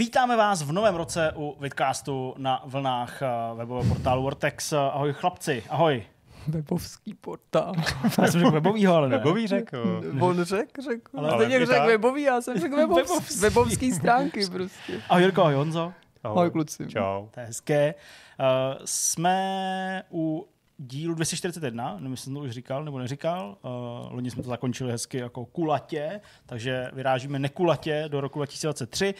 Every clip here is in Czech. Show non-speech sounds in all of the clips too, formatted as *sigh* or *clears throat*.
Vítáme vás v novém roce u Vidcastu na vlnách eh, webového portálu Vortex. Ahoj chlapci, ahoj. Webovský portál. Já jsem řekl webovýho, ale ne. Webový řekl. On řekl, řekl. Ale- Ale řekl tak. webový, já jsem řekl webov, Webovský. webovský stránky prostě. Ahoj Jirko, ahoj Honzo. Ahoj kluci. Čau. To je hezké. Uh, jsme u dílu 241, nevím, jestli jsem to už říkal nebo neříkal. Uh, loni jsme to zakončili hezky jako kulatě, takže vyrážíme nekulatě do roku 2023.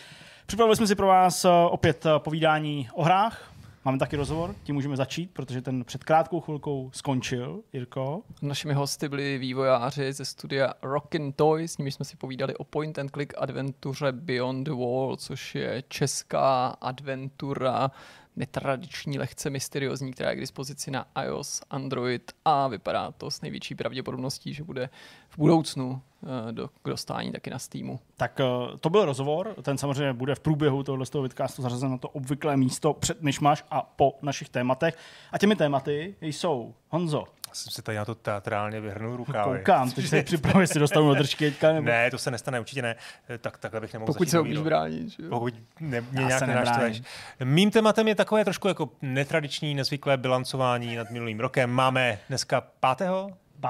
Připravili jsme si pro vás uh, opět uh, povídání o hrách. Máme taky rozhovor, tím můžeme začít, protože ten před krátkou chvilkou skončil, Jirko. Našimi hosty byli vývojáři ze studia Rockin' Toys, s nimi jsme si povídali o point and click adventuře Beyond the Wall, což je česká adventura netradiční, lehce mysteriózní, která je k dispozici na iOS, Android a vypadá to s největší pravděpodobností, že bude v budoucnu eh, do, k dostání taky na Steamu. Tak uh, to byl rozhovor, ten samozřejmě bude v průběhu tohoto toho vidcastu zařazen na to obvyklé místo před myšmaš a po našich tématech. A těmi tématy jsou Honzo, jsem si tady na to teatrálně vyhrnul rukávy. koukám, teď se připravuji, jestli dostanu do držky teďka, nebo... Ne, to se nestane, určitě ne. Eh, Tak takhle bych nemohl Pokud začít se umíš bránit. Že? jo? Pokud ne, mě Já nějak nebráním. Mým tématem je takové trošku jako netradiční, nezvyklé bilancování nad minulým rokem. Máme dneska 5.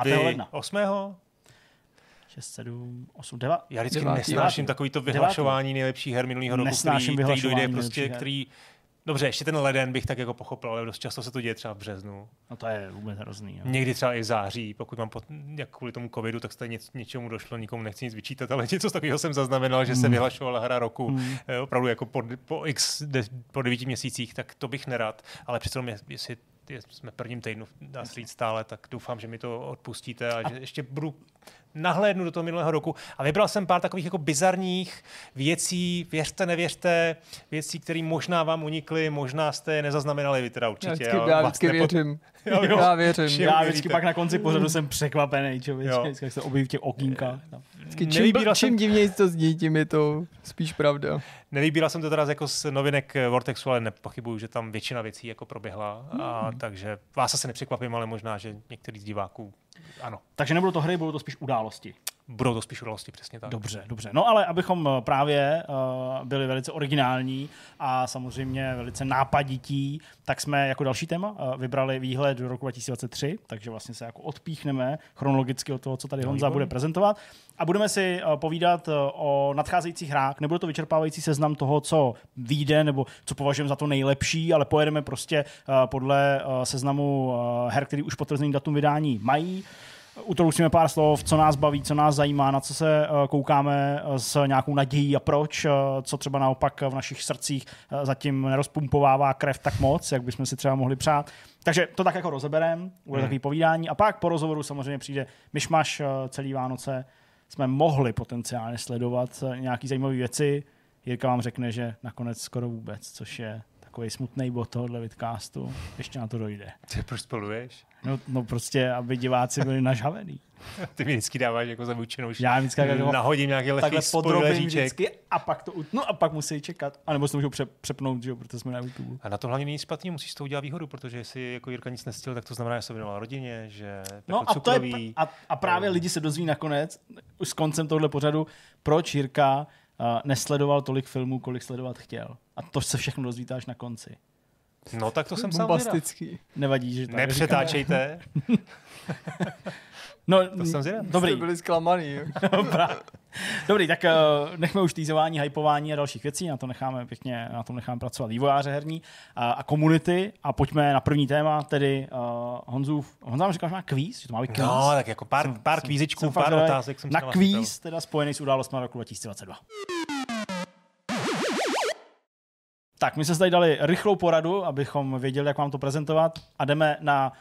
5. Vy ledna. 8. 6, 7, 8, 9. Já vždycky Devátý. nesnáším takový to vyhlašování nejlepších her minulého roku, Nesnáším který, který dojde vyhlašování prostě, který Dobře, ještě ten leden bych tak jako pochopil, ale dost často se to děje třeba v březnu. No to je vůbec hrozný. Jo. Někdy třeba i v září, pokud mám pod, jak kvůli tomu covidu, tak stejně něč, něčemu došlo, nikomu nechci nic vyčítat, ale něco takového jsem zaznamenal, že se Hmm. vyhlašovala hra roku, eh, opravdu jako po, po x, de, po devíti měsících, tak to bych nerad, ale přece jenom, je- jestli je- jsme prvním týdnu, dá se říct stále, tak doufám, že mi to odpustíte a, že ještě budu nahlédnu do toho minulého roku a vybral jsem pár takových jako bizarních věcí, věřte, nevěřte, věcí, které možná vám unikly, možná jste je nezaznamenali, vy teda Já určitě. vždycky, ale já vás vždycky nepo- věřím. *laughs* Jo, jo. Já věřím. Já vždycky pak na konci pořadu jsem překvapený, člověk, Jo. jak se objeví v těch okýnkách. No. Vždycky Čím, Nevybíral čím jsem- divněji to zní, tím je to spíš pravda. Nevybíral jsem to teda jako z novinek Vortexu, ale nepochybuju, že tam většina věcí jako proběhla. Hmm. A, takže vás asi nepřekvapím, ale možná, že některý z diváků ano. Takže nebudou to hry, budou to spíš události. Budou to spíš události, přesně tak. Dobře, dobře. No ale abychom eh, právě uh, byli velice originální a samozřejmě velice nápadití, tak jsme jako další téma uh, vybrali výhled do roku 2023, takže vlastně se jako odpíchneme chronologicky od toho, co tady Honza bude prezentovat. A budeme si uh, povídat uh, o nadcházejících hrách. Nebude to vyčerpávající seznam toho, co vyjde nebo co považujeme za to nejlepší, ale pojedeme prostě uh, podle uh, seznamu uh, her, který už potvrzený datum vydání mají. Utrousíme pár slov, co nás baví, co nás zajímá, na co se eh, koukáme eh, s nějakou nadějí a proč, eh, co třeba naopak v našich srdcích zatím nerozpumpovává krev tak moc, jak bychom si třeba mohli přát. Takže to tak jako rozeberem, bude Hmm. takový povídání a pak po rozhovoru samozřejmě přijde myšmaš celý Vánoce. Jsme mohli potenciálně sledovat nějaký zajímavé věci. Jirka vám řekne, že nakonec skoro vůbec, což je takový smutný bod tohohle vidcastu. Ještě na to dojde. Ty proč spoluješ? No, no prostě, aby diváci byli nažhavený. *laughs* Ty mi vždycky dáváš jako zavučenou Já vždycky jako *laughs* nahodím nějaký lehký takhle podrobím vždycky a pak to utnu a pak musí čekat. A nebo se to můžou pře- přepnout, že jo, protože jsme na YouTube. A na to hlavně není špatný, musíš to udělat výhodu, protože jestli jako Jirka nic nestil, tak to znamená, že se věnoval rodině, že No a, to je, a, a právě No. lidi se dozví nakonec, už s koncem tohle pořadu, proč Jirka nesledoval tolik filmů, kolik sledovat chtěl. A to se všechno dozvíte až na konci. No tak to jsem sám. Nevadí, že tak Nepřetáčejte. No, To jsem zvědav. Dobrý, Jste byli zklamaný. *laughs* Dobrá. Dobrý, tak uh, nechme už týzování, hypování a dalších věcí, na to necháme pěkně, na tom necháme pracovat vývojáře herní a, a komunity a pojďme na první téma, tedy uh, Honzův, Honza nám říkal, že má kvíz, že to má být kvíz. No, tak jako pár, Jsem- pár jsem- kvízičků, jsem pár otázek jsem si Na kvíz, teda spojený s událostmi roku 2022. Tak, my jsme si tady dali rychlou poradu, abychom věděli, jak vám to prezentovat a jdeme na uh,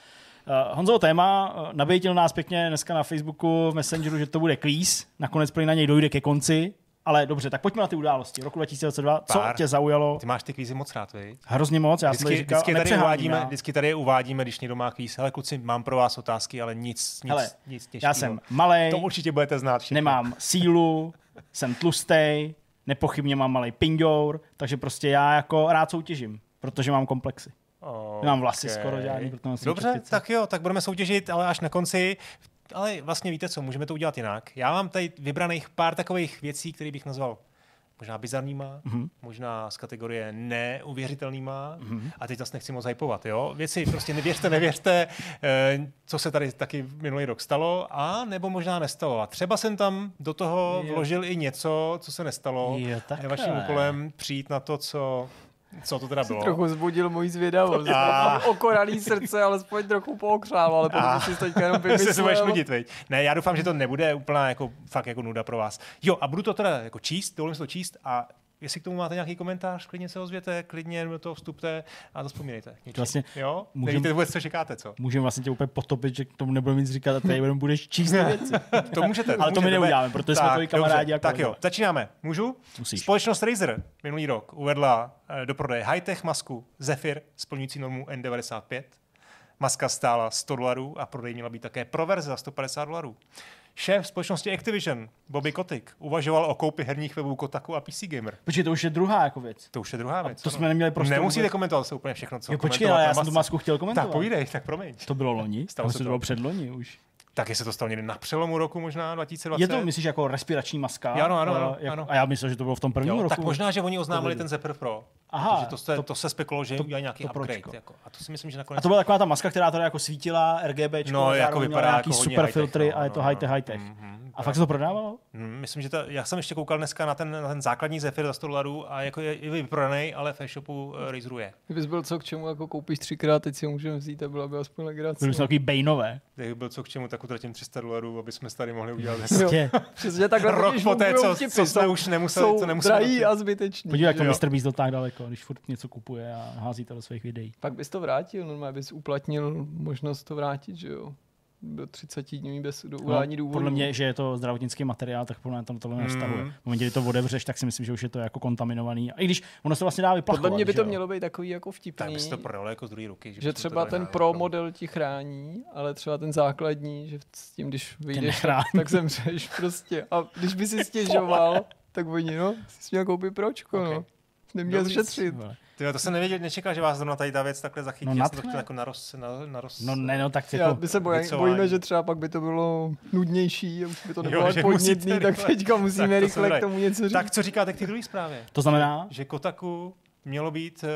Honzovo téma. Uh, nabejtil nás pěkně dneska na Facebooku, v Messengeru, že to bude kvíz. Nakonec prý na něj dojde ke konci. Ale dobře, tak pojďme na ty události. Roku 2002, co Pár. tě zaujalo? Ty máš ty kvízy moc rád, vy? Hrozně moc, já jsem Vždycky, říkal, vždycky, tady uvádíme, vždycky tady je uvádíme, když někdo má kvíz. Hele, kluci, mám pro vás otázky, ale nic, nic, Hele, nic těžkého. Já jsem malej, To určitě budete znát všechno. nemám sílu, jsem tlustej, nepochybně mám malý pindour, takže prostě já jako rád soutěžím, protože mám komplexy. Okay. Nemám vlasy skoro žádný, proto nosím Dobře, čepice. tak jo, tak budeme soutěžit, ale až na konci. Ale vlastně víte co, můžeme to udělat jinak. Já mám tady vybraných pár takových věcí, které bych nazval možná bizarníma, mm-hmm. možná z kategorie neuvěřitelnýma. Mm-hmm. A teď zase nechci moc hypovat, jo. Věci prostě nevěřte, nevěřte, eh, co se tady taky minulý rok stalo, a nebo možná nestalo. A třeba jsem tam do toho jo. vložil i něco, co se nestalo. Jo, a je vaším úkolem přijít na to, co co to teda *laughs* bylo? Trochu zbudil můj zvědavost. *laughs* A... Okoralý srdce, alespoň trochu pookřál, ale protože si teďka jenom *laughs* vymyslel. se budeš nudit, veď. Ne, já doufám, že to nebude úplná jako, fakt jako nuda pro vás. Jo, a budu to teda jako číst, dovolím si to číst a Jestli k tomu máte nějaký komentář, klidně se ozvěte, klidně do toho vstupte a to vzpomínejte. Vlastně jo? Můžem, Nevíte vůbec, co říkáte, co? Můžeme vlastně tě úplně potopit, že k tomu nebudeme nic říkat a tady jenom budeš číst věci. *laughs* to můžete. Ale to my neuděláme, protože tak, jsme tvoji kamarádi. Jako tak jo, začínáme. Můžu? Musíš. Společnost Razer minulý rok uvedla eh, do prodeje high-tech masku Zephyr splňující normu N95. Maska stála 100 dolarů a prodej měla být také pro verze za 150 dolarů. Šéf společnosti Activision, Bobby Kotick, uvažoval o koupi herních webů Kotaku a PC Gamer. Počkej, to už je druhá jako věc. To už je druhá věc. A to ano. jsme neměli prostě. Nemusíte vůbec... komentovat se úplně všechno, co jo, počkej, ale já jsem tu masku chtěl komentovat. Tak povídej, tak promiň. To bylo loni? Stalo se to bylo předloni už. Tak se to stalo někdy na přelomu roku možná 2020. Je to, myslíš, jako respirační maska? Ano, ano, ano, jako, ano. A já myslím, že to bylo v tom prvním jo, roku. Tak možná, že oni oznámili ten Zephyr Pro. Aha, to se, to, to se spekulo, že to, udělají nějaký to upgrade. Jako. A to si myslím, že nakonec... A to byla taková ta maska, která tady jako svítila RGB, no, jako vypadá nějaký jako super filtry no, a je to no, high-tech, high-tech. Mm-hmm. A fakt se to prodávalo? Hmm, myslím, že to, já jsem ještě koukal dneska na ten, na ten základní Zephyr za 100 dolarů a jako je, je vyprodaný, ale v e-shopu uh, Razeru je. Kdybys byl co k čemu, jako koupíš třikrát, teď si ho můžeme vzít a byla by aspoň legrace. Byli jsme takový bejnové. Kdyby byl co k čemu, tak utratím 300 dolarů, aby jsme tady mohli udělat hezky. Přesně takhle Rok poté, co, co jsme už nemuseli, co nemuseli. drahý a zbytečný. Podívej, jak to Mr. Beast tak daleko, když furt něco kupuje a hází to do svých videí. Pak bys to vrátil, normálně bys uplatnil možnost to vrátit, že jo? Do 30 dní bez do udání no, důvodu. Podle mě, že je to zdravotnický materiál, tak podle mě tam tohle nevztahuje. Mm. V momentě, kdy to otevřeš, tak si myslím, že už je to jako kontaminovaný. A i když ono se vlastně dá vyplachovat. Podle mě by to jo? mělo být takový jako vtipný. Tak by to prodalo jako z druhé ruky. Že, že třeba ten pro jako- model ti chrání, ale třeba ten základní, že s tím, když vyjdeš, tak, tak zemřeš prostě. A když by si stěžoval, *laughs* tak oni, no, si měl koupit pročko, okay. no. Neměl šetřit. Ty, to jsem nevěděl, nečekal, že vás zrovna tady ta věc takhle zachytí. No, Já jsem to chtěl jako naroz, na, naroz, no ne, no tak jako... Já, my se bojím, bojíme, že třeba pak by to bylo nudnější, už by to nebylo jo, podnětný, tak teďka musíme tak rychle k tomu něco říct. Tak co říkáte k té druhé zprávě? To znamená? Že Kotaku mělo být uh,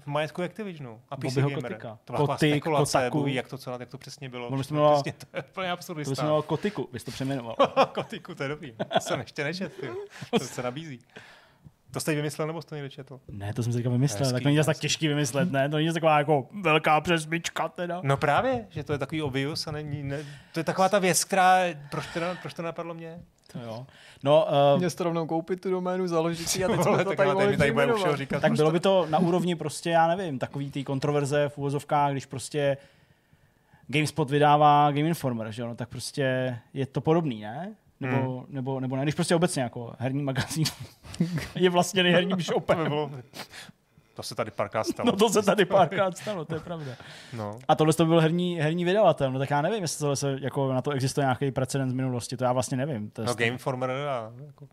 v majetku Activisionu a PC Gamer. Kotika. To byla Kotik, spekulace, Kotaku. Buví, jak to, celé, jak to přesně bylo. No, mělo, přesně, to je úplně absurdista. To mělo Kotiku, bys to přeměnoval. *laughs* kotiku, to je dobrý. To jsem ještě nečet, to se nabízí. To jste vymyslel, nebo jste někde četl? Ne, to jsem si teďka vymyslel. Hezký, tak to není tak těžký vymyslet, ne? To není taková jako velká přesmička teda. No právě, že to je takový obvious a není, ne, to je taková ta věc, která, proč to, proč to napadlo mě? To jo. No, uh, Mě to rovnou koupit tu doménu, založit si a teď jsme to tady mohli tady říkat. Tak bylo by to na úrovni prostě, já nevím, takový ty kontroverze v úvozovkách, když prostě GameSpot vydává Game Informer, že jo, no, tak prostě je to podobný, ne? Nebo, hmm. nebo, nebo ne, když prostě obecně jako herní magazín *laughs* je vlastně nejherním shopem. To se tady párkrát stalo. *laughs* No to se tady párkrát stalo, to je pravda. No. A tohle to byl herní, herní vydavatel, no tak já nevím, jestli tohle se, jako na to existuje nějaký precedens z minulosti, to já vlastně nevím. To no Game Informer a jako...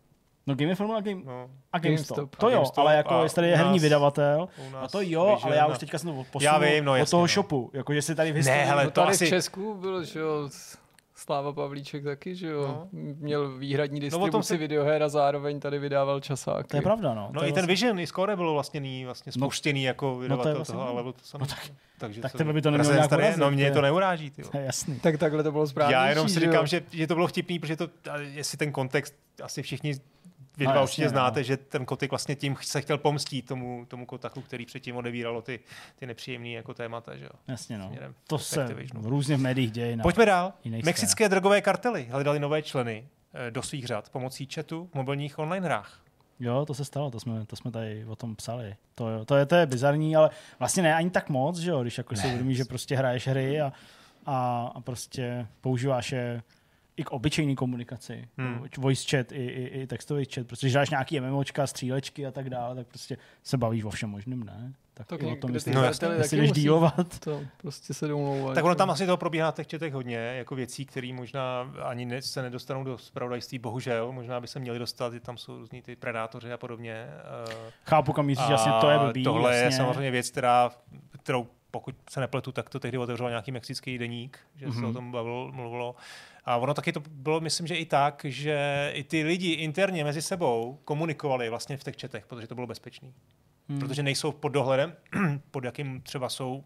No Game Informer a, game, no. a GameStop. GameStop. To jo, GameStop ale jako jestli tady je herní vydavatel, no to jo, ale já už teďka jsem to posunul já vím, no, jasně, od toho no. shopu, jako že si tady v historii... Ne, hele, to, to tady asi... v Česku bylo, že jo, Sláva Pavlíček taky, že jo? No. Měl výhradní no, distribuci no, si... videoher a zároveň tady vydával časáky. To je pravda, no. No to i ten vlastně... Vision, i Score bylo vlastně, vlastně no. spuštěný no, jako vydavatel no to vlastně... toho, ale to jsem... No tak, takže tak tohle by to nemělo nějak urazit, No mě to neuráží, ty. Jasný. Tak takhle to bylo správně. Já jenom si říkám, že, že to bylo vtipný, protože to, jestli ten kontext asi všichni vy dva no, určitě znáte, no. že ten kotik vlastně tím se chtěl pomstít tomu, tomu kotaku, který předtím odevíralo ty, ty nepříjemné jako témata. Že jo? Jasně, no. to se v různých médiích děje. Pojďme dál. Mexické drogové kartely hledali nové členy eh, do svých řad pomocí chatu v mobilních online hrách. Jo, to se stalo, to jsme, to jsme tady o tom psali. To, to, je, to je bizarní, ale vlastně ne ani tak moc, že jo, když jako si uvědomíš, že prostě hraješ hry a, a, a prostě používáš je i k obyčejné komunikaci. Hmm. Voice chat i, i, i textový chat. Prostě, že dáš nějaký MMOčka, střílečky a tak dále, tak prostě se bavíš o všem možným, ne? Tak, tak o tom, jestli, no, jestli jdeš dílovat. To prostě se domlouvat. Tak ono tam asi toho probíhá v těch četech hodně, jako věcí, které možná ani ne, se nedostanou do spravodajství, bohužel. Možná by se měli dostat, tam jsou různí ty predátoři a podobně. Eh, Chápu, kam míříš, jasně, to je blbý. Tohle jasně. je samozřejmě věc, která, kterou pokud se nepletu, tak to tehdy otevřel nějaký mexický deník, že mm-hmm. se o mhm. tom bavilo, mluvilo. A ono taky to bylo, myslím, že i tak, že i ty lidi interně mezi sebou komunikovali vlastně v těch četech, protože to bylo bezpečný. Hmm. Protože nejsou pod dohledem, *clears throat* pod jakým třeba jsou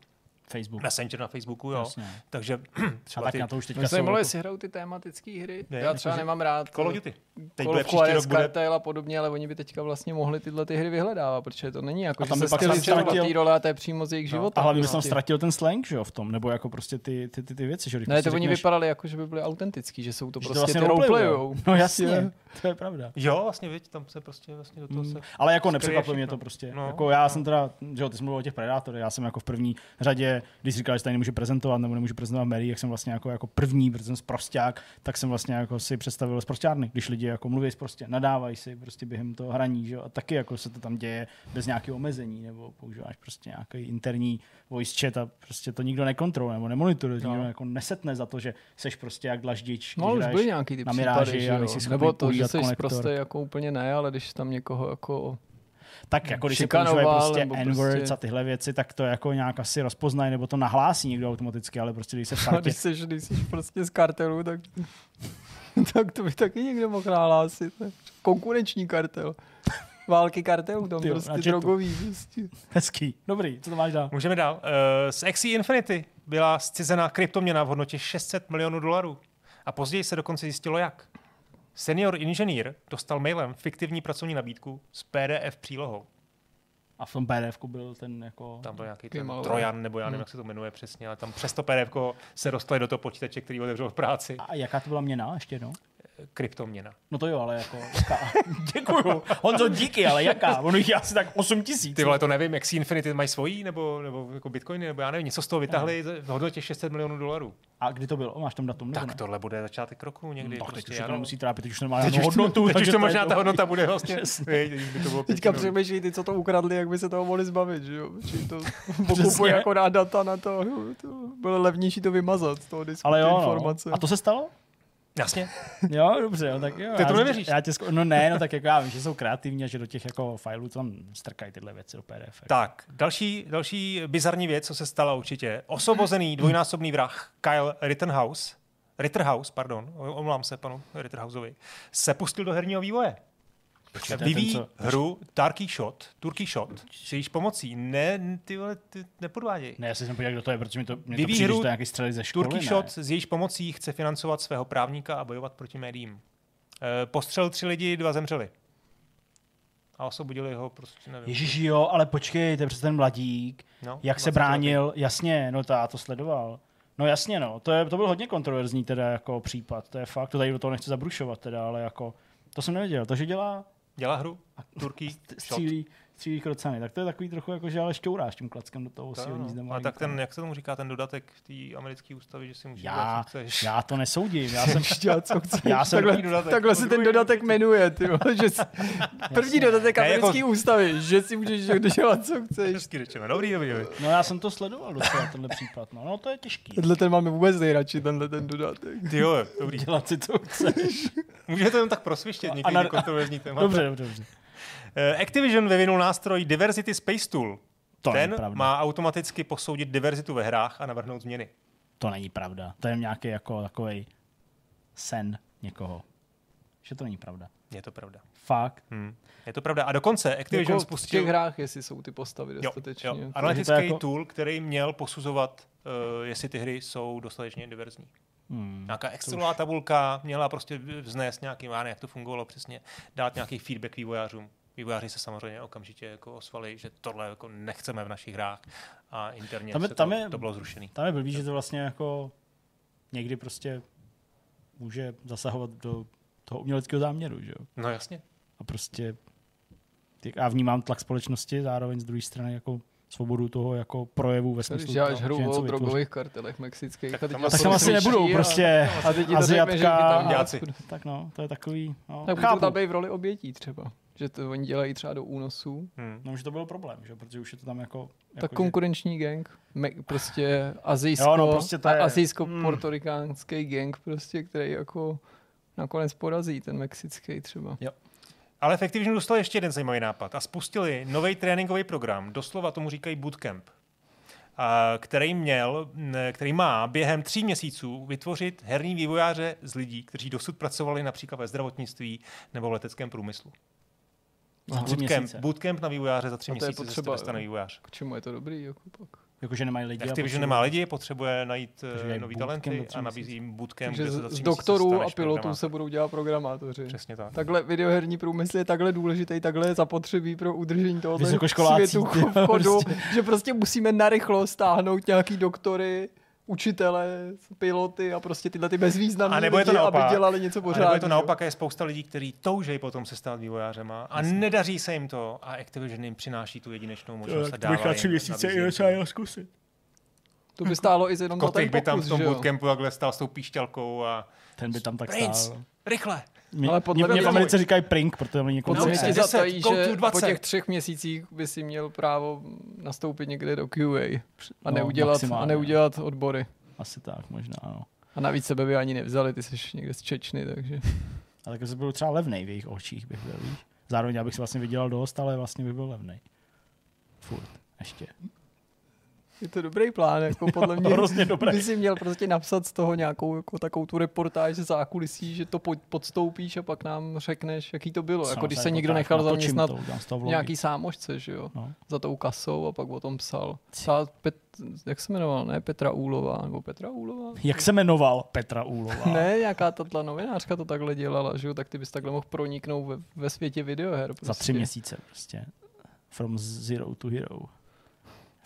Facebook. Messenger na Facebooku, jo. Jasně. Takže A *clears throat* třeba tak ty na to už teďka Mě jsou zajímalo, jako- jestli hrajou ty tematické hry. Ne, Já třeba nemám rád Call of Duty. Teď Call bude of příští rok bude Cartel a podobně, ale oni by teďka vlastně mohli tyhle ty hry vyhledávat, protože to není jako, A že tam by se pak ztratil- té role a to je přímo z jejich No. života. A hlavně bys tam prostě. ztratil ten slang, že jo, v tom, nebo jako prostě ty, ty, ty, ty věci, že Ne, prostě to oni řekneš, vypadali jako, že by byli autentický, že jsou to že prostě ty roleplayujou. *laughs* No jasně, Prostě. to je pravda. Jo, vlastně, viď, tam se prostě vlastně do toho Mm. se... Ale jako nepřekvapuje mě to prostě. No, jako já no. jsem teda, že jo, ty jsi mluvil o těch predátorech, já jsem jako v první řadě, když říkal, že se tady nemůžu prezentovat nebo nemůžu prezentovat Mary, jak jsem vlastně jako, jako první, protože jsem sprosták, tak jsem vlastně jako si představil sprostárny, když lidi jako mluví prostě, nadávají si prostě během toho hraní, že jo, a taky jako se to tam děje bez nějakého omezení, nebo používáš prostě nějaký interní voice chat a prostě to nikdo nekontroluje nebo nemonitoruje, No. nikdo jako nesetne za to, že seš prostě jak dlaždič, No, když už byly nějaký ty na případy, Miráži že a jo. Nebo to, že jsi prostě jako úplně ne, ale když tam někoho jako... Tak jako když se používají prostě N-words prostě- a tyhle věci, tak to jako nějak asi rozpoznají, nebo to nahlásí někdo automaticky, ale prostě když se v *laughs* partě... Když jsi, když jsi prostě z kartelu, tak, *laughs* tak to by taky někdo mohl nahlásit. Konkurenční kartel. *laughs* Války kartelů, tam Ty jo, prostě drogový. Prostě. Hezký, dobrý, co to máš dál? Můžeme dál. Uh, z Axie Infinity byla zcizená kryptoměna v hodnotě 600 milionů dolarů. A později se dokonce zjistilo jak. Senior inženýr dostal mailem fiktivní pracovní nabídku s PDF přílohou. A v tom pdf byl ten jako... Tam byl nějaký ten. Trojan, nebo já nevím, Hmm. jak se to jmenuje přesně, ale tam přes to PDF se dostali do toho počítače, který otevřel v práci. A jaká to byla měna ještě jednou? Kryptoměna. No to jo, ale jako jaká? *laughs* Děkuju. Honzo, díky, ale jaká? Ono jich je asi tak 8 tisíc. Ty vole, to nevím, jak si Infinity mají svojí, nebo, nebo jako Bitcoiny, nebo já nevím, něco z toho vytahli v hodnotě 600 milionů dolarů. A kdy to bylo? Máš tam datum? nebo Tak ne? tohle bude začátek roku někdy. No, teď prostě, už se to nemusí trápit, teď už nemá *laughs* Teď už, hodnotu. teď už to možná ta hodnota bude vlastně. *laughs* By to bylo Teďka přemýšlí ty, co to ukradli, jak by se toho mohli zbavit, že jo? Či to pokupují jako na data na to, to bylo levnější to vymazat z toho disku, Ale jo, no. informace. A to se stalo? Jasně. *laughs* Jo, dobře, jo, tak jo. Ty já to nevěříš? Já tě zko- no ne, no tak jako já vím, že jsou kreativní a že do těch jako filů tam strkají tyhle věci do PDF. Tak, další, další bizarní věc, co se stala určitě. Osobozený *clears throat* dvojnásobný vrah Kyle Rittenhouse, Ritterhouse, pardon, omlám se panu Ritterhouseovi, se pustil do herního vývoje. To je Vyvíjí ten, co- hru Turkey Shot, Turkey Shot, s jejíž pomocí, ne, ty vole, ty nepodváděj. Ne, já se jsem podíval, kdo to je, protože mi to, mě to Vyvíjí přijde, že hru to je nějaký střely ze školy, Turkey ne? Shot s jejíž pomocí chce financovat svého právníka a bojovat proti médiím. E, postřel tři lidi, dva zemřeli. A osvobodili ho prostě, nevím. Ježíš jo, ale počkej, to je přece ten mladík. No, Jak se 20 bránil, jasně, no to já to sledoval. No jasně, no, to, je, to byl hodně kontroverzní teda jako případ, to je fakt, to tady do toho nechci zabrušovat teda, ale jako, to jsem nevěděl, to, že dělá Dělá hru Turkey Shot. Střílí, krocany, tak to je takový trochu jako, že ale šťouráš tím klackem do toho ano. hodně A tak ten, jak se tomu říká, ten dodatek v té americké ústavě, že si můžeš Já, dělat, co chceš. já to nesoudím, já *laughs* jsem, dělat, co chceš. Já jsem takhle, dodatek. takhle se ten dodatek jmenuje, ty že jsi, *laughs* první dodatek Ne, americké jako- ústavy, že si můžeš dělat, co chceš. Řečeno. Dobrý, dobrý, dobrý. no já jsem to sledoval docela, tenhle případ, no, no to je těžký. Tenhle ten máme vůbec nejradši, tenhle ten dodatek. Ty jo, dobrý. Dělat si to chceš. Můžete jenom tak prosvištět ty kontroverzní témata. Dobře, dobře, dobře. Eh, Activision vyvinul nástroj Diversity Space Tool. To Ten má automaticky posoudit diverzitu ve hrách a navrhnout změny. To není pravda. To je nějaký jako takový sen někoho. Že to není pravda. Je to pravda. Fakt. Hm. Je to pravda. A dokonce Activision Jako v spustil těch hrách, jestli jsou ty postavy jo, dostatečně. jo, To- analytický to jako- tool, který měl posuzovat, uh, jestli ty hry jsou dostatečně diverzní. Hmm. Nějaká Excelová tabulka měla prostě vznést nějaký, já nevím, jak to fungovalo přesně, dát nějaký feedback vývojářům. Vývojáři se samozřejmě okamžitě jako osvali, že tohle jako nechceme v našich hrách a interně Tam je- se tam to, je- to bylo zrušený. Tam je blbý, že to vlastně jako někdy prostě může zasahovat do toho uměleckého záměru, že jo? No jasně. A prostě já vnímám tlak společnosti, zároveň z druhé strany jako svobodu toho jako projevu ve smyslu, Když děláš hru o drogových kartelech mexických. Tak a tam Tak tam asi nebudou a- prostě a že jich Aziatka a-. Tak no, to je takový, no, Tak chápu. tam být v roli obětí třeba. Že to oni dělají třeba do únosů. Hm. No, že to byl problém, že? protože už je to tam jako... Tak jako konkurenční gang. Me, prostě azijsko, Jo, no, prostě to je- azijsko-portorikánský gang, prostě, který jako nakonec porazí ten mexický třeba. Ale v Activisionu dostal ještě jeden zajímavý nápad a spustili nový tréninkový program, doslova tomu říkají bootcamp. a který měl, který má během tří měsíců vytvořit herní vývojáře z lidí, kteří dosud pracovali například ve zdravotnictví nebo v leteckém průmyslu. Za tři Bootcamp, měsíce. bootcamp na vývojáře za tři A to je měsíce potřeba, se stane vývojář. K čemu je to dobrý? Jako pak? Jakože nemají lidi. a Activision potřebují- nemá lidi, potřebuje najít Takže je nový talenty a nabízí jim bootcamp, Takže kde se z, z měsíce doktorů a pilotů se budou dělat programátoři. Přesně tak. Takhle videoherní průmysl je takhle důležitý, takhle je zapotřebí pro udržení toho světu v chodu, prostě. že prostě musíme narychlo stáhnout nějaký doktory, učitele, piloty a prostě tyhle ty bezvýznamné A nebo je to lidi, naopak. aby dělali něco A nebo je to naopak, je spousta lidí, kteří toužejí potom se stát vývojářema a nedaří se jim to a Activision jim přináší tu jedinečnou možnost a dává jim, nabízí jim to. zkusit. To by stálo i z jenom za ten Kotek by tam pokus, v tom bootcampu takhle stál s tou píšťalkou a Ten by tam tak Prince, stál. rychle. Mě, Ale podle mě, mě mě- v Americe říkají prink, protože oni Podle mě No, ti deset, zatají, že po 20. těch třech měsících by si měl právo nastoupit někde do QA a No, neudělat, a neudělat odbory. Asi tak, možná, no. A navíc sebe by ani nevzali, ty jsi někde z Čečny, takže... *laughs* Ale tak byl třeba levnej v jejich očích, bych byl, víš. Zároveň já bych si vlastně vydělal dost, ale vlastně bych byl levnej. Furt, ještě. Je to dobrý plán, jako *laughs* podle mě. Hrozně dobrý. By si měl prostě napsat z toho nějakou jako takovou tu reportáž ze zákulisí, že to pod- podstoupíš a pak nám řekneš, jaký to bylo. Jako když se někdo nechal zaměstnat to, nějaký sámošce, že jo, No. za tou kasou a pak o tom psal. Psal Pet, jak se jmenoval, ne Petra Úlová, nebo Petra Úlová? Jak se jmenoval Petra Úlová? Ne, nějaká tato novinářka to takhle dělala, že jo, tak ty bys takhle mohl proniknout ve, ve světě videoher. Prostě. Za tři měsíce prostě. From zero to hero.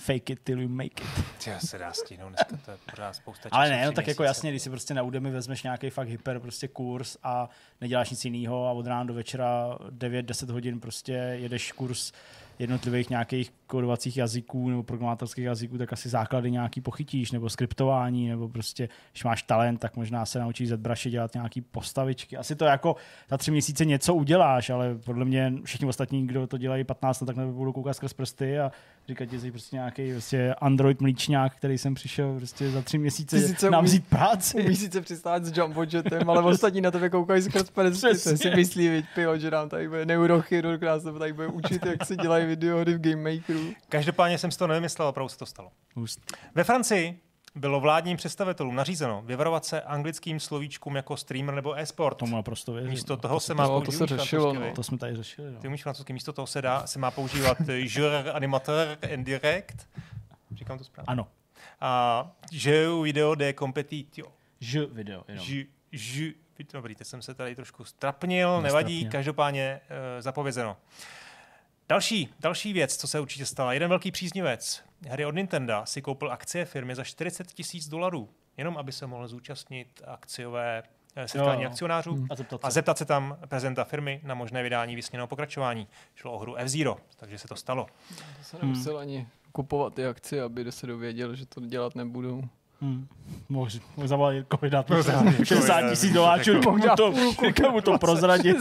Fake it till you make it. *laughs* Tyjo, se dá stihnout dneska, to je pořád spousta času. Ale ne, no tak jako jasně, když si prostě na Udemy vezmeš nějaký fakt hyper prostě kurz a neděláš nic jiného a od rána do večera 9-10 hodin prostě jedeš kurz jednotlivých nějakých kódovacích jazyků nebo programátorských jazyků, tak asi základy nějaký pochytíš, nebo skriptování, nebo prostě, když máš talent, tak možná se naučíš ZBrushi dělat nějaký postavičky. Asi to jako za tři měsíce něco uděláš, ale podle mě všichni ostatní, kdo to dělají 15 let, tak nebudou koukat skrz prsty a říkat, že jsi prostě nějaký prostě Android mlíčňák, který jsem přišel prostě za tři měsíce sice nám umí- vzít práci. Umíš sice přistát s jumbojetem, ale ostatní na tebe koukají skrz prsty. Si myslí, viď, pilot, že nám tady bude neurochirurg, nás tady bude učit, jak se dělají videohry v Game Makeru. Každopádně jsem si to nevymyslel, opravdu se to stalo. Hustý. Ve Francii bylo vládním představitelům nařízeno vyvarovat se anglickým slovíčkům jako streamer nebo e-sport. Tomu naprosto věřím. Místo no. toho se má to- to používat se řešilo, no. To jsme tady řešili. No. Ty umíš francouzsky, místo toho se, dá, se má používat eh, joueur animateur en direct. Říkám to správně. Ano. A jeu video de competition. Ž video, jenom. Ž, ž, dobrý, teď jsem se tady trošku strapnil, nevadí, každopádně uh, zapovězeno. Další, další věc, co se určitě stala. Jeden velký příznivec hry od Nintendo si koupil akcie firmy za 40 tisíc dolarů, jenom aby se mohl zúčastnit akciové eh, setkání Jo. akcionářů Hmm. A zeptat se. a zeptat se tam prezidenta firmy na možné vydání vysněného pokračování. Šlo o hru F-Zero, takže se to stalo. To se nemusel ani kupovat ty akcie, aby se dověděl, že to dělat nebudou. Hmm. Mohl, mohl zavolat Jirkovi dát mu Mohl zavolat Jirkovi 60 dát- tisíc doláčů, Mohl mu to, *laughs* mu to prozradit.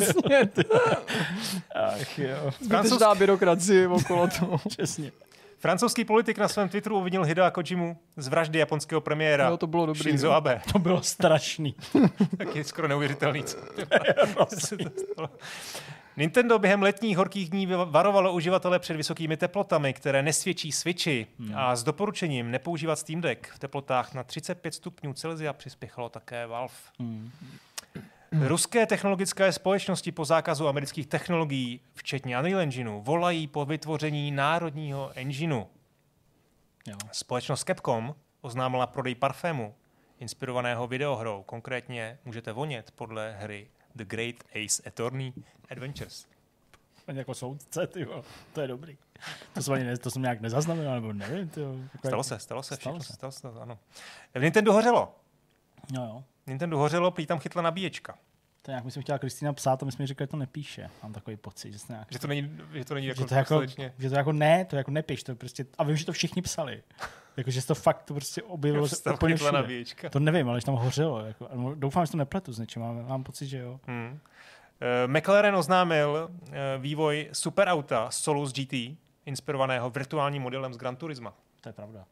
Ach jo, zbytečná byrokracie okolo toho. *laughs* přesně. Francouzský politik na svém Twitteru uvinil Hidea Kojimu z vraždy japonského premiéra Jo, to bylo dobrý. Shinzo no. Abe. To bylo strašný. *laughs* Tak je skoro neuvěřitelný. Co se to stalo. Nintendo během letních horkých dní varovalo uživatele před vysokými teplotami, které nesvědčí Switchi a s doporučením nepoužívat Steam Deck v teplotách na 35 stupňů Celsia přispěchalo také Valve. Hmm. Ruské technologické společnosti po zákazu amerických technologií, včetně Unreal Engineu, volají po vytvoření národního engineu. Jo. Společnost Capcom oznámila prodej parfému inspirovaného videohrou. Konkrétně můžete vonět podle hry The Great Ace Attorney Adventures. Ani jako soudce, ty. To je dobrý. To jsem, ani ne, to jsem nějak nezaznamenal, nebo nevím. Ty jo. Stalo se, stalo se, Stalo všechno se. se. Stalo se, ano. V Nintendo hořelo. No jo. Nintendo hořelo, prý tam chytla nabíječka. To nějak myslím, chtěla Kristýna psát a my jsme řekli, že to nepíše. Mám takový pocit, že to nějak... Že to není, že to není jako, že to jako, že to jako ne, to jako nepiš, to prostě, a vím, že to všichni psali. Jako, že se to fakt to prostě objevilo se úplně všude. To nevím, ale že tam hořelo. Jako, doufám, že to nepletu s něčím, ale mám pocit, že jo. Hmm. Eh, McLaren oznámil eh, vývoj superauta Solus GT, inspirovaného virtuálním modelem z Gran Turisma. To je pravda.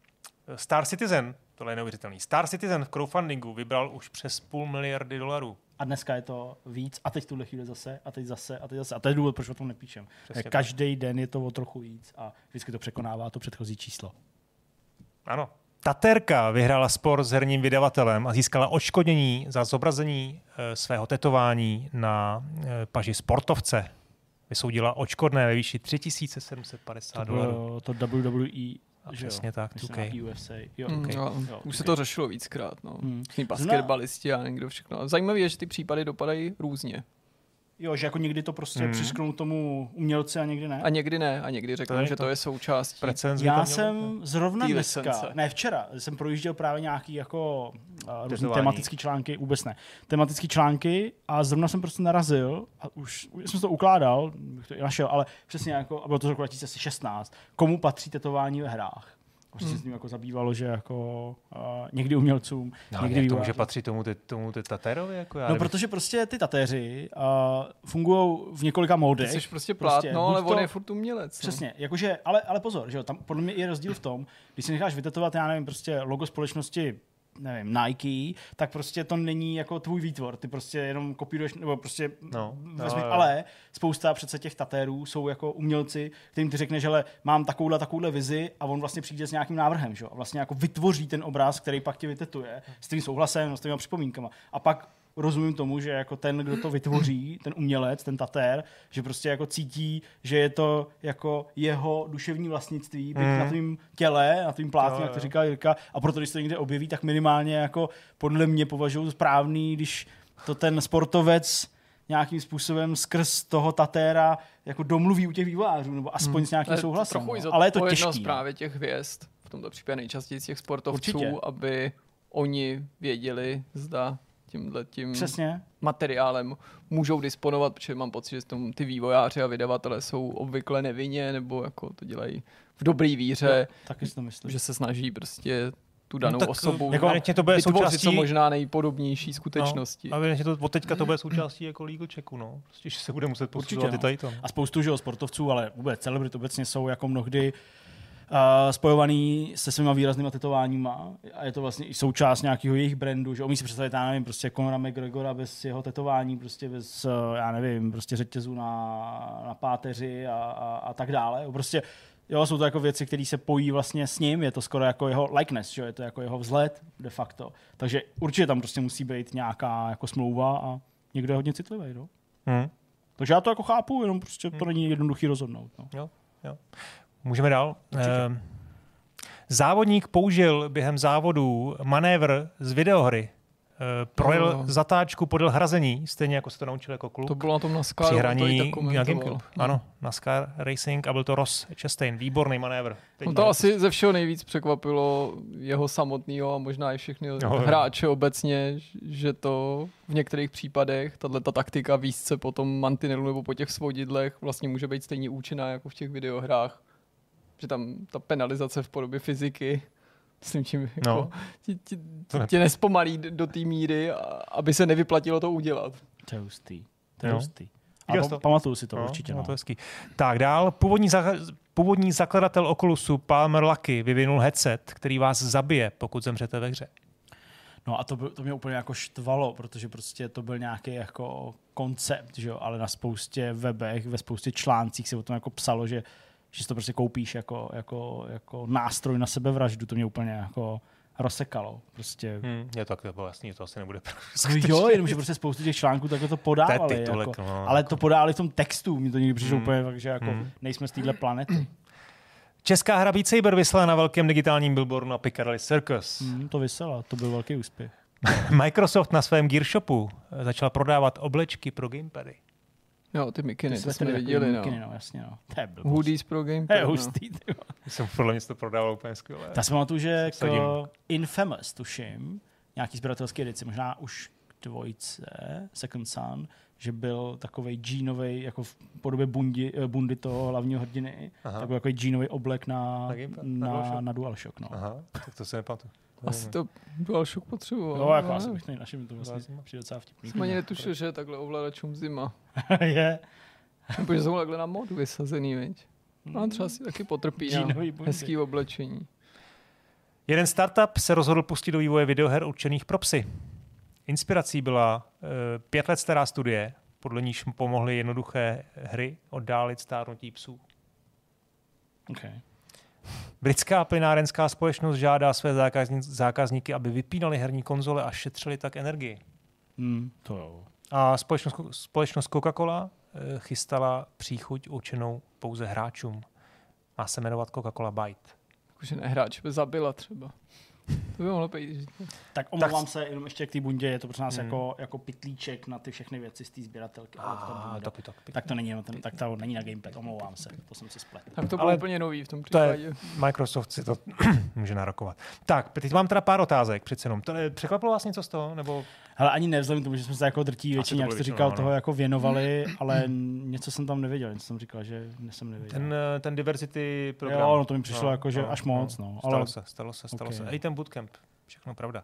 Star Citizen, tohle je neuvěřitelný, Star Citizen v crowdfundingu vybral už přes půl miliardy dolarů. A dneska je to víc, a teď v tuhle chvíli zase, a teď zase, a teď zase. A to je důvod, proč o tom nepíšem. Přesně tak. Každý den je to o trochu víc a vždycky to překonává to předchozí číslo. Ano. Taterka vyhrála spor s herním vydavatelem a získala odškodnění za zobrazení e, svého tetování na e, paži sportovce. Vysoudila odškodné ve výši 3750 To dolarů. to WWE, A že jo? přesně tak, Myslím, 2K. na USA. Jo, Mm, okay. jo, Jo, už se to řešilo víckrát. No. Hmm. Basketbalisti a někdo všechno. Zajímavé je, že ty případy dopadají různě. Jo, že jako někdy to prostě Hmm. přisknou tomu umělci a někdy ne. A někdy ne, a někdy řeknou, že to- to je by to Já mělo jsem zrovna dneska, licence. ne včera, jsem projížděl právě nějaký jako uh, různý tematický články, vůbec ne, tematický články a zrovna jsem prostě narazil a už, už jsem to ukládal, bych to i našel, ale přesně jako, a bylo to z roku 2016, komu patří tetování ve hrách. Prostě Hmm. se s tím jako zabývalo, že jako uh, někdy umělcům, No, někdy to může patřit tomu, ty, tomu ty Taterovi? Jako já No, nevím. protože prostě ty tatéři uh, fungují v několika Ty módech. jsi prostě plátno, buď ale on to- je furt umělec. no. Přesně, jakože, ale, ale pozor, že jo, tam podle mě je rozdíl v tom, když si necháš vytetovat, já nevím, prostě logo společnosti nevím, Nike, tak prostě to není jako tvůj výtvor, ty prostě jenom kopíruješ, nebo prostě No, vezmi, no, ale spousta přece těch tatérů jsou jako umělci, kterým ty řekneš, že mám takovouhle, takovouhle vizi a on vlastně přijde s nějakým návrhem, že jo, a vlastně jako vytvoří ten obraz, který pak tě vytetuje s tvým souhlasem, s tvými připomínkama. A pak rozumím tomu, že jako ten, kdo to vytvoří, ten umělec, ten tatér, že prostě jako cítí, že je to jako jeho duševní vlastnictví, být Mm. na tvým těle, na tvým plátně, jak to říká Jirka, a proto, když se to někde objeví, tak minimálně jako podle mě považuji správný, když to ten sportovec nějakým způsobem skrz toho tatéra jako domluví u těch vývojářů, nebo aspoň s To nějakým souhlasem. trochu no. Ale je to těžký. no. právě těch hvězd, v tomto případě nejčastěji z těch sportovců, Určitě. aby oni věděli, zda tímhle tím Přesně. materiálem můžou disponovat, protože mám pocit, že tom ty vývojáři a vydavatelé jsou obvykle nevinně, nebo jako to dělají v dobrý víře, Taky si to myslím. že se snaží prostě tu danou tak, osobu jako to bude vytvořit součástí- co možná nejpodobnější skutečnosti. No, a evidentně to od teďka to bude součástí jako legal checku, no. Prostě, že se bude muset posuzovat Určitě, i tady to. A spoustu že jo, sportovců, ale vůbec celebrit obecně jsou jako mnohdy spojovaný se svýma výraznýma tetováníma a je to vlastně i součást nějakého jejich brandu, že umí si představit, já nevím, prostě Conora McGregora bez jeho tetování, prostě bez, uh, já nevím, prostě řetězu na, na páteři a, a, a tak dále. Prostě Jo, jsou to jako věci, které se pojí vlastně s ním, je to skoro jako jeho likeness, že? je to jako jeho vzhled de facto. Takže určitě tam prostě musí být nějaká jako smlouva a někdo je hodně citlivý. No? Hm. Takže já to jako chápu, jenom prostě to není jednoduchý rozhodnout. No. Jo, jo. Můžeme dál. Určitě. Ehm, závodník použil během závodu manévr z videohry. Ehm, projel Jo. zatáčku podél hrazení, stejně jako se to naučil jako kluk. To bylo na tom na při Sky, hraní na komentoval. Gamecube. Ano, NASCAR Racing a byl to Ross Chastain. Výborný manévr. Teď No to asi ze všeho nejvíc překvapilo jeho samotného a možná i všechny jo. hráče obecně, že to v některých případech, tahle ta taktika výst se po tom mantinelu nebo po těch svodidlech vlastně může být stejně účinná jako v těch videohrách. Že tam ta penalizace v podobě fyziky s tím, čím jako, No. ti, ti, To ne- tě nespomalí do té míry, a- aby se nevyplatilo to udělat. To je hustý. To je hustý. A to? pa- pamatuju si to No, určitě. no, No. to je hezký. Tak dál. Původní, za- původní zakladatel Oculusu Palmer Lucky vyvinul headset, který vás zabije, pokud zemřete ve hře. no a to, to mě úplně jako štvalo, protože prostě to byl nějaký jako koncept, že jo? ale na spoustě webech, ve spoustě článcích se o tom jako psalo, že, že si to prostě koupíš jako, jako, jako nástroj na sebevraždu. To mě úplně jako rozsekalo. Prostě Hmm, je to tak, to bylo jasný, to asi nebude. No jo, *laughs* jenomže prostě spoustu těch článků takhle to podávali. To titulek, jako, no, ale jako- to podávali v tom textu, mi to někdy přišlo Hmm. úplně fakt, že jako Hmm. nejsme z téhle planety. Česká hra Beat Saber vyslala na velkém digitálním billboardu na Piccadilly Circus. Hmm, to vysela, to byl velký úspěch. *laughs* Microsoft na svém Gear Shopu začal prodávat oblečky pro gamepady. Jo, ty mikiny, to svetry jsme viděli, no. mikiny, no. jasně, no. To je blbost. Hoodies pro To je no. hustý, ty vole. Jsem podle mě to prodávalo úplně skvěle. Já si pamatuju, že Sadím. k Infamous, tuším, nějaký sběratelský edici, možná už k dvojce, Second Son, že byl takový džínový, jako v podobě bundi, eh, bundy toho hlavního hrdiny, Aha. tak byl takový džínový oblek na, Na na na, DualShock. na DualShock. No. Aha, tak to se nepamatuju. Asi to DualShock potřeboval. Jo, jako asi bych to našim, to vlastně přijde docela vtipný. Jsem ani netušil, že je takhle ovladačům zima. *laughs* je. Nebo že jsou takhle na modu vysazený, viď? No a třeba si taky potrpí na hezký oblečení. Jeden startup se rozhodl pustit do vývoje videoher určených pro psy. Inspirací byla uh, pět let stará studie, podle níž mu pomohly jednoduché hry oddálit stárnutí psů. Okay. Britská plynárenská společnost žádá své zákazní, zákazníky, aby vypínali herní konzole a šetřili tak energii. Hmm, to jo. A společnost, společnost Coca-Cola eh, chystala příchuť určenou pouze hráčům. Má se jmenovat Coca-Cola Byte. Jakože nehráč by zabila třeba. To by mohlo být. Tak omlouvám tak... se, jenom ještě k té bundě, je to pro nás Hmm. jako, jako pitlíček na ty všechny věci z té sběratelky. ale v tom A, bunda. topi, topi. tak to není, no, ten, tak to není na gamepad, omlouvám se, to jsem si splet. Tak to bylo Ale úplně nový v tom To je, případě. Microsoft si to *coughs* může narokovat. Tak, teď mám teda pár otázek přece jenom. To, překvapilo vás něco z toho? Nebo Ale ani nevzhledem k tomu, že jsme se jako drtí většině, jak většinou, říkal, ano. toho jako věnovali, ale něco jsem tam nevěděl, něco jsem říkal, že jsem nevěděl. ten, eh, ten diversity program? Jo, no to mi přišlo jako, že až moc, no, Stalo ale- se, stalo se, stalo Ok. se. I ten bootcamp, všechno pravda.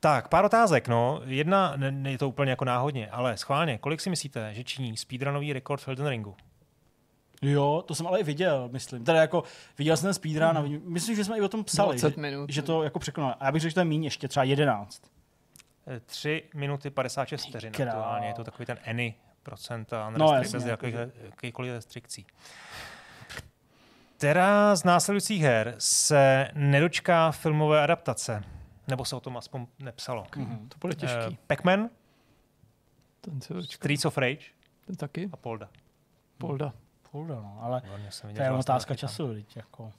Tak, pár otázek, no. Jedna, ne, ne, je to úplně jako náhodně, ale schválně, kolik si myslíte, že činí speedrunový rekord v Elden Ringu? Jo, to jsem ale i viděl, myslím. Teda jako, viděl jsem ten speedrun a vidím- myslím, že jsme i o tom psali, 20 že, minut. že to jako překonal. A já bych řekl, že to je méně, ještě třeba 11. 3 minuty 56 vteřin aktuálně, je to takový ten any procenta, No, no, jasně, bez jako, jakých, jakýchkoliv restrikcí. Která z následujících her se nedočká filmové adaptace? Nebo se o tom aspoň nepsalo? Mhm. To bude Uh, těžký. Pac-Man, Ten se dočká. Streets of Rage Ten taky? a Polda. Polda. Polda, no, ale to je to otázka času, teď jako.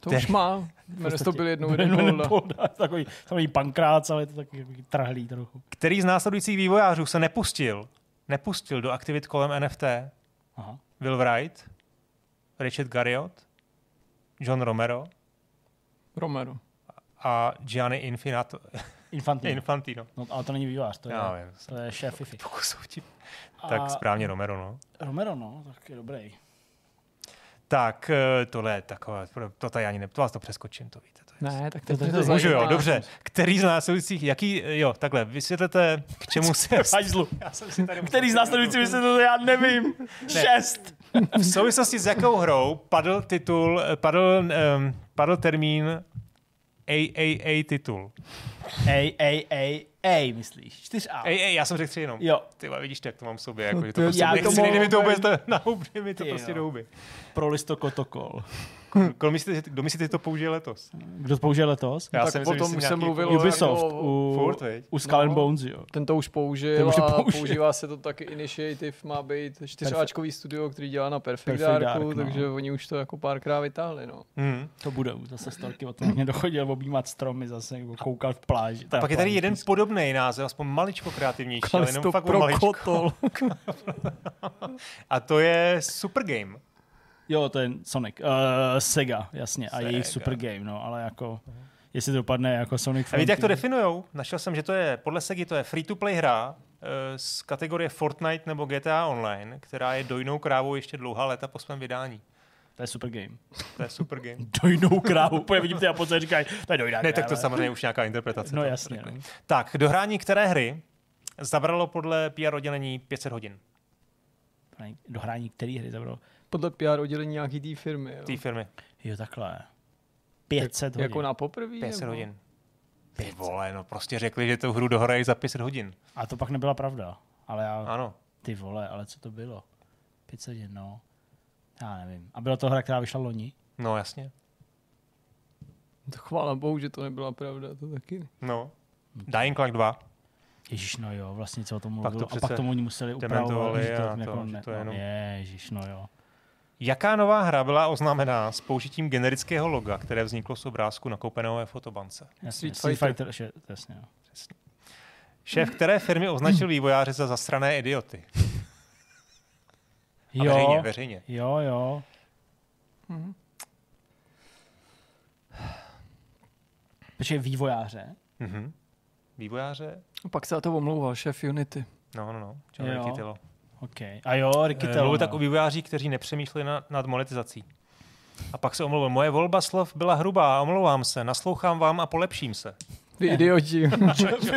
To Který- už má. Jmenuje to byl jednou jeden Polda. Polda. Polda. Takový, takový pankrác, ale je to taky takový trhlý trochu. Který z následujících vývojářů se nepustil, nepustil do aktivit kolem NFT? Aha. Will Wright, Richard Garriott, John Romero Romero. a Gianni Infinato, Infantino. *laughs* Infantino. No, ale to není vývář, to je, Já vím. to je šéf FIFI. Pokusu vtip. A Tak správně Romero, no. Romero, no, tak je dobrý. Tak eh, tohle je takové, to tady ani ne, to vás to přeskočím, to víte. To je Ne, tak To- to- to- to Můžu jo, dobře. Který z následujících, jaký, jo, takhle, vysvětlete, k čemu *laughs* se... Hajzlu. *laughs* Já jsem si tady Který z následujících vysvětlil, já nevím. *laughs* Šest. V souvislosti s jakou hrou padl titul, eh, padl, um, padl termín AAA titul. Ej, ej, myslíš? 4A. Ej, ej, já jsem řekl tři jenom. Jo, Ty vidíš jak to mám v sobě, jako, že to prostě já nechci, to nejde mi to vůbec na huby, mi to prostě do huby. pro listokotokol. Kdo myslíte, že- kdo myslíte, že to použije letos? Kdo to použije letos? Já tak si myslím, potom jsem už jsem nějaký mluvil jako- o- Ubisoft, jako- u, veď? u Skull and No. Bones, jo. Ten to už použil Ten už to a použil. používá se to taky Initiative, má být čtyřáčkový studio, který dělá na Perfect, Perfect Darku, Dark, no. takže oni už to jako párkrát vytáhli. No. Mhm. To bude zase storky o tom, mě dochodil objímat stromy zase, nebo koukal v pláži. A pak je tady jeden podobný název, aspoň maličko kreativnější, ale jenom fakt maličko. *laughs* A to je Super Game. Jo, to je Sonic. Uh, Sega, jasně. A jejich Sega. super game, no, ale jako... Jestli to dopadne jako Sonic A víte, jak to Frontier. definujou? Našel jsem, že to je podle Segy to je free-to-play hra eh, z kategorie Fortnite nebo GTA Online, která je dojnou krávou ještě dlouhá léta po svém vydání. To je super game. To je super game. *laughs* Dojnou krávu. Úplně vidím ty Japonce, říkají, to je dojná Ne, tak to samozřejmě už nějaká interpretace. No jasně. No. Tak, dohrání které hry zabralo podle PR oddělení 500 hodin Dohrání který hry zabralo? Podle PR oddělení nějaký té firmy. Jo. té firmy? Jo, takhle. 500 hodin. Jako na poprvé? 500 nebo? hodin. Ty vole, no prostě řekli, že tu hru dohrají za 500 hodin. A to pak nebyla pravda. Ale já, Ano. ty vole, ale co to bylo? 500 hodin, no. Já nevím. A byla to hra, která vyšla loni? No jasně. To chvála bohu, že to nebyla pravda, to taky. No. Dying Light 2. Ježíš, no jo, vlastně co o tom Pak mluvil. to a pak přece tomu oni museli upravovat. že a to, to, jako že ne, to je jenom- no, Ježíš, no jo. Jaká nová hra byla oznámená s použitím generického loga, které vzniklo z obrázku nakoupeného ve fotobance? Jasně, Street Street Fighter. Fighter, že, jasně, no. Šéf které firmy označil vývojáře za zastrané idioty? A veřejně, Jo, veřejně. jo, jo. Mhm. Počkej, vývojáře? Mhm. Vývojáře? A pak se za to omlouval šéf Unity. No, no, no. John Jo. Riccitello. OK. A jo, Ricky Eh, Tell, Mluvil tak o vývojářích, kteří nepřemýšleli na, nad monetizací. A pak se omluvil. Moje volba slov byla hrubá, omlouvám se, naslouchám vám a polepším se. Vy idioti. *laughs*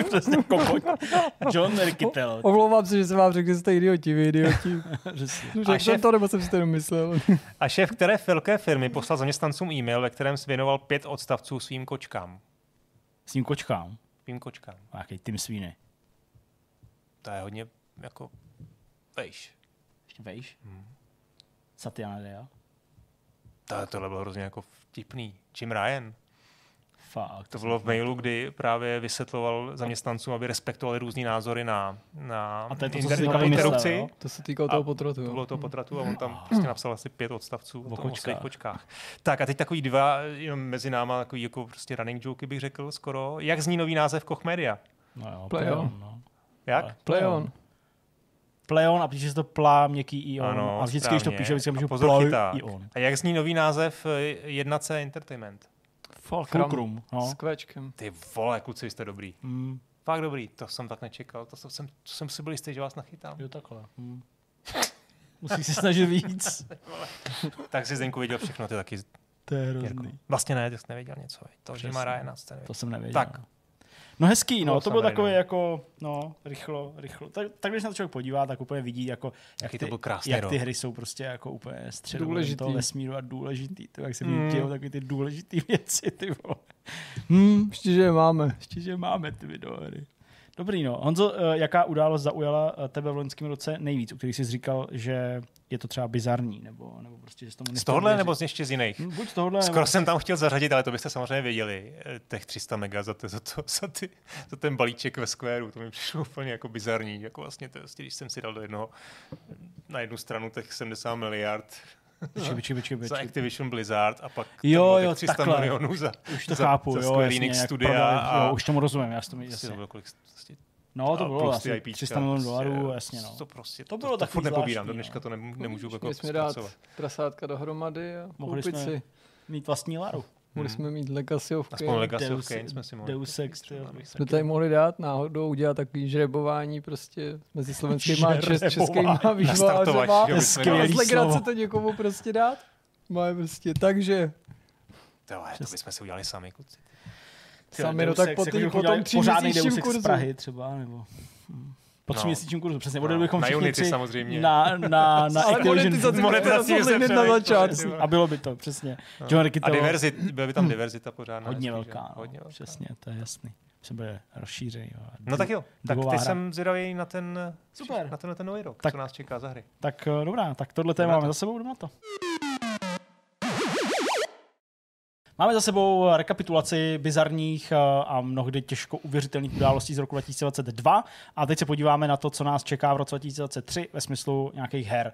Přesně. *laughs* John Rikitel. Omlouvám se, že jsem vám řekl, že jste idioti, vy idioti. *laughs* Řekl šéf- jsem to, nebo jsem si to myslel. A šéf které velké firmy poslal zaměstnancům e-mail, ve kterém věnoval pět odstavců svým kočkám. S tím kočkám. Svým kočkám. Nějaký Tim Sweeney. To je hodně jako... Vejš. Ještě vejš? Hmm. Satya Nadella. To, tohle bylo hrozně jako vtipný. Jim Ryan. Fakt. To bylo v mailu, kdy právě vysvětloval zaměstnancům, aby respektovali různý názory na, na A to je to, co inter- jsi říkal, interrupci. vymyslel, jo? To se týkalo toho potratu. To bylo toho potratu a on tam prostě napsal asi pět odstavců o, o kočkách. svých kočkách. Tak a teď takový dva, jenom mezi náma, takový jako prostě running joke bych řekl skoro. Jak zní nový název Koch Media? No jo, Play Pleon, on. no. Jak? Play on. Pleon a píše se to plá, měkký i on. Ano, a vždycky, když to správně. píše, vždycky můžu i on. A jak zní nový název eh, 1C Entertainment? Fulcrum, no. S kvečkem. Ty vole, kluci, jste dobrý. Mm, Fakt dobrý, to jsem tak nečekal. To jsem, to jsem si byl jistý, že vás nachytám. jo, takhle. *laughs* Mm. Musíš se snažit víc. *laughs* Tak si Zdenku viděl všechno, ty taky. To je Jirko. hrozný. Vlastně ne, ty jsi nevěděl něco. To, že Přesně. má Ryana, nevěděl. To jsem nevěděl. Tak. No hezký, no, to bylo takové no. jako, no, rychlo, rychlo. Tak, tak když se na to člověk podívá, tak úplně vidí, jako, jak, Jaký ty, to byl krásný jak rok. ty hry jsou prostě jako úplně Důležitý. toho vesmíru a důležitý. To, jak se Mm. dějou takový ty důležitý *laughs* věci, ty vole. Hmm, Ještě, že je máme. ještě, že máme ty videohry. Dobrý, no. Honzo, eh, jaká událost zaujala eh, tebe v loňském roce nejvíc, u kterých jsi říkal, že je to třeba bizarní, nebo, nebo prostě, že jsi tomu Z tohohle věřit? nebo z ještě z jiných? Hm, Buď z tohohle, Skoro nebo... jsem tam chtěl zařadit, ale to byste samozřejmě věděli. eh, Těch 300 mega za, to, za, to, *laughs* za, ty, za ten balíček ve Squareu. To mi přišlo úplně jako bizarní. Jako vlastně to, vlastně, když jsem si dal do jednoho, na jednu stranu těch 70 miliard Počkej, počkej, počkej, za. Activision Blizzard a pak Jo, jo, 300 takhle. milionů za, Už to za, chápu, za jo, Square jasně, studia prodali, a jo, už tomu rozumím, já to mi prostě jasně. bylo kolik, prostě, No, to bylo asi IPčka, 300 milionů prostě, dolarů, jasně, no. To prostě, To to, bylo takový furt nepobírám, zvláštní, do dneška no. to nemů- nemůžu jako jsme dát prasátka dohromady a Mohli koupit jsme- si. Mít vlastní Laru. Mohli jsme mít Legacy of Aspoň Kain. Legacy of Deus- Kain jsme si mohli. Deus Ex. Jsme tady mohli dát náhodou udělat takový žrebování prostě mezi slovenskýma a čes, českýma vývojářema. z legrace to někomu prostě dát. Máme prostě, takže To, to bychom si udělali sami, kluci. Sami, no tak po, jako tý, tom tří pořádný Deus měsíčním Ex z kurzu. Prahy třeba, nebo... hm. Po No. tři měsíčním kurzu, přesně. No, Odjeli bychom na Unity tři samozřejmě. na, na, *laughs* na Ale Activision. monetizaci Monetizaci na začátku. A bylo by to, přesně. No. John A diverzit, byla by tam diverzita pořádná. hodně hezký, velká, no, Hodně velká. přesně, to je jasný. Se bude rozšířit. Jo. No tak jo, tak ty jsem zvědavý na ten, Super. na tenhle ten nový rok, Tak- co nás čeká za hry. Tak eh, dobrá, tak tohle téma na máme za sebou, jdeme na to. Máme za sebou rekapitulaci bizarních eh, a mnohdy těžko uvěřitelných událostí z roku 2022 a teď se podíváme na to, co nás čeká v roce 2023 ve smyslu nějakých her.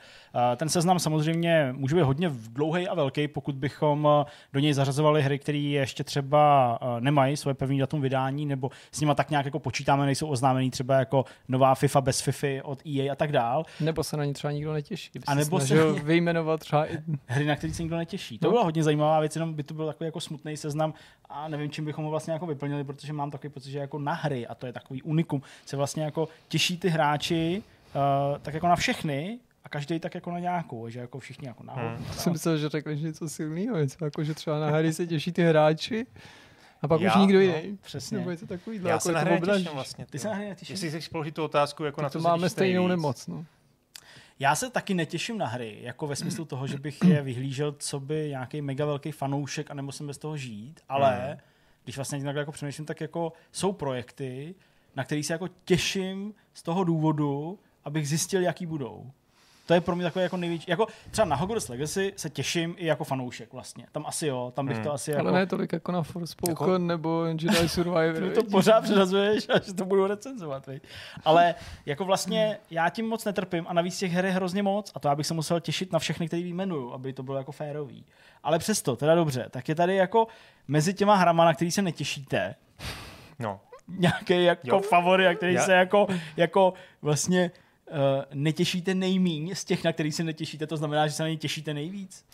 Eh, Ten seznam samozřejmě může být hodně dlouhý a velký, pokud bychom eh, do něj zařazovali hry, které ještě třeba nemají svoje pevné datum vydání, nebo s nima tak nějak jako počítáme, nejsou oznámený třeba jako nová FIFA bez FIFA od EA a tak dál. Nebo se na ně třeba nikdo netěší. A nebo se vyjmenovat třeba i hry, na který se nikdo netěší. To No. byla hodně zajímavá věc, jenom by to byl takový jako smutný seznam a nevím, čím bychom ho vlastně jako vyplnili, protože mám takový pocit, že jako na hry, a to je takový unikum, se vlastně jako těší ty hráči uh, tak jako na všechny a každý tak jako na nějakou, že jako všichni jako na Hmm. hmm. jsem myslel, že řekneš něco silného, něco jako, že třeba na hry se těší ty hráči a pak Já, už nikdo no, jiný. přesně. Nebo něco takového. Já jako se je na to hry netěším vlastně. Ty se na hry netěšíš? Jestli chceš položit tu otázku, jako na Tak co to se máme stejnou nemoc. No. Já se taky netěším na hry, jako ve smyslu toho, že bych je vyhlížel, co by nějaký mega velký fanoušek a nebo jsem bez toho žít, ale Hmm. když vlastně takhle jako přemýšlím, tak jako jsou projekty, na který se jako těším z toho důvodu, abych zjistil, jaký budou. To je pro mě takové jako největší. Jako třeba na Hogwarts Legacy se těším i jako fanoušek vlastně. Tam asi jo, tam bych Hmm. to asi Ale jako... ne tolik jako na Forspoken Jako- nebo Jedi Survivor. *laughs* Ty to pořád předazuješ a že to budu recenzovat. Viď? Ale jako vlastně já tím moc netrpím a navíc těch her je hrozně moc a to já bych se musel těšit na všechny, který vyjmenuju, aby to bylo jako férový. Ale přesto, teda dobře, tak je tady jako mezi těma hrama, na který se netěšíte, No, nějaký jako Jo. favorit, a který Já- se jako, jako vlastně netěšíte nejmíň z těch, na který se netěšíte, to znamená, že se na ně těšíte nejvíc.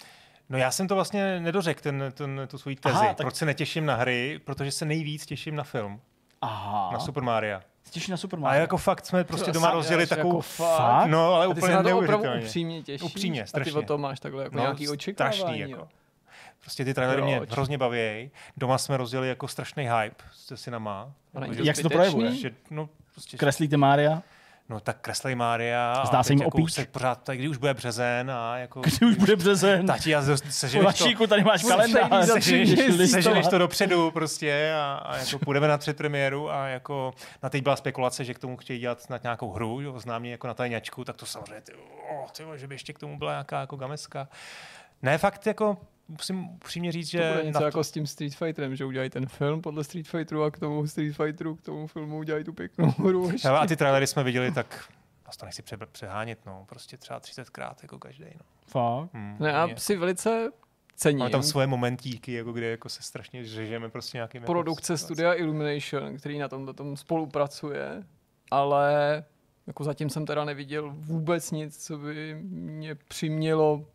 No já jsem to vlastně nedořekl, ten, ten, tu svoji tezi. Aha, tak- Proč se netěším na hry? Protože se nejvíc těším na film. Aha, Na Super Mario. těší na Super A Mario. jako fakt jsme prostě To doma rozdělili až takovou... jako fakt? No, ale A ty se úplně na to opravdu neuvěřitelně. upřímně těšíš? Upřímně, A ty strašně. o tom máš takhle jako No, nějaký očekávání. strašný, jo. jako. Prostě ty trailery mě Proč? hrozně baví. Doma jsme rozdělili jako strašný hype se synama. A Jak se to projevuje? že, no, prostě, Kreslíte Mária? No tak kreslej Mária. Zdá a se jim jako opíč? pořád, tak kdy už bude březen a jako... Kdy už bude březen? Tati, já seženeš to, tady máš kalendář. seženeš to dopředu prostě a, a jako půjdeme na předpremiéru a jako na teď byla spekulace, že k tomu chtějí dělat snad nějakou hru, jo, známý jako na tajňačku, tak to samozřejmě, ty, oh, ty, že by ještě k tomu byla nějaká jako gameska. Ne, fakt jako musím upřímně říct, To že... bude něco na jako s tím Street Fighterem, že udělají ten film podle Street Fighteru a k tomu Street Fighteru, k tomu filmu udělají tu pěknou *laughs* hru. Hele, a ty trailery jsme viděli, tak vás to nechci pře- přehánět, no. Prostě třeba 30krát jako každý, no. Fakt. Hmm, Ne, a si velice cením Máme tam svoje momentíky, jako kde jako se strašně řežeme prostě nějakým... jako produkce situací. studia Illumination, který na tomto tom spolupracuje, ale jako zatím jsem teda neviděl vůbec nic, co by mě přimělo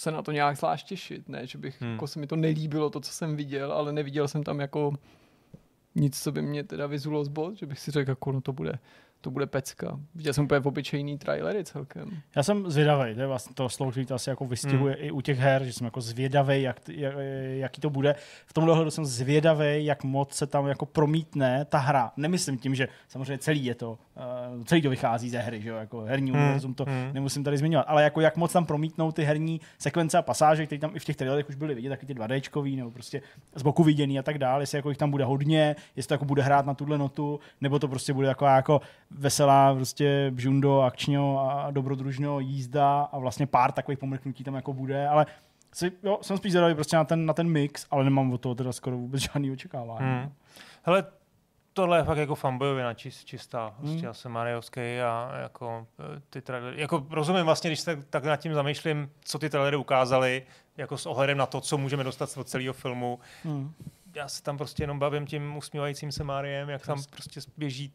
se na to nějak zvlášť těšit. Ne, že bych, Hmm. jako se mi to nelíbilo, to, co jsem viděl, ale neviděl jsem tam jako nic, co by mě teda vyzulo z bod, že bych si řekl, jako no to bude, to bude pecka. Viděl jsem úplně obyčejný trailery celkem. Já jsem zvědavý, to je vlastně to slovo, který to asi jako vystihuje Hmm. i u těch her, že jsem jako zvědavý, jak, jak, jaký to bude. V tomhle ohledu jsem zvědavý, jak moc se tam jako promítne ta hra. Nemyslím tím, že samozřejmě celý je to, uh, celý to vychází ze hry, že jo, jako herní Hmm, univerzum to hmm. nemusím tady zmiňovat, ale jako jak moc tam promítnou ty herní sekvence a pasáže, které tam i v těch trailerech už byly vidět, taky ty 2Dčkový, nebo prostě z boku viděný a tak dále, jestli jako jich tam bude hodně, jestli to jako bude hrát na tuhle notu, nebo to prostě bude taková jako veselá prostě bžundo, akčňo a dobrodružno jízda a vlastně pár takových pomrknutí tam jako bude, ale si, jo, jsem spíš zvědavý prostě na ten, na ten mix, ale nemám od toho teda skoro vůbec *laughs* žádný očekávání. Hmm. Hele, tohle je fakt jako fanbojovina čist, čistá. Hmm. Prostě já jsem Mariovský a jako eh, ty trailery, jako rozumím vlastně, když se tak, tak nad tím zamýšlím, co ty trailery ukázaly, jako s ohledem na to, co můžeme dostat od celého filmu. Hmm. Já se tam prostě jenom bavím tím usmívajícím se Mariem, jak tam prostě běží,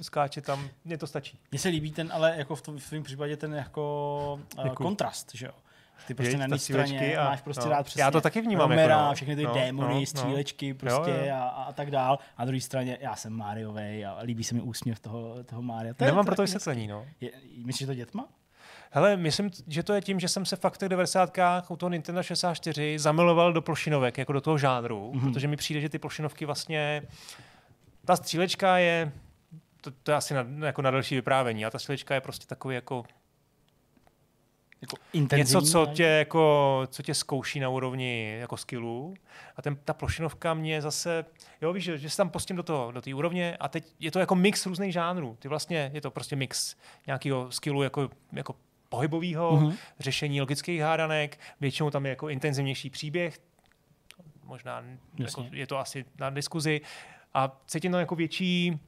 skáče tam, mně to stačí. Mně se líbí ten, ale jako v tom, v tom případě ten jako uh, Děkuju. kontrast, že jo. Ty prostě Viď, na jedné straně střílečky a- máš prostě no. dát přesně Já to taky vnímám jako Romera, no. všechny ty No, démony, no, no. střílečky prostě Jo, jo. A, a, tak dál. A na druhé straně já jsem Mariovej a líbí se mi úsměv toho, toho Mária. To je- Nemám pro to vysvětlení, no. Je, myslíš, že to dětma? Hele, myslím, že to je tím, že jsem se fakt v těch 90. u toho Nintendo 64 zamiloval do plošinovek, jako do toho žánru, Mhm. mm-hmm. protože mi přijde, že ty plošinovky vlastně, ta střílečka je, to, to je asi na, jako na další vyprávění, a ta střílečka je prostě takový jako Jako intenzivní, něco, co tě, jako, co tě zkouší na úrovni jako skillů. A ten, ta plošinovka mě zase, jo víš, že, že se tam pustím do toho, do té úrovně a teď je to jako mix různých žánrů. Ty vlastně, je to prostě mix nějakého skillu jako, jako pohybového, Mhm. mm-hmm. řešení logických hádanek, většinou tam je jako intenzivnější příběh, možná jako, je to asi na diskuzi a cítím tam jako větší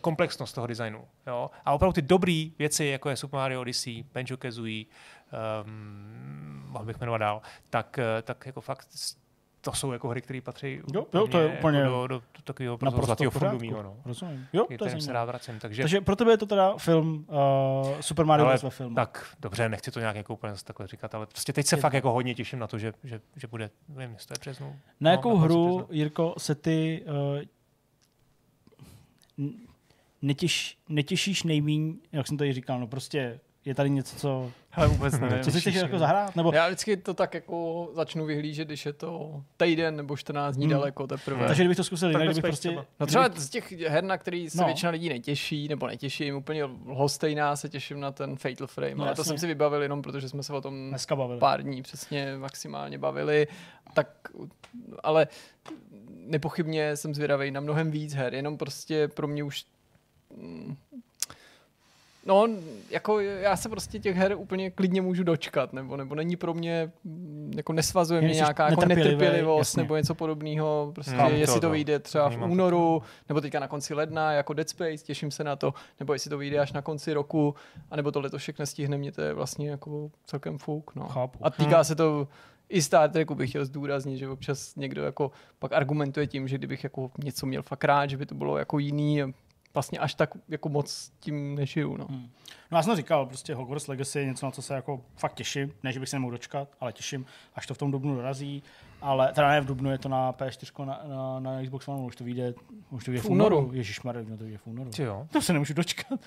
komplexnost toho designu. Jo? A opravdu ty dobré věci, jako je Super Mario Odyssey, Banjo Kazooie, um, mohl bych jmenovat dál, tak, eh, tak jako fakt to jsou jako hry, které patří Jo, jo, to je úplně jako do, do, do takového Naprosto zlatého fondu mýho, no. Rozumím. Jo, to je se rád vracím. Takže, Takže pro tebe je to teda film uh, Super Mario Bros. ve filmu. tak dobře, nechci to nějak jako úplně takhle říkat, ale prostě teď se Je fakt to. jako hodně těším na to, že, že, že bude, nevím, jestli to je březnu. Na No, jakou konci hru. Jirko, se ty uh, netěš, netěšíš nejmíň, jak jsem tady říkal, no prostě je tady něco, co, Ale vůbec nevím. co si chceš jako zahrát? Nebo, Já vždycky to tak jako začnu vyhlížet, když je to týden nebo 14 dní Hmm. daleko teprve. takže kdybych to zkusil jinak, kdybych prostě... třeba. No třeba z těch her, na který se No. většina lidí netěší, nebo netěším, úplně lhostejná se těším na ten Fatal Frame, No ale to jsem si vybavil jenom, protože jsme se o tom Dneska bavili. pár dní přesně maximálně bavili, tak ale nepochybně jsem zvědavý na mnohem víc her, jenom prostě pro mě už mm, No, jako já se prostě těch her úplně klidně můžu dočkat, nebo, nebo není pro mě, mm, jako nesvazuje mě nějaká jako netrpělivost jasně. nebo něco podobného, prostě to, jestli to no. vyjde třeba v Vnímám to. únoru, nebo teďka na konci ledna, jako Dead Space, těším se na to, nebo jestli to vyjde až na konci roku, anebo to letošek nestihne, mě to je vlastně jako celkem fuk, no. Chápu. A týká se to i Star Treku bych chtěl zdůraznit, že občas někdo jako pak argumentuje tím, že kdybych jako něco měl fakt rád, že by to bylo jako jiný, vlastně až tak jako moc tím nežiju, no. Hmm. No já jsem říkal, prostě Hogwarts Legacy je něco, na co se jako fakt těším. Ne, že bych se nemohl dočkat, ale těším, až to v tom dubnu dorazí. Ale teda ne v dubnu, je to na P4, na, na, na Xbox One, už to vyjde, už to vyjde v, V únoru. únoru. Ježišmarja, no to vyjde v únoru. Jo. *laughs* To se nemůžu dočkat. Uh,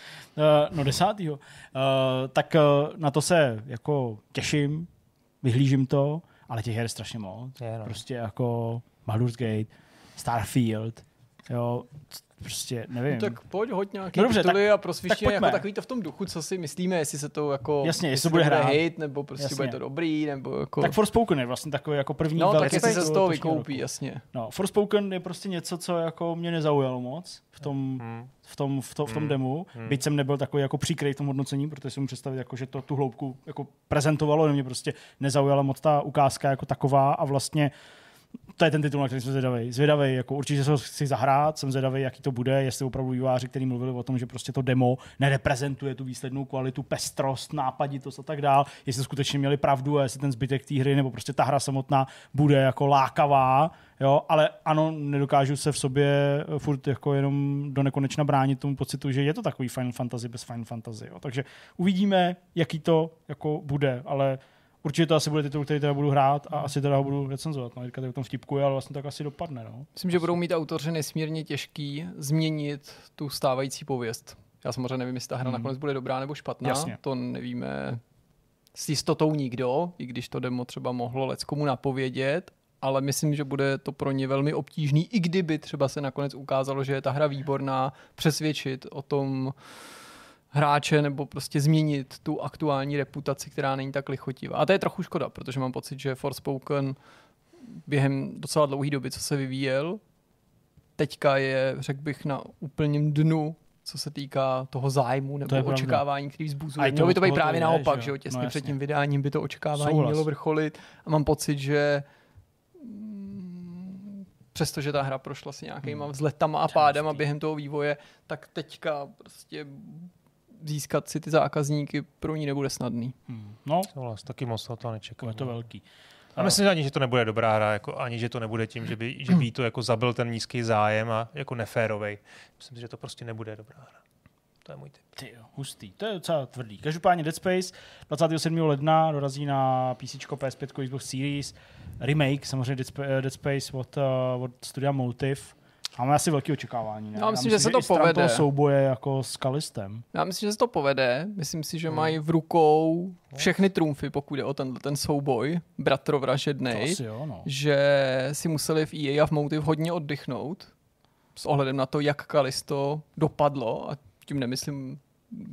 no desátýho. Uh, tak uh, na to se jako těším, vyhlížím to, ale těch her je strašně moc. Je, no. Prostě jako Baldur's Gate, Starfield, jo, prostě nevím. No, tak pojď, hoď nějaký No dobře, tituly tak- a prosvištěj tak jako takový to v tom duchu, co si myslíme, jestli se to jako... Jasně, jestli jestli bude hrát. hit, nebo prostě Jasně. bude to dobrý, nebo jako... tak Forspoken je vlastně takový jako první no, tak velký jestli se z toho vykoupí, roku. jasně. No, Forspoken je prostě něco, co jako mě nezaujalo moc v tom, Hmm. v tom, v to, v tom Hmm. demu. Hmm. Byť jsem nebyl takový jako příkrej v tom hodnocení, protože si mu představit, jako, že to tu hloubku jako prezentovalo, mě prostě nezaujala moc ta ukázka jako taková a vlastně to je ten titul, na který jsem zvědavý. Zvědavý, jako určitě se ho chci zahrát, jsem zvědavý, jaký to bude, jestli opravdu výváři, kteří mluvili o tom, že prostě to demo nereprezentuje tu výslednou kvalitu, pestrost, nápaditost a tak dál, jestli skutečně měli pravdu a jestli ten zbytek té hry nebo prostě ta hra samotná bude jako lákavá, jo, ale ano, nedokážu se v sobě furt jako jenom do nekonečna bránit tomu pocitu, že je to takový Final Fantasy bez Final Fantasy, jo. takže uvidíme, jaký to jako bude, ale Určitě to asi bude titul, který teda budu hrát a asi teda ho budu recenzovat. No, Jirka tady o tom vtipkuje, ale vlastně tak asi dopadne. No. Myslím, že budou mít autoři nesmírně těžký změnit tu stávající pověst. Já samozřejmě nevím, jestli ta hra Hmm. nakonec bude dobrá nebo špatná. Jasně. To nevíme s jistotou nikdo, i když to demo třeba mohlo leckomu napovědět, ale myslím, že bude to pro ně velmi obtížný, i kdyby třeba se nakonec ukázalo, že je ta hra výborná, přesvědčit o tom hráče nebo prostě změnit tu aktuální reputaci, která není tak lichotivá. A to je trochu škoda, protože mám pocit, že Forspoken během docela dlouhé doby, co se vyvíjel, teďka je, řekl bych, na úplném dnu, co se týká toho zájmu To nebo pravda. očekávání, který vzbuzuje. to Mělo by to být to právě je, naopak, že jo? těsně No před tím vydáním by to očekávání Souhlas. mělo vrcholit a mám pocit, že mm, přestože ta hra prošla si nějakýma Hmm. vzletama a To pádama během toho vývoje, tak teďka prostě získat si ty zákazníky pro ní nebude snadný. Hmm. No, Souhlas, taky moc na to nečekám. je to velký. A myslím ani, že to nebude dobrá hra, jako, ani že to nebude tím, že by, že by jí to jako zabil ten nízký zájem a jako neférovej. Myslím si, že to prostě nebude dobrá hra. To je můj tip. Ty jo, hustý. To je docela tvrdý. Každopádně Dead Space 27. ledna dorazí na PC, PS5, Xbox Series. Remake, samozřejmě Dead, eh, Dead Space od, uh, od studia Motive. Máme asi velké očekávání. Ne? Já myslím, že se to povede. toho souboje jako s Kalistem. Já myslím, že se to povede. Myslím si, že Hmm. mají v rukou všechny trumfy, pokud je o ten, ten souboj, To bratrovražednej, asi jo, no. že si museli v EA a v Motive hodně oddychnout s ohledem na to, jak Kalisto dopadlo a tím nemyslím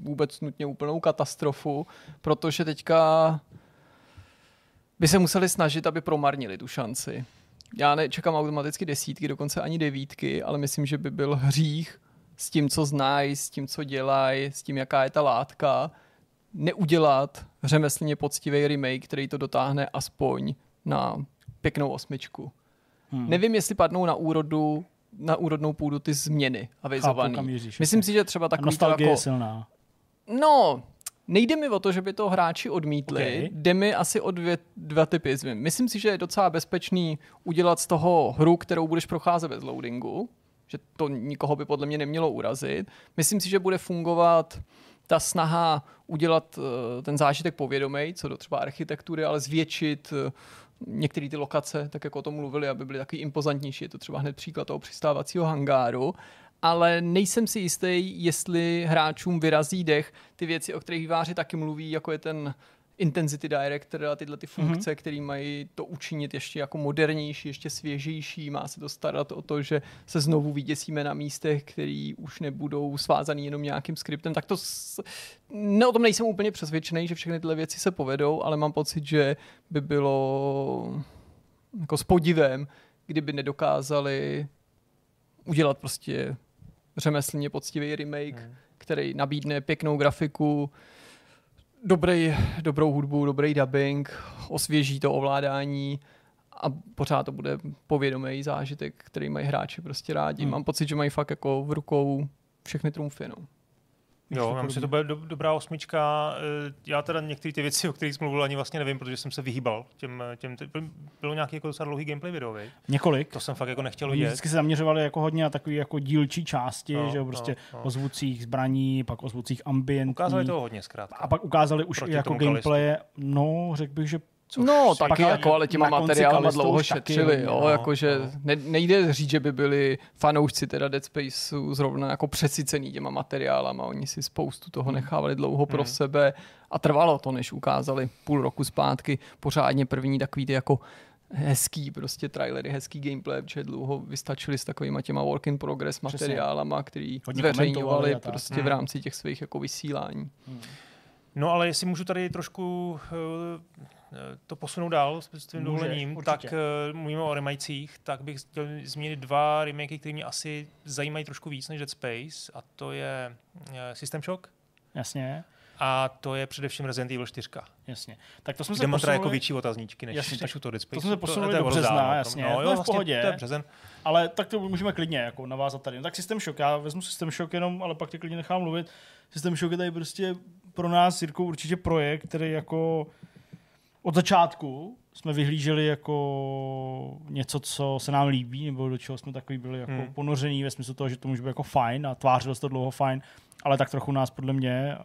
vůbec nutně úplnou katastrofu, protože teďka by se museli snažit, aby promarnili tu šanci. Já nečekám automaticky desítky, dokonce ani devítky, ale myslím, že by byl hřích s tím, co znají, s tím, co dělají, s tím, jaká je ta látka, neudělat řemeslně poctivý remake, který to dotáhne aspoň na pěknou osmičku. Hmm. Nevím, jestli padnou na úrodu na úrodnou půdu ty změny míříš, Myslím si, že třeba A takový to jako... je silná. No, nejde mi o to, že by to hráči odmítli, Okay. jde mi asi o dvě, dva typy změn. Myslím si, že je docela bezpečný udělat z toho hru, kterou budeš procházet bez loadingu, že to nikoho by podle mě nemělo urazit. Myslím si, že bude fungovat ta snaha udělat eh, ten zážitek povědomej, co do třeba architektury, ale zvětšit eh, některé ty lokace, tak jako o tom mluvili, aby byly takový impozantnější. Je to třeba hned příklad toho přistávacího hangáru. Ale nejsem si jistý, jestli hráčům vyrazí dech ty věci, o kterých výváři taky mluví, jako je ten Intensity Director a tyhle ty funkce, mm-hmm. které mají to učinit ještě jako modernější, ještě svěžejší. Má se to starat o to, že se znovu vyděsíme na místech, které už nebudou svázaný jenom nějakým skriptem. Tak to s... no, o tom nejsem úplně přesvědčený, že všechny tyhle věci se povedou, ale mám pocit, že by bylo jako s podivem, kdyby nedokázali udělat prostě řemeslně poctivý remake, hmm. který nabídne pěknou grafiku, dobrý, dobrou hudbu, dobrý dubbing, osvěží to ovládání a pořád to bude povědomý zážitek, který mají hráči prostě rádi. Hmm. Mám pocit, že mají fakt jako v rukou všechny trumfy. No. Jo, já myslím, že to bude do, dobrá osmička. Eh, Já teda některé ty věci, o kterých jsem mluvil, ani vlastně nevím, protože jsem se vyhýbal. Těm, těm, těm, bylo nějaký jako docela dlouhý gameplay video, viď? Několik. To jsem fakt jako nechtěl vidět. vždycky se zaměřovali jako hodně na takové jako dílčí části, No, že jo, prostě no, no. o zvucích zbraní, pak o zvucích ambientní. Ukázali toho hodně zkrátka. A pak ukázali už Proti jako tomu gameplaye, no, řekl bych, že Což no, taky pak jako, ale těma materiálama dlouho taky šetřili, hodně, jo, no, jakože no. ne, nejde říct, že by byli fanoušci teda Dead Spaceu zrovna jako přesycený těma materiálama, oni si spoustu toho nechávali dlouho pro Hmm. sebe a trvalo to, než ukázali půl roku zpátky pořádně první takový ty jako hezký prostě trailery, hezký gameplay, protože dlouho vystačili s takovýma těma work in progress materiálama, který Hodně zveřejňovali prostě Hmm. v rámci těch svých jako vysílání. No ale jestli můžu tady trošku eh, to posunout dál s tvým dovolením, určitě. tak eh, mluvíme o remakech, tak bych chtěl zmínit dva remakey, které mě asi zajímají trošku víc než Dead Space a to je eh, System Shock Jasně, a to je především Resident Evil 4. jasně. Tak to jsme se Kde teda jako posunuli, větší otazníčky než, Jasně, než Dead Space. to jsme se posunuli do bylo března, jasně. No, To jo, je v vlastně, pohodě. To je březen. ale tak to můžeme klidně jako navázat tady. No, tak System Shock, já vezmu System Shock jenom, ale pak tě klidně nechám mluvit. System Shock je tady prostě pro nás s Jirkou určitě projekt, který jako od začátku jsme vyhlíželi jako něco, co se nám líbí, nebo do čeho jsme takový byli jako Hmm. ponoření ve smyslu toho, že to může být jako fajn a tvářilo se to dlouho fajn, ale tak trochu nás podle mě,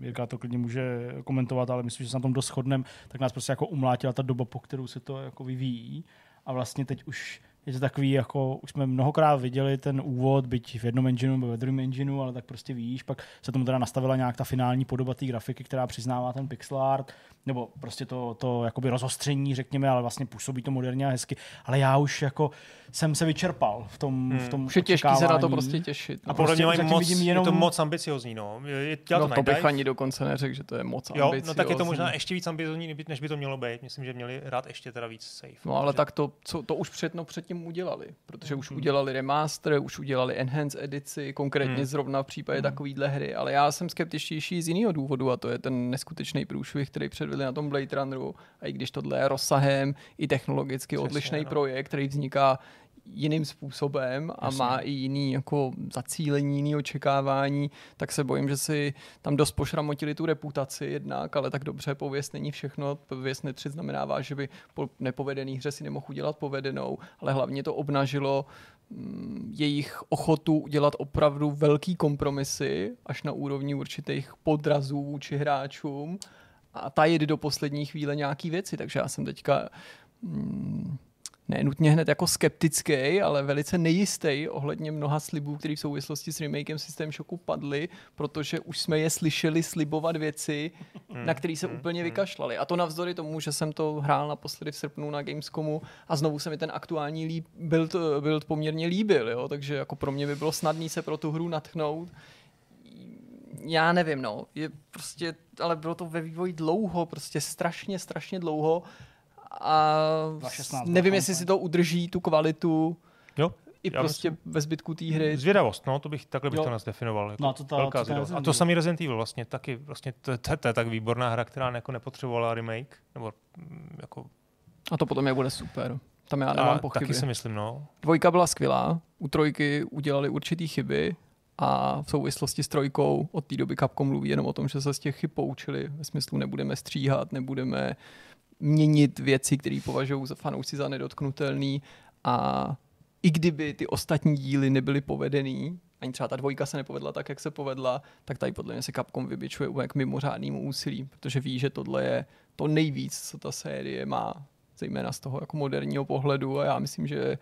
Jirka to klidně může komentovat, ale myslím, že se na tom dost shodnem, tak nás prostě jako umlátila ta doba, po kterou se to jako vyvíjí a vlastně teď už je to takový, jako už jsme mnohokrát viděli ten úvod, byť v jednom engineu nebo ve druhém engineu, ale tak prostě víš, pak se tomu teda nastavila nějak ta finální podoba té grafiky, která přiznává ten pixel art, nebo prostě to, to jakoby rozostření, řekněme, ale vlastně působí to moderně a hezky. Ale já už jako jsem se vyčerpal v tom, Hmm. v tom Už je těžký se na to prostě těšit. A No. Podle prostě mě mají moc, vidím je jenom- to moc ambiciozní. No. Je, je, No, to to bych ani dokonce neřekl, že to je moc Jo, ambiciozní. no tak je to možná ještě víc ambiciozní, než by to mělo být. Myslím, že měli rád ještě teda víc safe. No ale protože- tak to, co, to už předno předtím udělali, protože už Hmm. udělali remaster, už udělali enhance edici, konkrétně Hmm. zrovna v případě takovýhle hry, ale já jsem skeptičtější z jiného důvodu a to je ten neskutečný průšvih, který předvedli na tom Blade Runneru a i když tohle je rozsahem i technologicky Přesně, odlišný no. projekt, který vzniká jiným způsobem a Jasně. má i jiný jako zacílení, jiný očekávání, tak se bojím, že si tam dost pošramotili tu reputaci jednak, ale tak dobře, pověst není všechno, pověst netři znamená, že by po nepovedený hře si nemohl udělat povedenou, ale hlavně to obnažilo mm, jejich ochotu udělat opravdu velký kompromisy až na úrovni určitých podrazů vůči hráčům a tajit do poslední chvíle nějaký věci, takže já jsem teďka mm, ne nutně hned jako skeptický, ale velice nejistý ohledně mnoha slibů, které v souvislosti s remakem System Shocku padly, protože už jsme je slyšeli slibovat věci, na který se hmm, úplně hmm. vykašlali. A to navzdory tomu, že jsem to hrál naposledy v srpnu na Gamescomu a znovu se mi ten aktuální líb, build, build poměrně líbil, jo? takže jako pro mě by bylo snadné se pro tu hru natchnout. Já nevím, no. Je prostě, ale bylo to ve vývoji dlouho, prostě strašně, strašně dlouho. A 2016 nevím, jestli si to udrží, tu kvalitu, Jo, i Já prostě ve zbytku té hry. Zvědavost, no, to bych takhle bych Jo. to nás definoval. Jako No a to ta- velká to zvědavost. A to samý Resident Evil vlastně taky, vlastně to, to, to, je tak výborná hra, která jako nepotrebovala remake, nebo mm, jako, A to potom je bude super. Tam já nemám a pochyby. taky si myslím, no. Dvojka byla skvělá, u trojky udělali určitý chyby a v souvislosti s trojkou od té doby Capcom mluví jenom o tom, že se z těch chyb poučili. Ve smyslu nebudeme stříhat, nebudeme měnit věci, které považují za fanoušci za nedotknutelný a i kdyby ty ostatní díly nebyly povedený, ani třeba ta dvojka se nepovedla tak, jak se povedla, tak tady podle mě se Capcom vybičuje k mimořádnému úsilí, protože ví, že tohle je to nejvíc, co ta série má, zejména z toho jako moderního pohledu a já myslím, že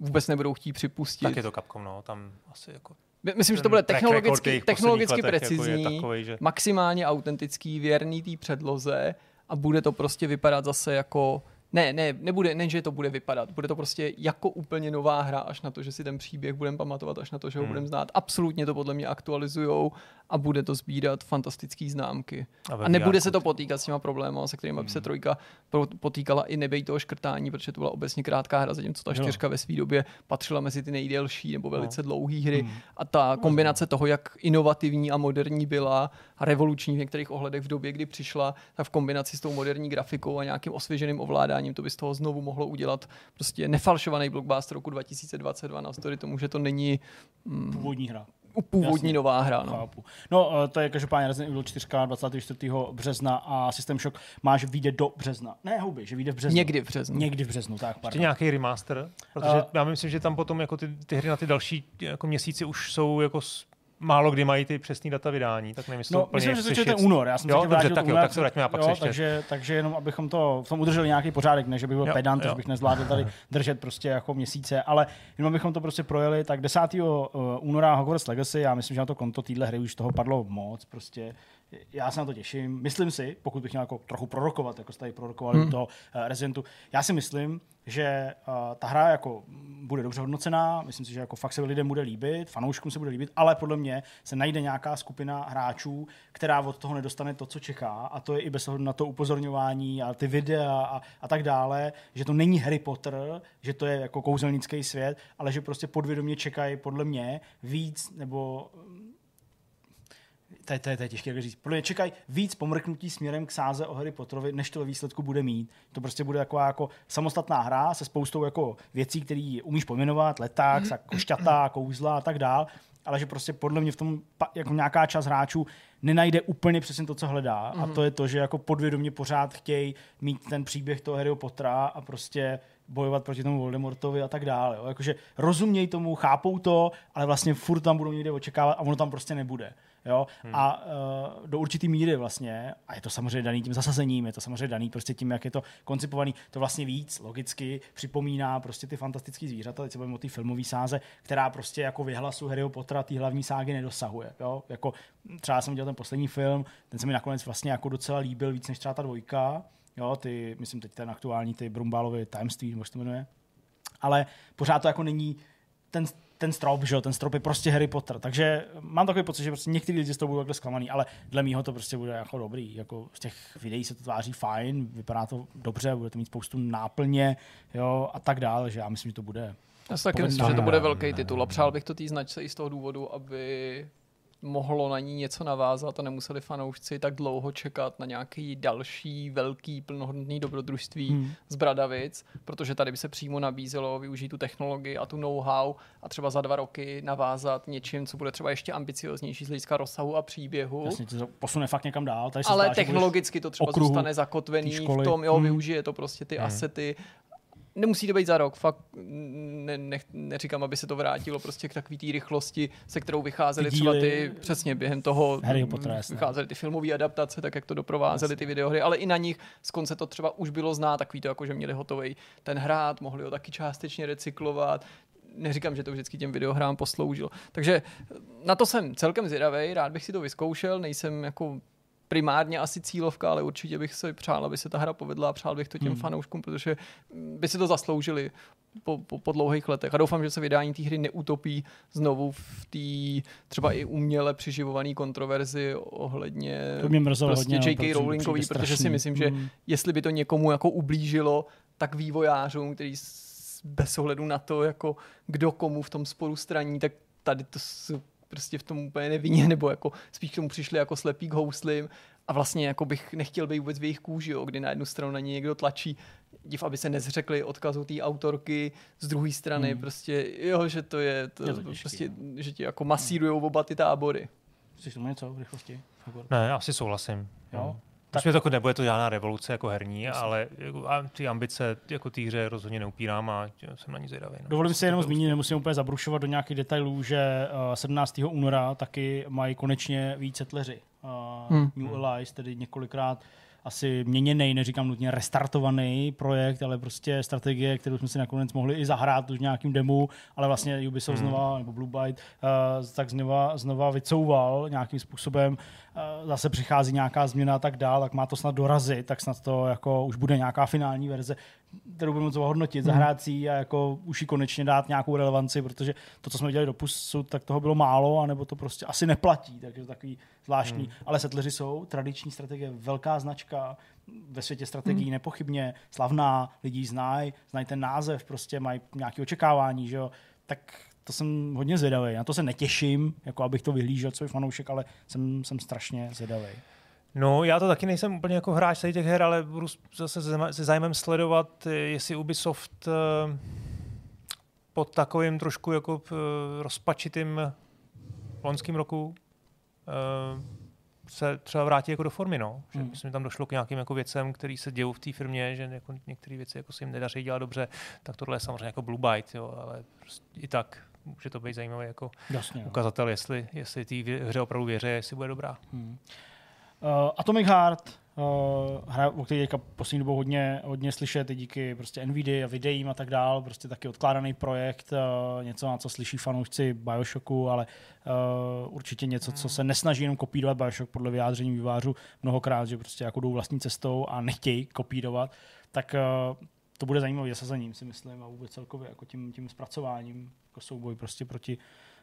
vůbec nebudou chtít připustit. Tak je to Capcom, no, tam asi jako... My- Myslím, že to bude technologicky, technologicky jako precizní, takovej, že- maximálně autentický, věrný té předloze a bude to prostě vypadat zase jako ne, ne, nebude, ne, že to bude vypadat, bude to prostě jako úplně nová hra, až na to, že si ten příběh budeme pamatovat, až na to, že ho Hmm. budeme znát. Absolutně to podle mě aktualizujou a bude to sbírat fantastické známky. A A nebude se to potýkat s těma problémy, se kterými by se Hmm. trojka potýkala i nebej toho škrtání, protože to byla obecně krátká hra, zatímco ta čtyřka ve své době patřila mezi ty nejdelší nebo velice No. dlouhé hry. Hmm. A ta kombinace toho, jak inovativní a moderní byla a revoluční v některých ohledech v době, kdy přišla, tak v kombinaci s tou moderní grafikou a nějakým osvěženým ovládáním, to by z toho znovu mohlo udělat prostě nefalšovaný blockbuster roku 2022, navzdory tomu, že to není mm, Původní hra. původní Jasně. nová hra. No. Chápu. No, eh, to je každopádně Resident Evil 4 24. března a System Shock má, že vyjde do března. Ne, houby, že vyjde v březnu. Někdy v březnu. Někdy v březnu, tak, Ještě nějaký remaster, protože uh, já myslím, že tam potom jako ty, ty hry na ty další jako měsíce už jsou jako málo kdy mají ty přesný data vydání, tak to No, úplně myslím, že to je únor. Já jsem Jo, dobře, tak jo, tak se vraťme a pak jo, se takže, takže jenom abychom to v tom udrželi nějaký pořádek, ne, že bych byl Jo, pedant, jo. že bych nezvládl tady držet prostě jako měsíce, ale jenom abychom to prostě projeli, tak 10. února Hogwarts Legacy, já myslím, že na to konto téhle hry už toho padlo moc, prostě já se na to těším. Myslím si, pokud bych měl jako trochu prorokovat, jako jste tady prorokovali hmm. toho uh, Rezidentu, já si myslím, že uh, ta hra jako bude dobře hodnocená, myslím si, že jako fakt se lidem bude líbit, fanouškům se bude líbit, ale podle mě se najde nějaká skupina hráčů, která od toho nedostane to, co čeká a to je i bez ohledu na to upozorňování a ty videa a, a tak dále, že to není Harry Potter, že to je jako kouzelnický svět, ale že prostě podvědomě čekají podle mě víc nebo to je, to je, to je těžké říct. Podle mě čekají víc pomrknutí směrem k sáze o Harry Potterovi, než to ve výsledku bude mít. To prostě bude taková jako samostatná hra se spoustou jako věcí, které umíš pojmenovat, leták, košťata, kouzla a tak dál, ale že prostě podle mě v tom jako nějaká část hráčů nenajde úplně přesně to, co hledá. Mm-hmm. A mhm. to je to, že jako podvědomě pořád chtějí mít ten příběh toho Harryho Pottera a prostě bojovat proti tomu Voldemortovi a tak dále. Jo. Jakože rozumějí tomu, chápou to, ale vlastně furt tam budou někde očekávat a ono tam prostě nebude. Jo? Hmm. A uh, do určitý míry vlastně, a je to samozřejmě daný tím zasazením, je to samozřejmě daný prostě tím, jak je to koncipovaný, to vlastně víc logicky připomíná prostě ty fantastické zvířata, teď se bavíme o té filmové sáze, která prostě jako vyhlasu Harryho Pottera té hlavní ságy nedosahuje. Jo? Jako, třeba jsem dělal ten poslední film, ten se mi nakonec vlastně jako docela líbil víc než třeba ta dvojka, jo, ty, myslím teď ten aktuální, ty Brumbálovy tajemství, nebo se to jmenuje, ale pořád to jako není ten, ten strop, že ten strop je prostě Harry Potter. Takže mám takový pocit, že prostě někteří lidi z toho budou takhle zklamaný, ale dle mého to prostě bude jako dobrý. Jako z těch videí se to tváří fajn, vypadá to dobře, bude to mít spoustu náplně jo, a tak dále, že já myslím, že to bude já si taky myslím, že to bude velký titul a přál bych to té značce i z toho důvodu, aby mohlo na ní něco navázat a nemuseli fanoušci tak dlouho čekat na nějaký další velký plnohodnotný dobrodružství hmm. z Bradavic, protože tady by se přímo nabízelo využít tu technologii a tu know-how a třeba za dva roky navázat něčím, co bude třeba ještě ambicioznější z hlediska rozsahu a příběhu. Jasně, to posune fakt někam dál. Tady Ale zdá, technologicky to třeba zůstane zakotvený v tom, jo, hmm. využije to prostě ty hmm. asety nemusí to být za rok, fakt ne, ne, neříkám, aby se to vrátilo prostě k takové té rychlosti, se kterou vycházely třeba ty, přesně během toho, Harry Potter, vycházely ty filmové adaptace, tak jak to doprovázely ty videohry, ale i na nich z konce to třeba už bylo znát, takový to jako, že měli hotový ten hrát, mohli ho taky částečně recyklovat, neříkám, že to vždycky těm videohrám posloužilo. Takže na to jsem celkem zvědavý, rád bych si to vyzkoušel, nejsem jako primárně asi cílovka, ale určitě bych se přál, aby se ta hra povedla a přál bych to těm hmm. fanouškům, protože by si to zasloužili po, po, po dlouhých letech. A doufám, že se vydání té hry neutopí znovu v té třeba i uměle přiživované kontroverzi ohledně to mě prostě hodně, no, J.K. Rowlingový, protože si myslím, že hmm. jestli by to někomu jako ublížilo, tak vývojářům, který bez ohledu na to, jako kdo komu v tom sporu straní, tak tady to prostě v tom úplně nevinně, *laughs* nebo jako spíš k tomu přišli jako slepý k houslim a vlastně jako bych nechtěl být vůbec v jejich kůži, jo, kdy na jednu stranu na ně někdo tlačí, div, aby se nezřekli odkazu té autorky, z druhé strany hmm. prostě, jo, že to je, to, je to těžký, prostě, no. že ti jako masírujou oba ty tábory. Chceš tomu něco v rychlosti? Ne, asi souhlasím. Jo. Tak to jako nebude to žádná revoluce jako herní, Jasně. ale jako, a ty ambice jako té hře rozhodně neupírám a jsem na ní zvědavý. No. Dovolím si jenom zmínit, nemusím úplně zabrušovat do nějakých detailů, že uh, 17. února taky mají konečně více setleři. Uh, hmm. New Allies, tedy několikrát asi měněný, neříkám nutně restartovaný projekt, ale prostě strategie, kterou jsme si nakonec mohli i zahrát už nějakým demo, ale vlastně Ubisoft hmm. znova, nebo Blue Byte, uh, tak znova, znova vycouval nějakým způsobem Eh, zase přichází nějaká změna a tak dál, tak má to snad dorazit, tak snad to jako už bude nějaká finální verze, kterou budeme moc hodnotit, hmm. zahrát si a jako už ji konečně dát nějakou relevanci, protože to, co jsme dělali do pusu, tak toho bylo málo, anebo to prostě asi neplatí, takže takový zvláštní. Hmm. Ale setleři jsou tradiční strategie, velká značka, ve světě strategií hmm. nepochybně, slavná, lidi znají, znají ten název, prostě mají nějaké očekávání, že jo, tak to jsem hodně zvědavý. Na to se netěším, jako abych to vyhlížel, co je fanoušek, ale jsem, jsem strašně zvědavý. No, já to taky nejsem úplně jako hráč těch her, ale budu zase se zájmem sledovat, jestli Ubisoft eh, pod takovým trošku jako eh, rozpačitým loňským roku eh, se třeba vrátí jako do formy, no. Že hmm. myslím, že tam došlo k nějakým jako věcem, které se dějí v té firmě, že jako některé věci jako se jim nedaří dělat dobře, tak tohle je samozřejmě jako Blue Byte, jo, ale prostě i tak může to být zajímavý jako Jasně, ukazatel, jestli, jestli té hře opravdu věří, jestli bude dobrá. Hmm. Uh, Atomic Heart Uh, hra, o které teďka poslední dobou hodně, hodně slyšet, i díky prostě NVIDIA a videím a tak dál, prostě taky odkládaný projekt, uh, něco, na co slyší fanoušci Bioshocku, ale uh, určitě něco, co se nesnaží jenom kopírovat Bioshock podle vyjádření vývářů mnohokrát, že prostě jako jdou vlastní cestou a nechtějí kopírovat, tak uh, to bude zajímavé zasazením, si myslím, a vůbec celkově jako tím, tím zpracováním, jako souboj prostě proti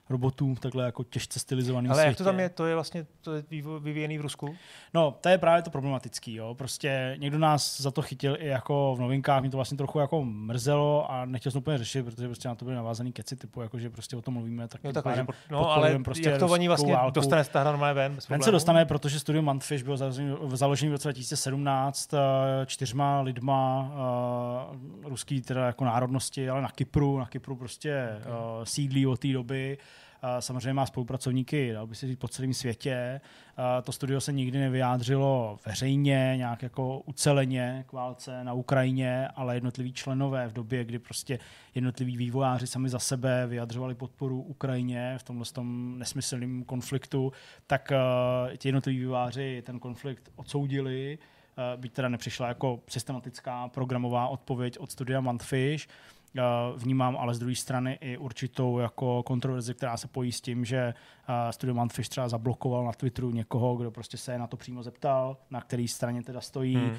robotů takhle jako těžce stylizovaný Ale světě. jak to tam je? To je vlastně to je vyvíjený v Rusku? No, to je právě to problematický. Jo. Prostě někdo nás za to chytil i jako v novinkách, mě to vlastně trochu jako mrzelo a nechtěl jsem úplně řešit, protože prostě na to byly navázaný keci typu, jako že prostě o tom mluvíme, tak Jo, tím tak, pádem no, ale prostě jak to oni vlastně válku. dostane té hra normálně ven? Ven se dostane, protože studio Mantfish bylo založený- založený v roce 2017 eh, čtyřma lidma uh, ruský teda jako národnosti, ale na Kypru, na Kypru prostě uh, sídlí od té doby. Uh, samozřejmě má spolupracovníky, dal by se říct, po celém světě. To studio se nikdy nevyjádřilo veřejně, nějak jako uceleně k válce na Ukrajině, ale jednotliví členové v době, kdy prostě jednotliví vývojáři sami za sebe vyjadřovali podporu Ukrajině v tomhle tom nesmyslném konfliktu, tak uh, ti jednotliví vývojáři ten konflikt odsoudili, uh, byť teda nepřišla jako systematická programová odpověď od studia Mantfish. Uh, vnímám ale z druhé strany i určitou jako kontroverzi, která se pojí s tím, že studio Mantfish třeba zablokoval na Twitteru někoho, kdo prostě se na to přímo zeptal, na který straně teda stojí. Hmm. Uh,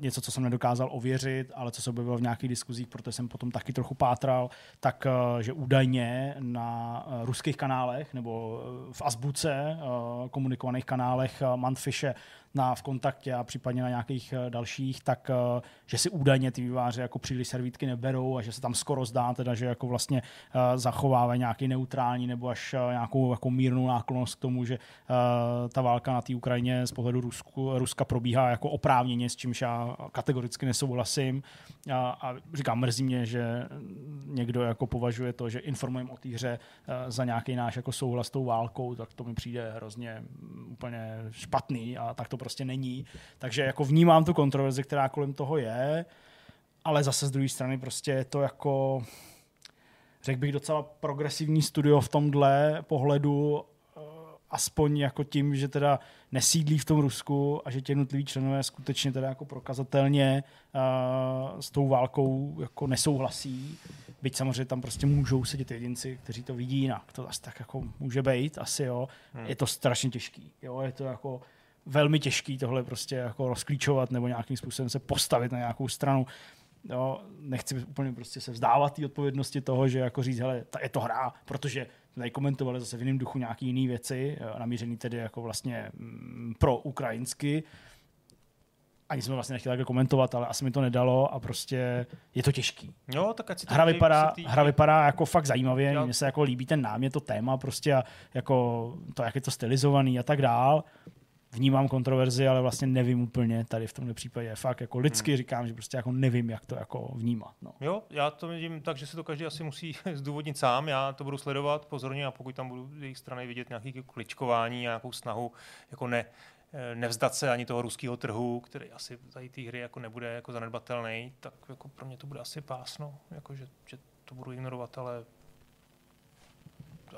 něco, co jsem nedokázal ověřit, ale co se objevilo v nějakých diskuzích, protože jsem potom taky trochu pátral, tak uh, že údajně na uh, ruských kanálech nebo v Azbuce uh, komunikovaných kanálech uh, Mantfishe na v kontaktě a případně na nějakých dalších, tak že si údajně ty výváři jako příliš servítky neberou a že se tam skoro zdá, teda, že jako vlastně zachovávají nějaký neutrální nebo až nějakou jako mírnou náklonost k tomu, že uh, ta válka na té Ukrajině z pohledu Rusku, Ruska probíhá jako oprávněně, s čímž já kategoricky nesouhlasím. A, a říkám, mrzí mě, že někdo jako považuje to, že informujeme o té hře uh, za nějaký náš jako souhlas s tou válkou, tak to mi přijde hrozně úplně špatný a tak to prostě není. Takže jako vnímám tu kontroverzi, která kolem toho je, ale zase z druhé strany prostě je to jako řekl bych docela progresivní studio v tomhle pohledu, eh, aspoň jako tím, že teda nesídlí v tom Rusku a že ti jednotliví členové skutečně teda jako prokazatelně uh, s tou válkou jako nesouhlasí. Byť samozřejmě tam prostě můžou sedět jedinci, kteří to vidí jinak. To asi tak jako může být, asi jo. Hmm. Je to strašně těžký. Jo, je to jako velmi těžký tohle prostě jako rozklíčovat nebo nějakým způsobem se postavit na nějakou stranu. Jo, nechci úplně prostě se vzdávat té odpovědnosti toho, že jako říct, hele, ta je to hra, protože tady komentovali zase v jiném duchu nějaké jiné věci, eh, namířený tedy jako vlastně mm, pro ukrajinsky. Ani jsme vlastně nechtěli takhle komentovat, ale asi mi to nedalo a prostě je to těžký. Jo, tak ať si to Hra vypadá, ty- hra vypadá jako fakt zajímavě, mně se jako líbí ten námět, to téma prostě a jako to, jak je to stylizovaný a tak dál. Vnímám kontroverzi, ale vlastně nevím úplně tady v tomhle případě. Fakt jako lidsky Hmm. říkám, že prostě jako nevím, jak to jako vnímat. No. Jo, já to vidím tak, že si to každý asi musí *laughs* zdůvodnit sám. Já to budu sledovat pozorně a pokud tam budu z jejich strany vidět nějaké kličkování, nějakou snahu jako ne, eh, nevzdat se ani toho ruského trhu, který asi tady té hry jako nebude jako zanedbatelný, tak jako pro mě to bude asi pásno, jako že, že to budu ignorovat, ale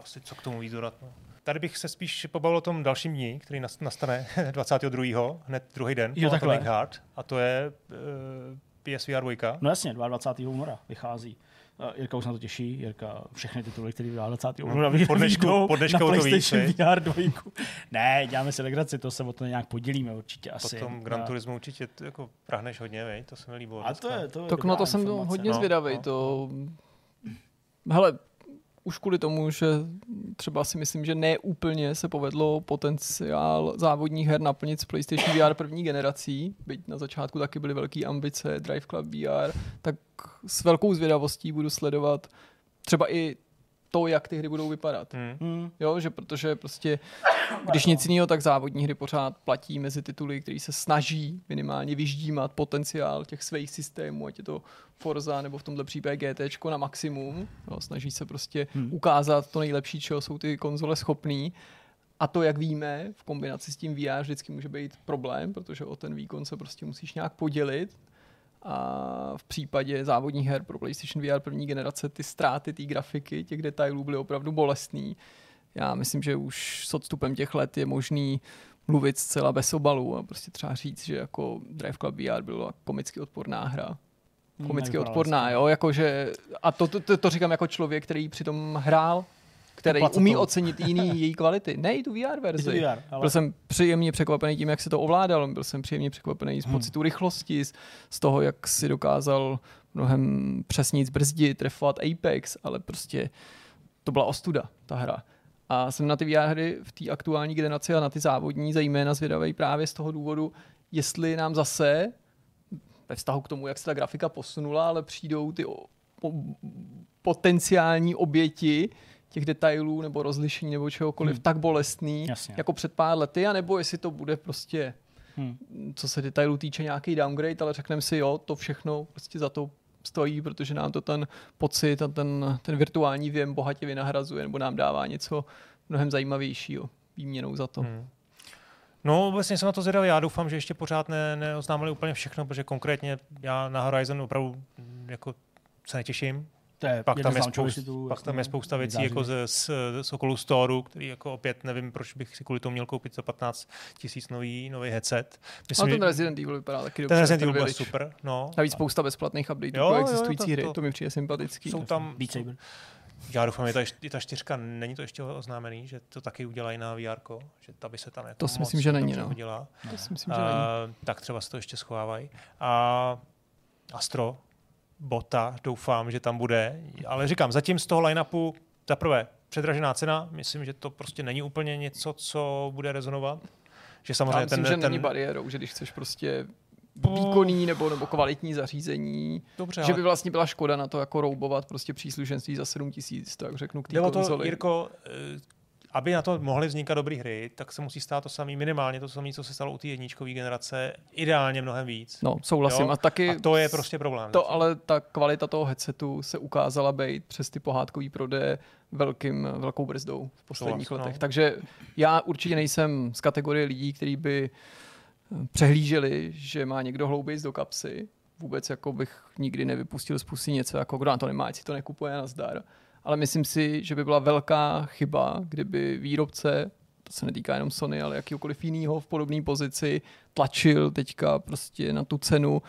asi co k tomu víc dodat. No. Tady bych se spíš pobavil o tom dalším dní, který nas- nastane *laughs* 22. hned druhý den Jo, po takhle. Atomic Heart, a to je uh, PSVR 2. no jasně, 22. února vychází. Uh, Jirka už se na to těší, Jirka všechny tituly, které vydá 20. února, po dnešku- vyjdou po dnešku na to PlayStation viď? VR 2. Ne, děláme si legraci, to se o to nějak podělíme určitě asi. Potom Gran A- Turismo určitě t- jako prahneš hodně, vej? to se mi líbilo. A to je, to je Tak na to jsem informace. hodně no, zvědavý. no. To... Hele, už kvůli tomu, že třeba si myslím, že ne úplně se povedlo potenciál závodních her naplnit s PlayStation VR první generací, byť na začátku taky byly velké ambice Drive Club VR, tak s velkou zvědavostí budu sledovat třeba i to, jak ty hry budou vypadat. Hmm. Hmm. Jo, že protože prostě, když nic jiného, tak závodní hry pořád platí mezi tituly, který se snaží minimálně vyždímat potenciál těch svých systémů, ať je to Forza nebo v tomto případě GT na maximum. Jo, snaží se prostě Hmm. ukázat to nejlepší, čeho jsou ty konzole schopný. A to, jak víme, v kombinaci s tím VR vždycky může být problém, protože o ten výkon se prostě musíš nějak podělit. A v případě závodních her pro PlayStation VR první generace ty ztráty té grafiky, těch detailů byly opravdu bolestný. Já myslím, že už s odstupem těch let je možný mluvit zcela bez obalu a prostě třeba říct, že jako Drive Club VR byla komicky odporná hra. Hmm, Komicky odporná, jo, jakože, a to, to, to, to říkám jako člověk, který přitom hrál, který umí ocenit jiný *laughs* její kvality. Ne i tu VR to verzi. VR, ale... Byl jsem příjemně překvapený tím, jak se to ovládalo. Byl jsem příjemně překvapený z Hmm. pocitu rychlosti, z, z toho, jak si dokázal mnohem přesněji zbrzdit, trefovat Apex, ale prostě to byla ostuda, ta hra. A jsem na ty VR hry v té aktuální generaci a na ty závodní zejména zvědavý právě z toho důvodu, jestli nám zase ve vztahu k tomu, jak se ta grafika posunula, ale přijdou ty o, o, potenciální oběti těch detailů nebo rozlišení nebo čehokoliv Hmm. tak bolestný, Jasně. jako před pár lety, anebo jestli to bude prostě, Hmm. co se detailů týče, nějaký downgrade, ale řekneme si, jo, to všechno prostě za to stojí, protože nám to ten pocit a ten, ten virtuální věm bohatě vynahrazuje nebo nám dává něco mnohem zajímavějšího výměnou za to. Hmm. No, vlastně jsem na to zvědavý. Já doufám, že ještě pořád ne, neoznámili úplně všechno, protože konkrétně já na Horizon opravdu jako se netěším. To je Pak tam, je spousta, titulů, pak tam je spousta věcí jako z, z, z Oculus Store, který jako opět nevím, proč bych si kvůli tomu měl koupit za 15 tisíc nový, nový headset. Ale ten Resident Evil vypadá taky dobře. ten Resident Evil byl super. No. Navíc spousta bezplatných updateů Jo, pro jo, existující to- hry, to- to mi přijde sympatický. Jsou tam, Beat Saber. já doufám, že ta, i ta čtyřka, není to ještě oznámený, že to taky udělají na VR, že ta by se tam jako To si moc myslím, že není, no. hodila. To si myslím, že není. A, tak třeba se to ještě schovávají. A Astro, Bota, doufám, že tam bude. Ale říkám, zatím z toho line-upu, za prvé, předražená cena, myslím, že to prostě není úplně něco, co bude rezonovat. Že Já samozřejmě myslím, ten, že ten, není bariérou, že když chceš prostě výkonný nebo, nebo kvalitní zařízení, Dobře, že by vlastně byla škoda na to jako roubovat prostě příslušenství za 7 tisíc, tak řeknu k té o to, konzoli. Jirko, eh, aby na to mohly vznikat dobré hry, tak se musí stát to samé, minimálně to samé, co se stalo u té jedničkové generace, ideálně mnohem víc. No, souhlasím. Jo? A taky A to je prostě problém. to, ale ta kvalita toho headsetu se ukázala být přes ty pohádkový prodeje velkým, velkou brzdou v posledních Souhlas, no. letech. Takže já určitě nejsem z kategorie lidí, kteří by eh, přehlíželi, že má někdo hlouběji do kapsy. Vůbec jako bych nikdy nevypustil z pusy něco, jako kdo na to nemá, ať si to nekupuje na zdar. Ale myslím si, že by byla velká chyba, kdyby výrobce, to se netýká jenom Sony, ale jakýkoliv jinýho v podobné pozici, tlačil teďka prostě na tu cenu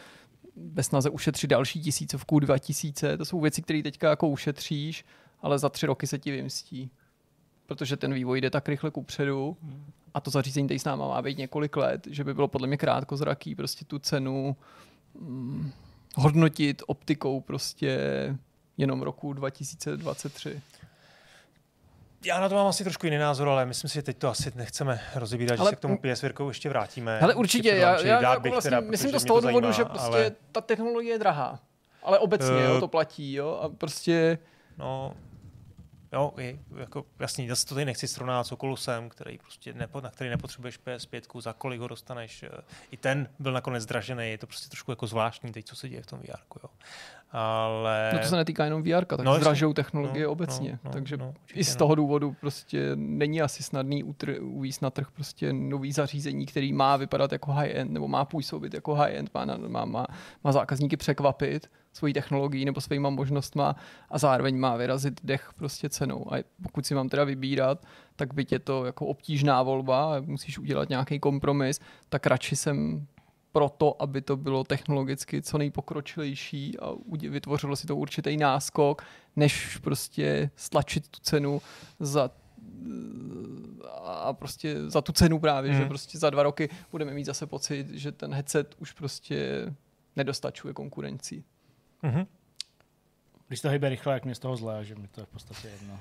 ve snaze ušetřit další tisícovku, dva tisíce. To jsou věci, které teďka jako ušetříš, ale za tři roky se ti vymstí. Protože ten vývoj jde tak rychle kupředu a to zařízení tady s náma má být několik let, že by bylo podle mě krátkozraký prostě tu cenu mm, hodnotit optikou prostě jenom roku 2023. Já na to mám asi trošku jiný názor, ale myslím si, že teď to asi nechceme rozebírat, Ale- že se k tomu PS ještě vrátíme. Ale určitě, já, já, bych vlastně teda, myslím to z toho důvodu, zajímá, že prostě ale, ta technologie je drahá. Ale obecně Eh, jo, to platí, jo, a prostě No, jo, je, jako, jasně, zase to tady nechci srovnat s Oculusem, který prostě nepo, na který nepotřebuješ PS5, za kolik ho dostaneš. eh, I ten byl nakonec dražený, je to prostě trošku jako zvláštní teď, co se děje v tom VR, jo. Ale... No to se netýká jenom VR, tak No, no, zdražou technologie No, no, obecně. no, No, no, Takže no, no, i z no. toho důvodu prostě není asi snadný utr- uvízt na trh prostě nový zařízení, který má vypadat jako high-end, nebo má působit jako high-end, má, má, má, má zákazníky překvapit svojí technologií nebo svýma možnostma a zároveň má vyrazit dech prostě cenou. A pokud si mám teda vybírat, tak byť je to jako obtížná volba, musíš udělat nějaký kompromis, tak radši jsem proto, aby to bylo technologicky co nejpokročilejší a vytvořilo si to určitý náskok, než prostě stlačit tu cenu za a prostě za tu cenu právě, hmm. že Hmm. prostě za dva roky budeme mít zase pocit, že ten headset už prostě nedostačuje konkurencí. Mhm. Když to hýbe rychle, jak mě z toho zlé, že mi to je v podstatě jedno.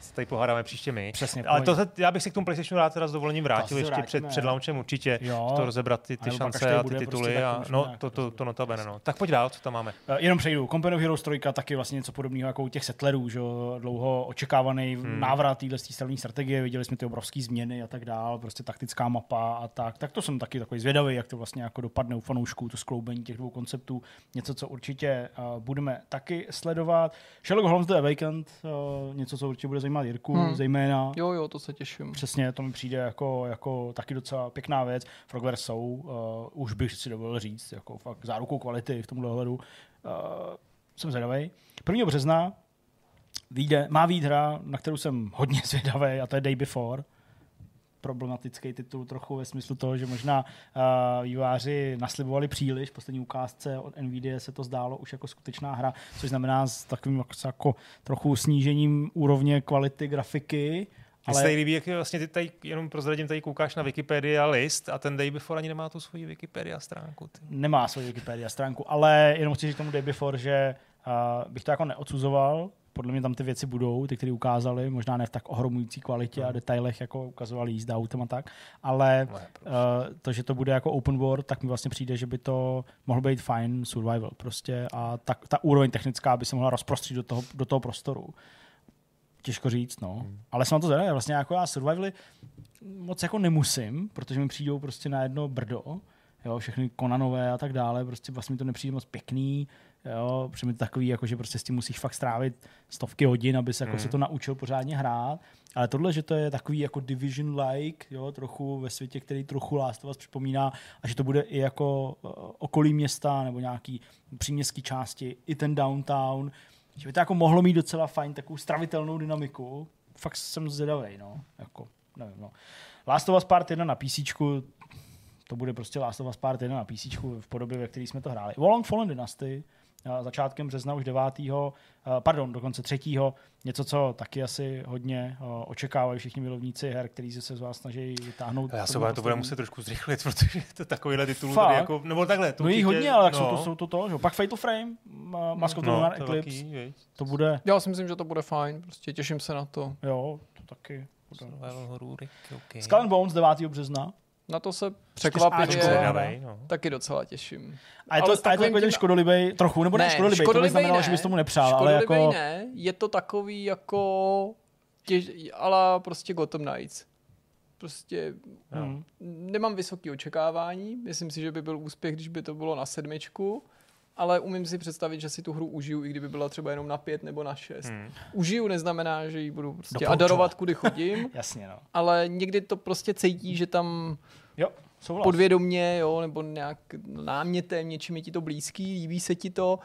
Se tady pohádáme příště my. Přesně. Ale to, se- já bych si k tomu PlayStationu rád teda s dovolením vrátil ještě vrátíme. před, před launchem určitě. Jo. To rozebrat ty, ty šance a ty tituly. prostě, a, to no, nějak to, to, to rozebrat. notabene. No. Tak pojď dál, co tam máme. Eh, Jenom přejdu. Company of Heroes 3 taky vlastně něco podobného jako u těch settlerů, že jo, dlouho očekávaný Hmm. návrat téhle stavní strategie, viděli jsme ty obrovské změny a tak dál, prostě taktická mapa a tak. Tak to jsem taky takový zvědavý, jak to vlastně jako dopadne u fanoušků, to skloubení těch dvou konceptů, něco, co určitě uh, budeme taky sledovat. Sherlock Holmes The Awakened, uh, něco, co určitě bude zajímat Jirku, Hmm. zejména. Jo, jo, to se těším. Přesně, to mi přijde jako, jako taky docela pěkná věc. Frogwares jsou, uh, už bych si dovolil říct, jako fakt zárukou kvality v tomhle ohledu. Uh, jsem zvědavý. 1. března vyjde, má výjít hra, na kterou jsem hodně *laughs* zvědavý, a to je Day Before. Problematický titul trochu ve smyslu toho, že možná uh, výváři naslibovali příliš. V poslední ukázce od Nvidia se to zdálo už jako skutečná hra, což znamená s takovým jako, jako trochu snížením úrovně kvality grafiky. Mně se tady líbí, jak vlastně ty tady, jenom prozradím, tady koukáš na Wikipedia list a ten Day Before ani nemá tu svoji Wikipedia stránku. Ty. Nemá svoji Wikipedia stránku, ale jenom chci říct tomu Day Before, že uh, bych to jako neodsuzoval, podle mě tam ty věci budou, ty, které ukázali, možná ne v tak ohromující kvalitě a hmm. detailech, jako ukazovali jízda autem a tak, ale uh, to, že to bude jako open world, tak mi vlastně přijde, že by to mohl být fine survival prostě a ta, ta úroveň technická by se mohla rozprostřít do toho, do toho prostoru. Těžko říct, no. Hmm. Ale jsem na to zvedavý. Vlastně jako já survivaly moc jako nemusím, protože mi přijdou prostě na jedno brdo, jo, všechny konanové a tak dále, prostě vlastně mi to nepřijde moc pěkný, Jo, přijde takový, jako, že prostě s tím musíš fakt strávit stovky hodin, aby se, jako, mm. se to naučil pořádně hrát. Ale tohle, že to je takový jako Division-like, jo, trochu ve světě, který trochu Last Us připomíná, a že to bude i jako uh, okolí města nebo nějaký příměstské části, i ten downtown, že by to jako mohlo mít docela fajn takovou stravitelnou dynamiku. Fakt jsem zvědavý, no. Jako, nevím, no. Last of Us Part 1 na PC, to bude prostě Last of Us Part 1 na PC v podobě, ve které jsme to hráli. Wolong Fallen Dynasty, začátkem března už 9. pardon, dokonce 3. Něco, co taky asi hodně očekávají všichni milovníci her, kteří se z vás snaží vytáhnout. Já se vám to bude muset trošku zrychlit, *laughs* protože to takovýhle titul tady jako, nebo takhle. To no jich hodně, ale no. jsou, to, jsou to to, že? Pak Fatal Frame, Mask of the no, Eclipse, velký, to bude. Já si myslím, že to bude fajn, prostě těším se na to. Jo, to taky. Okay. Skull and Bones 9. března. Na to se překvapivě no. taky docela těším. A je to, ale a je to jako škodolibej trochu, nebo ne, ne škodolibej, to by znamenalo, ne. že bys tomu nepřál, ale jako... ne, je to takový jako těž, ala prostě Gotham Knights. Prostě no. nemám vysoké očekávání, myslím si, že by byl úspěch, když by to bylo na sedmičku, ale umím si představit, že si tu hru užiju, i kdyby byla třeba jenom na pět nebo na šest. Hmm. Užiju neznamená, že ji budu prostě adorovat, kudy chodím. *laughs* Jasně, no. Ale někdy to prostě cítí, že tam jo, podvědomně, jo, nebo nějak námětem, něčím je ti to blízký, líbí se ti to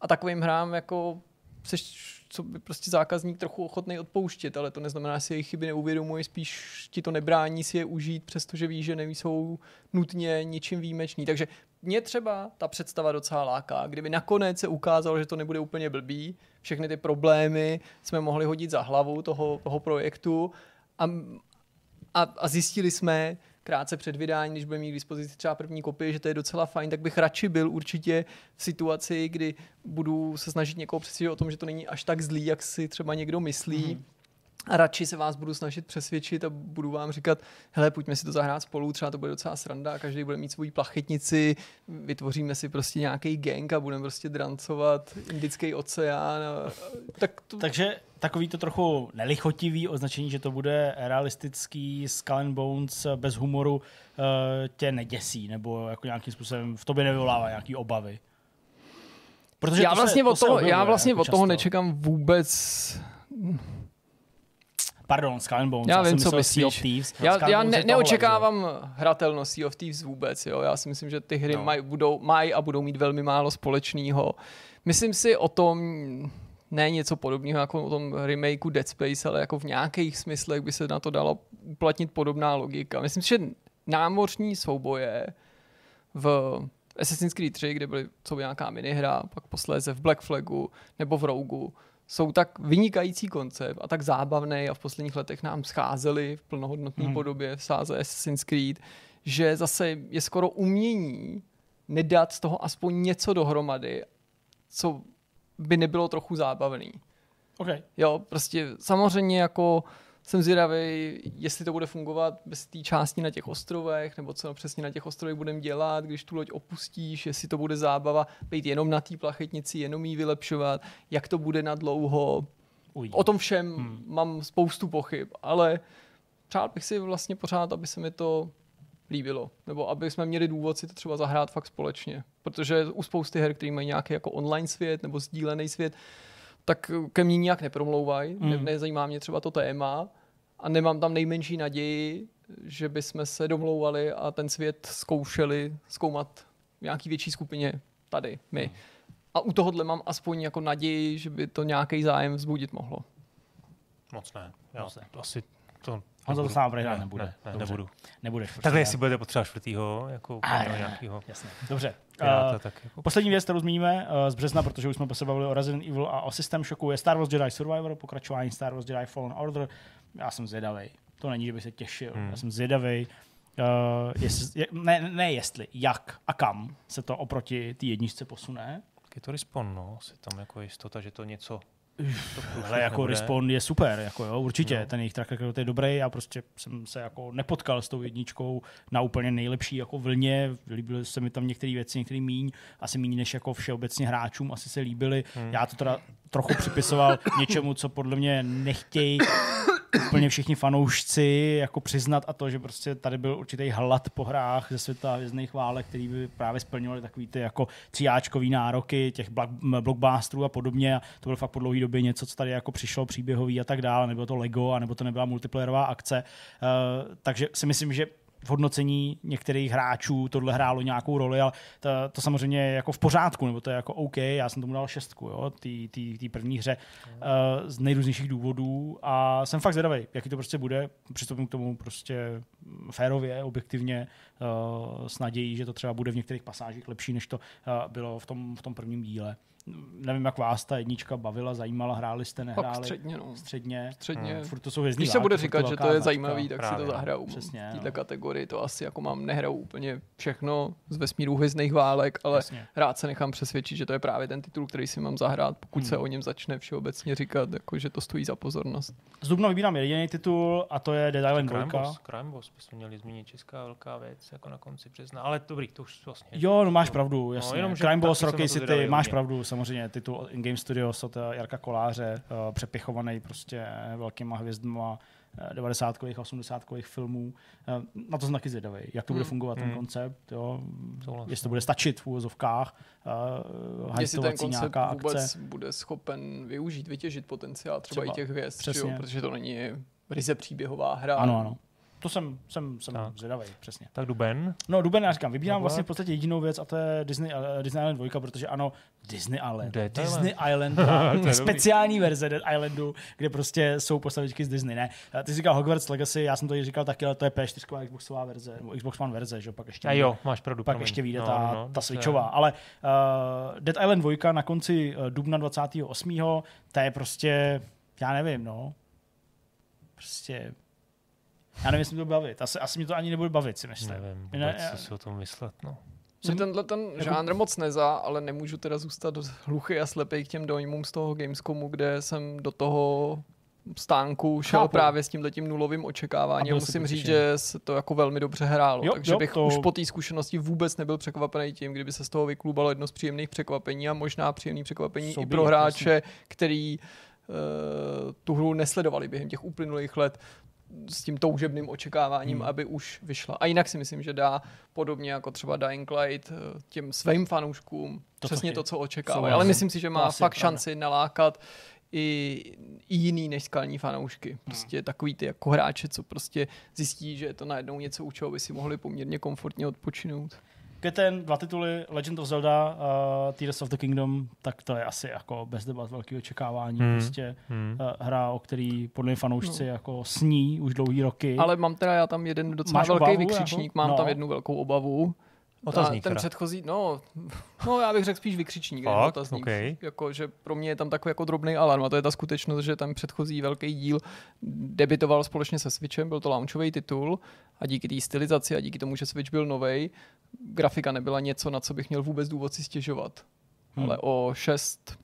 a takovým hrám jako seš, co by prostě zákazník trochu ochotný odpouštět, ale to neznamená, že si jejich chyby neuvědomuje, spíš ti to nebrání si je užít, přestože ví, že nejsou nutně ničím výjimečný. Takže mě třeba ta představa docela láká. Kdyby nakonec se ukázalo, že to nebude úplně blbý, všechny ty problémy jsme mohli hodit za hlavu toho, toho projektu a, a, a zjistili jsme, krátce před vydáním, když bude mít k dispozici třeba první kopie, že to je docela fajn, tak bych radši byl určitě v situaci, kdy budu se snažit někoho přesvědčit o tom, že to není až tak zlý, jak si třeba někdo myslí. Mm-hmm radši se vás budu snažit přesvědčit a budu vám říkat, hele, pojďme si to zahrát spolu, třeba to bude docela sranda, každý bude mít svoji plachetnici, vytvoříme si prostě nějaký gang a budeme prostě drancovat Indický oceán. A, tak to... Takže takový to trochu nelichotivý označení, že to bude realistický Skull and Bones bez humoru eh, tě neděsí, nebo jako nějakým způsobem v tobě nevyvolává nějaký obavy. Protože já vlastně, se, to od toho, já vlastně jako od toho nečekám vůbec Pardon, Skull and Bones. Já, já vím, co myslíš. Sea of Thieves. Já, já ne, neočekávám hratelnost Sea of Thieves vůbec. Jo. Já si myslím, že ty hry no. mají budou, maj a budou mít velmi málo společného. Myslím si o tom, ne něco podobného jako o tom remakeu Dead Space, ale jako v nějakých smyslech by se na to dalo uplatnit podobná logika. Myslím si, že námořní souboje v Assassin's Creed 3, kde byly co by nějaká minihra, pak posléze v Black Flagu nebo v Rogu, jsou tak vynikající koncept a tak zábavný a v posledních letech nám scházeli v plnohodnotné hmm. podobě v sáze Assassin's Creed, že zase je skoro umění nedat z toho aspoň něco dohromady, co by nebylo trochu zábavný. Okay. Jo, prostě samozřejmě jako jsem zvědavý, jestli to bude fungovat bez té části na těch ostrovech, nebo co přesně na těch ostrovech budeme dělat, když tu loď opustíš, jestli to bude zábava být jenom na té plachetnici, jenom ji vylepšovat, jak to bude na dlouho. O tom všem hmm. mám spoustu pochyb, ale přál bych si vlastně pořád, aby se mi to líbilo. Nebo aby jsme měli důvod si to třeba zahrát fakt společně. Protože u spousty her, které mají nějaký jako online svět nebo sdílený svět, tak ke mně nijak nepromlouvají. Mm. Ne, nezajímá mě třeba to téma a nemám tam nejmenší naději, že bychom se domlouvali a ten svět zkoušeli zkoumat v nějaký větší skupině tady, my. A u tohohle mám aspoň jako naději, že by to nějaký zájem vzbudit mohlo. Moc ne. Já Moc ne. asi To On to nebudu. sám Ne, nebude. Ne, ne, Dobře. nebudu. Nebudeš. prostě Takhle, hrát. jestli budete potřebovat čtvrtýho, jako A, ne, ne, nějakýho Jasně. Dobře. Uh, tak jako Poslední věc, kterou zmíníme uh, z března, protože už jsme se bavili o Resident Evil a o System Shocku, je Star Wars Jedi Survivor, pokračování Star Wars Jedi Fallen Order. Já jsem zvědavý. To není, že by se těšil. Hmm. Já jsem zvědavý. Uh, jestli, je, ne, ne jestli, jak a kam se to oproti té jedničce posune. tak je to respawn, no. Si tam jako jistota, že to něco Ale jako nebude. Respawn je super, jako jo, určitě, No. ten jejich track record je dobrý, já prostě jsem se jako nepotkal s tou jedničkou na úplně nejlepší jako vlně, líbily se mi tam některé věci, některé míň, asi míň než jako všeobecně hráčům, asi se líbily, Hmm. já to teda trochu připisoval něčemu, co podle mě nechtějí úplně všichni fanoušci jako přiznat a to, že prostě tady byl určitý hlad po hrách ze světa hvězdných válek, který by právě splňovaly takový ty jako tříáčkový nároky těch blockbusterů a podobně. A to bylo fakt po dlouhé době něco, co tady jako přišlo příběhový a tak dále. Nebylo to Lego, a nebo to nebyla multiplayerová akce. Uh, takže si myslím, že v hodnocení některých hráčů tohle hrálo nějakou roli, ale to, to samozřejmě je jako v pořádku, nebo to je jako OK, já jsem tomu dal šestku, jo, té první hře uh, z nejrůznějších důvodů a jsem fakt zvědavý, jaký to prostě bude, přistoupím k tomu prostě férově, objektivně, uh, s nadějí, že to třeba bude v některých pasážích lepší, než to uh, bylo v tom, v tom prvním díle. Nevím, jak vás ta jednička bavila, zajímala, hráli jste, Pak nehráli středně, no. středně. Středně. Hmm. Furt to jsou Když se bude říkat, že to je zajímavý, tak si Právě, to no. zahraju. Přesně, v no. této kategorii to asi jako mám, nehraju úplně všechno z vesmíru hvězdných válek, ale Jasně. rád se nechám přesvědčit, že to je právě ten titul, který si mám zahrát, pokud Hmm. se o něm začne všeobecně říkat, jako, že to stojí za pozornost. Z Dubna vybírám jediný titul a to je Dead Island Crime 2. Boss, Crime Boss bychom měli zmínit česká velká věc, jako na konci března. Ale dobrý, to už vlastně. Jo, no máš pravdu, jasně. jenom, No, že Crime Boss, Rocky City, máš pravdu, samozřejmě, titul In-Game Studios od eh, Jarka Koláře, uh, přepichovaný prostě velkýma hvězdma eh, 90 a 80 filmů. Eh, Na to jsem taky zvědavý, jak to bude Hmm. fungovat ten Hmm. koncept, jo. Jestli to bude stačit v úvozovkách, uh, Jestli ten koncept nějaká vůbec akce. bude schopen využít, vytěžit potenciál třeba, Třeba, i těch hvězd, jo? protože to není ryze příběhová hra. Ano, ano. To jsem, jsem, jsem Tak. zvědavý, přesně. Tak Duben. No, Duben, já říkám, vybírám Tohle? vlastně v podstatě jedinou věc a to je Disney, uh, Disney Island 2, protože ano, Disney Island. Dead Disney Island, *laughs* To je dobrý. speciální verze Dead Islandu, kde prostě jsou postavičky z Disney, ne? Ty jsi říkal Hogwarts Legacy, já jsem to říkal taky, ale to je P4 Xboxová verze, nebo Xbox One verze, že jo, pak ještě A jo, máš pravdu. pak promiň. ještě vyjde No, ta, no, ta to je- Switchová. Ale uh, Dead Island 2 na konci uh, dubna 28. ta je prostě, já nevím, no. Prostě, já nevím, jestli mě to bavit. Asi, asi mě to ani nebude bavit, si myslím. Nevím Ne, vůbec, já- co si o tom myslet, no. Mě tenhle ten Jako- žánr moc nezá, ale nemůžu teda zůstat hluchý a slepý k těm dojmům z toho Gamescomu, kde jsem do toho stánku šel Chápu. právě s tím letím nulovým očekáváním. musím říct, že se to jako velmi dobře hrálo. Jo, takže jo, bych to- už po té zkušenosti vůbec nebyl překvapený tím, kdyby se z toho vyklubalo jedno z příjemných překvapení a možná příjemný překvapení i Souběh, pro hráče, který uh, tu hru nesledovali během těch uplynulých let s tím toužebným očekáváním, Hmm. aby už vyšla. A jinak si myslím, že dá podobně jako třeba Dying Light eh, těm svým fanouškům To, přesně to, co očekávají. Ale myslím si, že má asi fakt je pravda. šanci nalákat i, i jiný než skalní fanoušky. Prostě takový ty jako hráče, co prostě zjistí, že je to najednou něco, u čeho by si mohli poměrně komfortně odpočinout. Keten, dva tituly, Legend of Zelda, uh, Tears of the Kingdom, tak to je asi jako bez debat velký očekávání. Hmm. Prostě Hmm. uh, hra, o který podle mě fanoušci jako sní už dlouhý roky. Ale mám teda já tam jeden docela Máš velký obavu, vykřičník, jako? mám No. tam jednu velkou obavu. Otazník A ten teda. předchozí, no, *laughs* no, já bych řekl spíš vykřičník, Fakt? otazník. OK. Jako, že pro mě je tam takový jako drobný alarm a to je ta skutečnost, že ten předchozí velký díl debitoval společně se Switchem, byl to launchový titul a díky té stylizaci a díky tomu, že Switch byl novej, grafika nebyla něco, na co bych měl vůbec důvod si stěžovat. Hmm. Ale o šest,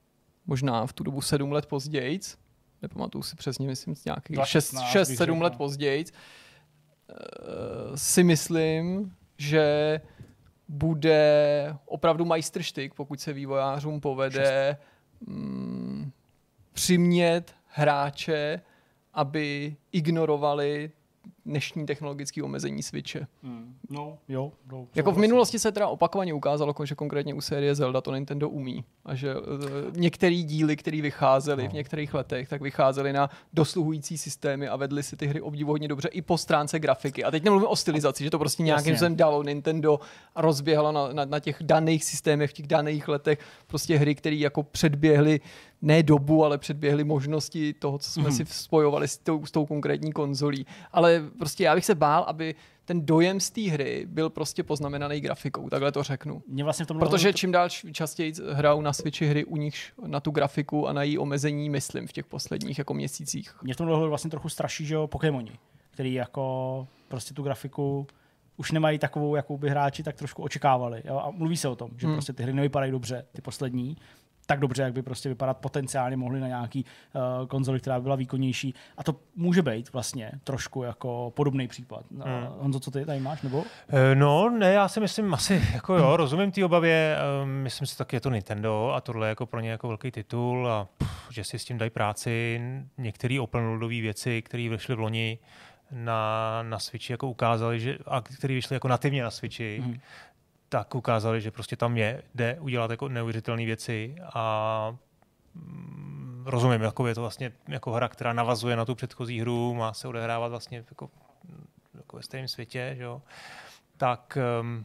možná v tu dobu sedm let později, nepamatuju si přesně, myslím nějakých 2016 6, bych 7 řekl. let později, eh, si myslím, že bude opravdu majstrštyk, pokud se vývojářům povede mm, přimět hráče, aby ignorovali dnešní technologické omezení Switche. Hmm. No, jo. No, jako v minulosti se teda opakovaně ukázalo, že konkrétně u série Zelda to Nintendo umí. A že uh, některé díly, které vycházely no. v některých letech, tak vycházely na dosluhující systémy a vedly si ty hry obdivuhodně dobře i po stránce grafiky. A teď nemluvím o stylizaci, že to prostě nějakým způsobem dalo Nintendo a rozběhlo na, na, na těch daných systémech v těch daných letech prostě hry, které jako předběhly ne dobu, ale předběhly možnosti toho, co jsme mm. si spojovali s tou, s tou konkrétní konzolí. Ale prostě já bych se bál, aby ten dojem z té hry byl prostě poznamenaný grafikou, takhle to řeknu. Mě vlastně v tom Protože čím dál častěji hrajou na Switchi hry, u nich na tu grafiku a na její omezení myslím v těch posledních jako měsících. Mě v tom vlastně trochu straší, že jo, Pokémoni, který jako prostě tu grafiku už nemají takovou, jakou by hráči tak trošku očekávali. Jo? A mluví se o tom, že hmm. prostě ty hry nevypadají dobře, ty poslední tak dobře, jak by prostě vypadat potenciálně mohly na nějaký uh, konzoli, která by byla výkonnější. A to může být vlastně trošku jako podobný případ. Uh, Honzo, co ty tady máš? Nebo? Eh, no, ne, já si myslím asi, jako jo, rozumím té obavě, uh, myslím si taky je to Nintendo a tohle je jako pro ně jako velký titul a pff, že si s tím dají práci. Některé open věci, které vyšly v loni, na, na Switchi jako ukázali, že, a které vyšly jako nativně na Switchi, mm tak ukázali, že prostě tam je, jde udělat jako neuvěřitelné věci a mm, rozumím, jako je to vlastně jako hra, která navazuje na tu předchozí hru, má se odehrávat vlastně jako, jako ve stejném světě, že jo. tak um,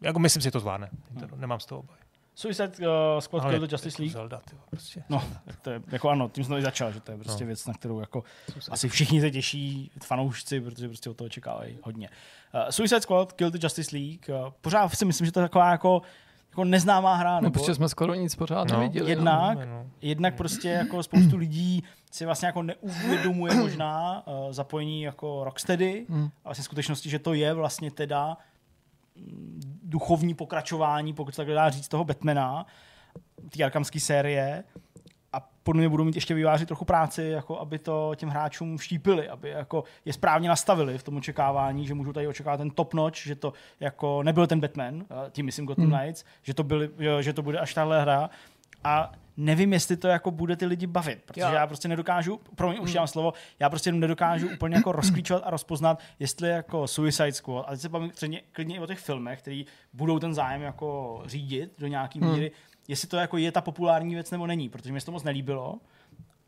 jako myslím si, že to zvládne. Hmm. Nemám z toho obavy. Suicide uh, Squad Kill the Justice League. Zelda, tyjo, prostě. No, to je, jako ano, tím jsem to začal, že to je prostě no. věc, na kterou jako asi všichni se těší, fanoušci, protože prostě od toho očekávají hodně. Uh, Suicide Squad Kill the Justice League, uh, pořád si myslím, že to je taková jako jako neznámá hra. No, nebo... protože jsme skoro nic pořád no. neviděli. Jednak, no. no. jednak prostě jako spoustu lidí si vlastně jako neuvědomuje *clears throat* možná uh, zapojení jako Rocksteady, mm. a vlastně skutečnosti, že to je vlastně teda duchovní pokračování, pokud se tak dá říct, toho Batmana, té arkamské série a podle mě budou mít ještě vyvářit trochu práci, jako aby to těm hráčům vštípili, aby jako je správně nastavili v tom očekávání, že můžou tady očekávat ten top notch, že to jako nebyl ten Batman, tím myslím Gotham hmm. Knights, že to, byly, že to bude až tahle hra a nevím, jestli to jako bude ty lidi bavit, protože já, já prostě nedokážu, pro mě už hmm. slovo, já prostě nedokážu úplně jako rozklíčovat a rozpoznat, jestli jako Suicide Squad, a teď se bavím klidně i o těch filmech, které budou ten zájem jako řídit do nějaký hmm. míry, jestli to jako je ta populární věc nebo není, protože mi se to moc nelíbilo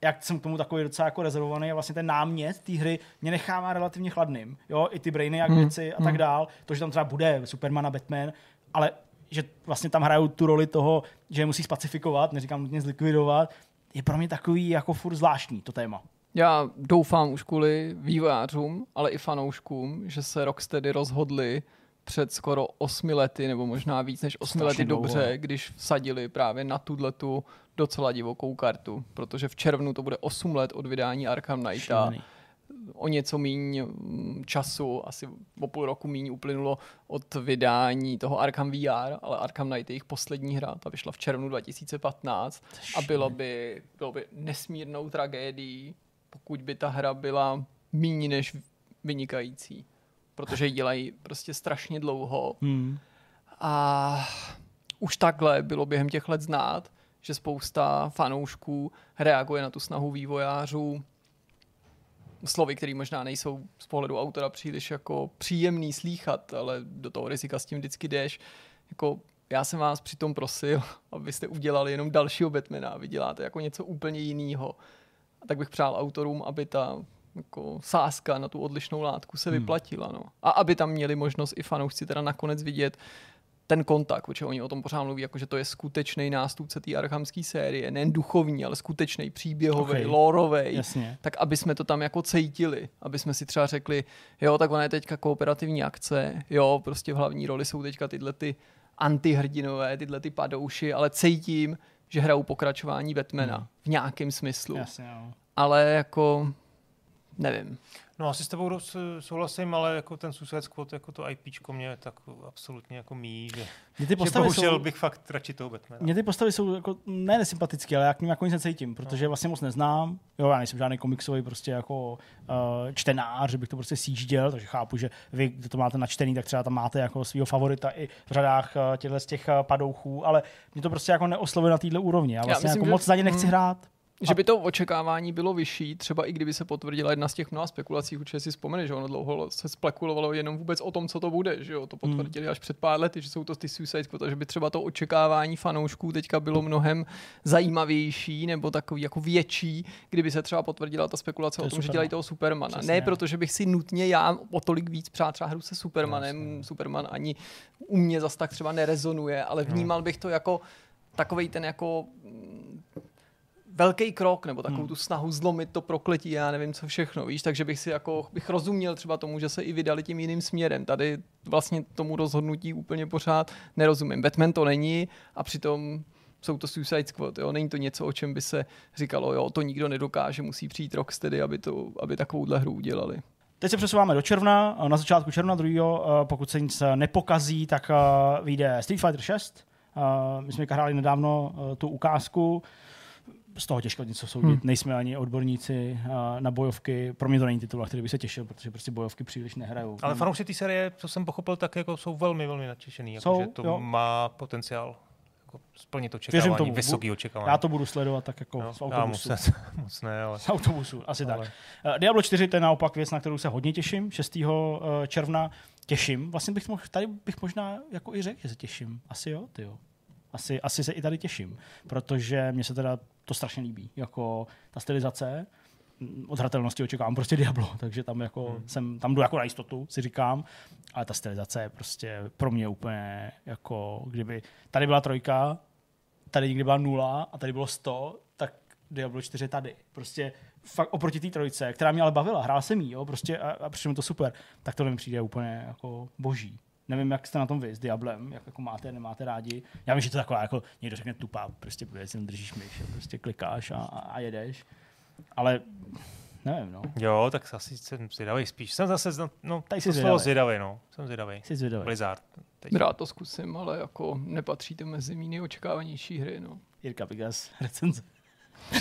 jak jsem k tomu takový docela jako rezervovaný a vlastně ten námět té hry mě nechává relativně chladným. Jo, i ty brainy jak hmm. věci a tak hmm. dál. To, že tam třeba bude Superman a Batman, ale že vlastně tam hrajou tu roli toho, že je musí spacifikovat, neříkám nutně zlikvidovat, je pro mě takový jako furt zvláštní to téma. Já doufám už kvůli vývojářům, ale i fanouškům, že se Rocksteady rozhodli před skoro osmi lety, nebo možná víc než osmi lety dobře, dlouho. když vsadili právě na tuhle tu docela divokou kartu, protože v červnu to bude 8 let od vydání Arkham Knighta. Šílený o něco míň mm, času, asi o půl roku míň uplynulo od vydání toho Arkham VR, ale Arkham Knight je jejich poslední hra, ta vyšla v červnu 2015 a bylo by, bylo by nesmírnou tragédií, pokud by ta hra byla míň než vynikající, protože ji dělají prostě strašně dlouho. Hmm. A už takhle bylo během těch let znát, že spousta fanoušků reaguje na tu snahu vývojářů slovy, které možná nejsou z pohledu autora příliš jako příjemný slýchat, ale do toho rizika s tím vždycky jdeš. Jako já jsem vás přitom prosil, *laughs* abyste udělali jenom dalšího Batmana, vy děláte jako něco úplně jiného. A tak bych přál autorům, aby ta jako sázka na tu odlišnou látku se hmm. vyplatila. No. A aby tam měli možnost i fanoušci teda nakonec vidět, ten kontakt, protože oni o tom pořád mluví, jako že to je skutečný nástupce té archamské série, nejen duchovní, ale skutečný příběhový, okay. lórový, tak aby jsme to tam jako cítili, aby jsme si třeba řekli, jo, tak ona je teďka kooperativní akce, jo, prostě v hlavní roli jsou teďka tyhle ty antihrdinové, tyhle ty padouši, ale cítím, že hrajou pokračování Batmana hmm. v nějakém smyslu. Jasně, jo. Ale jako nevím. No asi s tebou souhlasím, ale jako ten Suicide Squad, jako to IPčko mě tak absolutně jako mí, že, mě ty postavy že jsou, bych fakt radši toho Batmana. Mě ty postavy jsou jako ne nesympatické, ale já k ním jako nic necítím, protože no. vlastně moc neznám. Jo, já nejsem žádný komiksový prostě jako uh, čtenář, že bych to prostě sjížděl, takže chápu, že vy, kdo to máte načtený, tak třeba tam máte jako svého favorita i v řadách uh, těchto z těch uh, padouchů, ale mě to prostě jako neoslovuje na této úrovni. Já vlastně já myslím, jako že... moc za ně nechci hmm. hrát Že by to očekávání bylo vyšší, třeba i kdyby se potvrdila jedna z těch mnoha spekulací, určitě si vzpomene, že ono dlouho se spekulovalo jenom vůbec o tom, co to bude, že jo, to potvrdili hmm. až před pár lety, že jsou to ty Suicide Squad, že by třeba to očekávání fanoušků teďka bylo mnohem zajímavější nebo takový jako větší, kdyby se třeba potvrdila ta spekulace to o tom, Superman. že dělají toho Supermana. Přesně. Ne protože bych si nutně já o tolik víc přát třeba hru se Supermanem, Jasně. Superman ani u mě zas tak třeba nerezonuje, ale no. vnímal bych to jako takový ten jako velký krok, nebo takovou hmm. tu snahu zlomit to prokletí, já nevím co všechno, víš, takže bych si jako, bych rozuměl třeba tomu, že se i vydali tím jiným směrem. Tady vlastně tomu rozhodnutí úplně pořád nerozumím. Batman to není a přitom jsou to Suicide Squad, jo? není to něco, o čem by se říkalo, jo, to nikdo nedokáže, musí přijít Rocksteady, aby, to, aby takovouhle hru udělali. Teď se přesouváme do června, na začátku června 2. pokud se nic nepokazí, tak eh, vyjde Street Fighter 6. Eh, my jsme hráli nedávno eh, tu ukázku, z toho těžko něco soudit. Hmm. Nejsme ani odborníci na bojovky. Pro mě to není titul, který by se těšil, protože prostě bojovky příliš nehrajou. Ale fanoušci té série, co jsem pochopil, tak jako jsou velmi, velmi natěšený. Jako, jsou, že to jo. má potenciál jako splnit očekávání, tomu. vysoký očekávání. Já to budu sledovat tak jako no, z autobusu. Moc, *laughs* moc ne, ale... Z autobusu, asi ale... tak. Uh, Diablo 4 to je naopak věc, na kterou se hodně těším. 6. Uh, června těším. Vlastně bych mohl, tady bych možná jako i řekl, že se těším. Asi jo, ty jo. Asi, asi se i tady těším, protože mě se teda to strašně líbí. Jako ta stylizace, od hratelnosti očekávám prostě Diablo, *laughs* takže tam, jako hmm. jsem, tam jdu jako na jistotu, si říkám, ale ta stylizace je prostě pro mě úplně jako, kdyby tady byla trojka, tady někdy byla nula a tady bylo sto, tak Diablo 4 tady. Prostě fakt oproti té trojce, která mě ale bavila, hrál jsem jí, jo, prostě a, a přišlo to super, tak to mi přijde úplně jako boží. Nevím, jak jste na tom vy s Diablem, jak jako máte, nemáte rádi. Já vím, že to je taková, jako někdo řekne tupá, prostě bude, si držíš myš, prostě klikáš a, a jedeš. Ale nevím, no. Jo, tak asi jsem zvědavý spíš. Jsem zase, no, Tady jsi zvědavý. zvědavý, no. Jsem zvědavý. Jsi zvědavý. Blizzard. Teď. Rád to zkusím, ale jako nepatří to mezi mý očekávanější hry, no. Jirka Pigas, *laughs* recenze.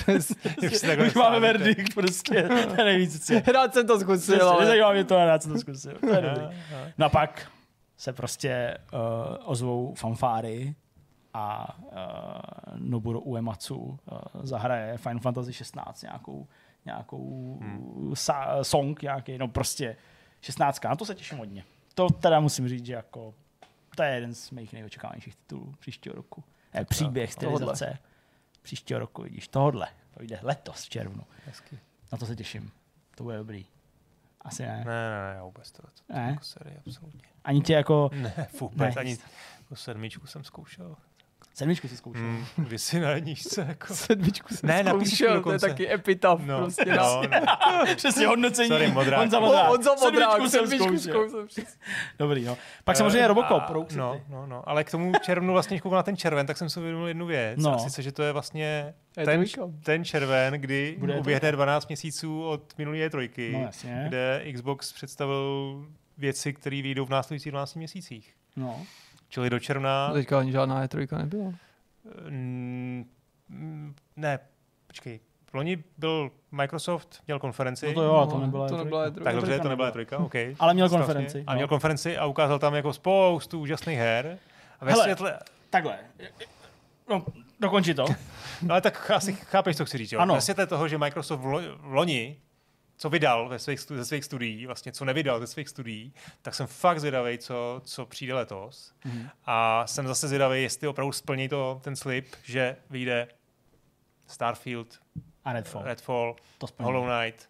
*laughs* Už máme verdikt, prostě, to je nejvíc. *laughs* Rád jsem to zkusil, ale... Nezajímá mě to, rád jsem to zkusil. To je dobrý. No a pak se prostě uh, ozvou fanfáry a uh, Nobuo Uematsu uh, zahraje Final Fantasy 16 nějakou, nějakou hmm. sa- song, nějaký, no prostě 16. Na to se těším hodně. To teda musím říct, že jako to je jeden z mých nejočekávanějších titulů příštího roku. Je příběh, stylizace příštího roku, vidíš, tohle. To jde letos v červnu. Hezky. Na to se těším. To bude dobrý. Asi ne. Ne, ne, ne, vůbec to. to ne? Jako série, absolutně. Ani tě jako... Ne, vůbec, ne. ani jako sedmičku jsem zkoušel. Sedmičku si zkoušel. Mm, vy si na nížce, jako. Sedmičku jsem ne, zkoušel, to je taky epitaf. No, prostě no, no. *laughs* Přesně hodnocení. Sorry, modrák. Honza Modrák. Honza Modrák, sedmičku jsem zkoušel. *laughs* Dobrý, jo. Pak uh, samozřejmě Robocop. A, no, no, no, ale k tomu červnu vlastně, koukal na ten červen, tak jsem si uvědomil jednu věc. No. A sice, že to je vlastně ten, ten červen, kdy Bude uběhne 12 měsíců od minulé trojky, no, kde Xbox představil věci, které vyjdou v následujících 12 měsících. No. Čili do června... Teďka ani žádná E3 nebyla. Mm, ne, počkej. V loni byl Microsoft, měl konferenci. No to jo, to nebyla to nebyla E3. Tak dobře, to nebyla E3, OK. *laughs* Ale měl konferenci. A měl no. konferenci a ukázal tam jako spoustu úžasných her. A ve Hele, světle... takhle. No, dokončí to. no *laughs* ale tak asi chápeš, co chci říct. Jo? Ano. Ve světle toho, že Microsoft v loni co vydal ve svých, ze svých studií, vlastně co nevydal ze svých studií, tak jsem fakt zvědavý, co, co přijde letos. Mm-hmm. A jsem zase zvědavý, jestli opravdu splní to, ten slib, že vyjde Starfield, a Redfall, Redfall to Hollow Knight,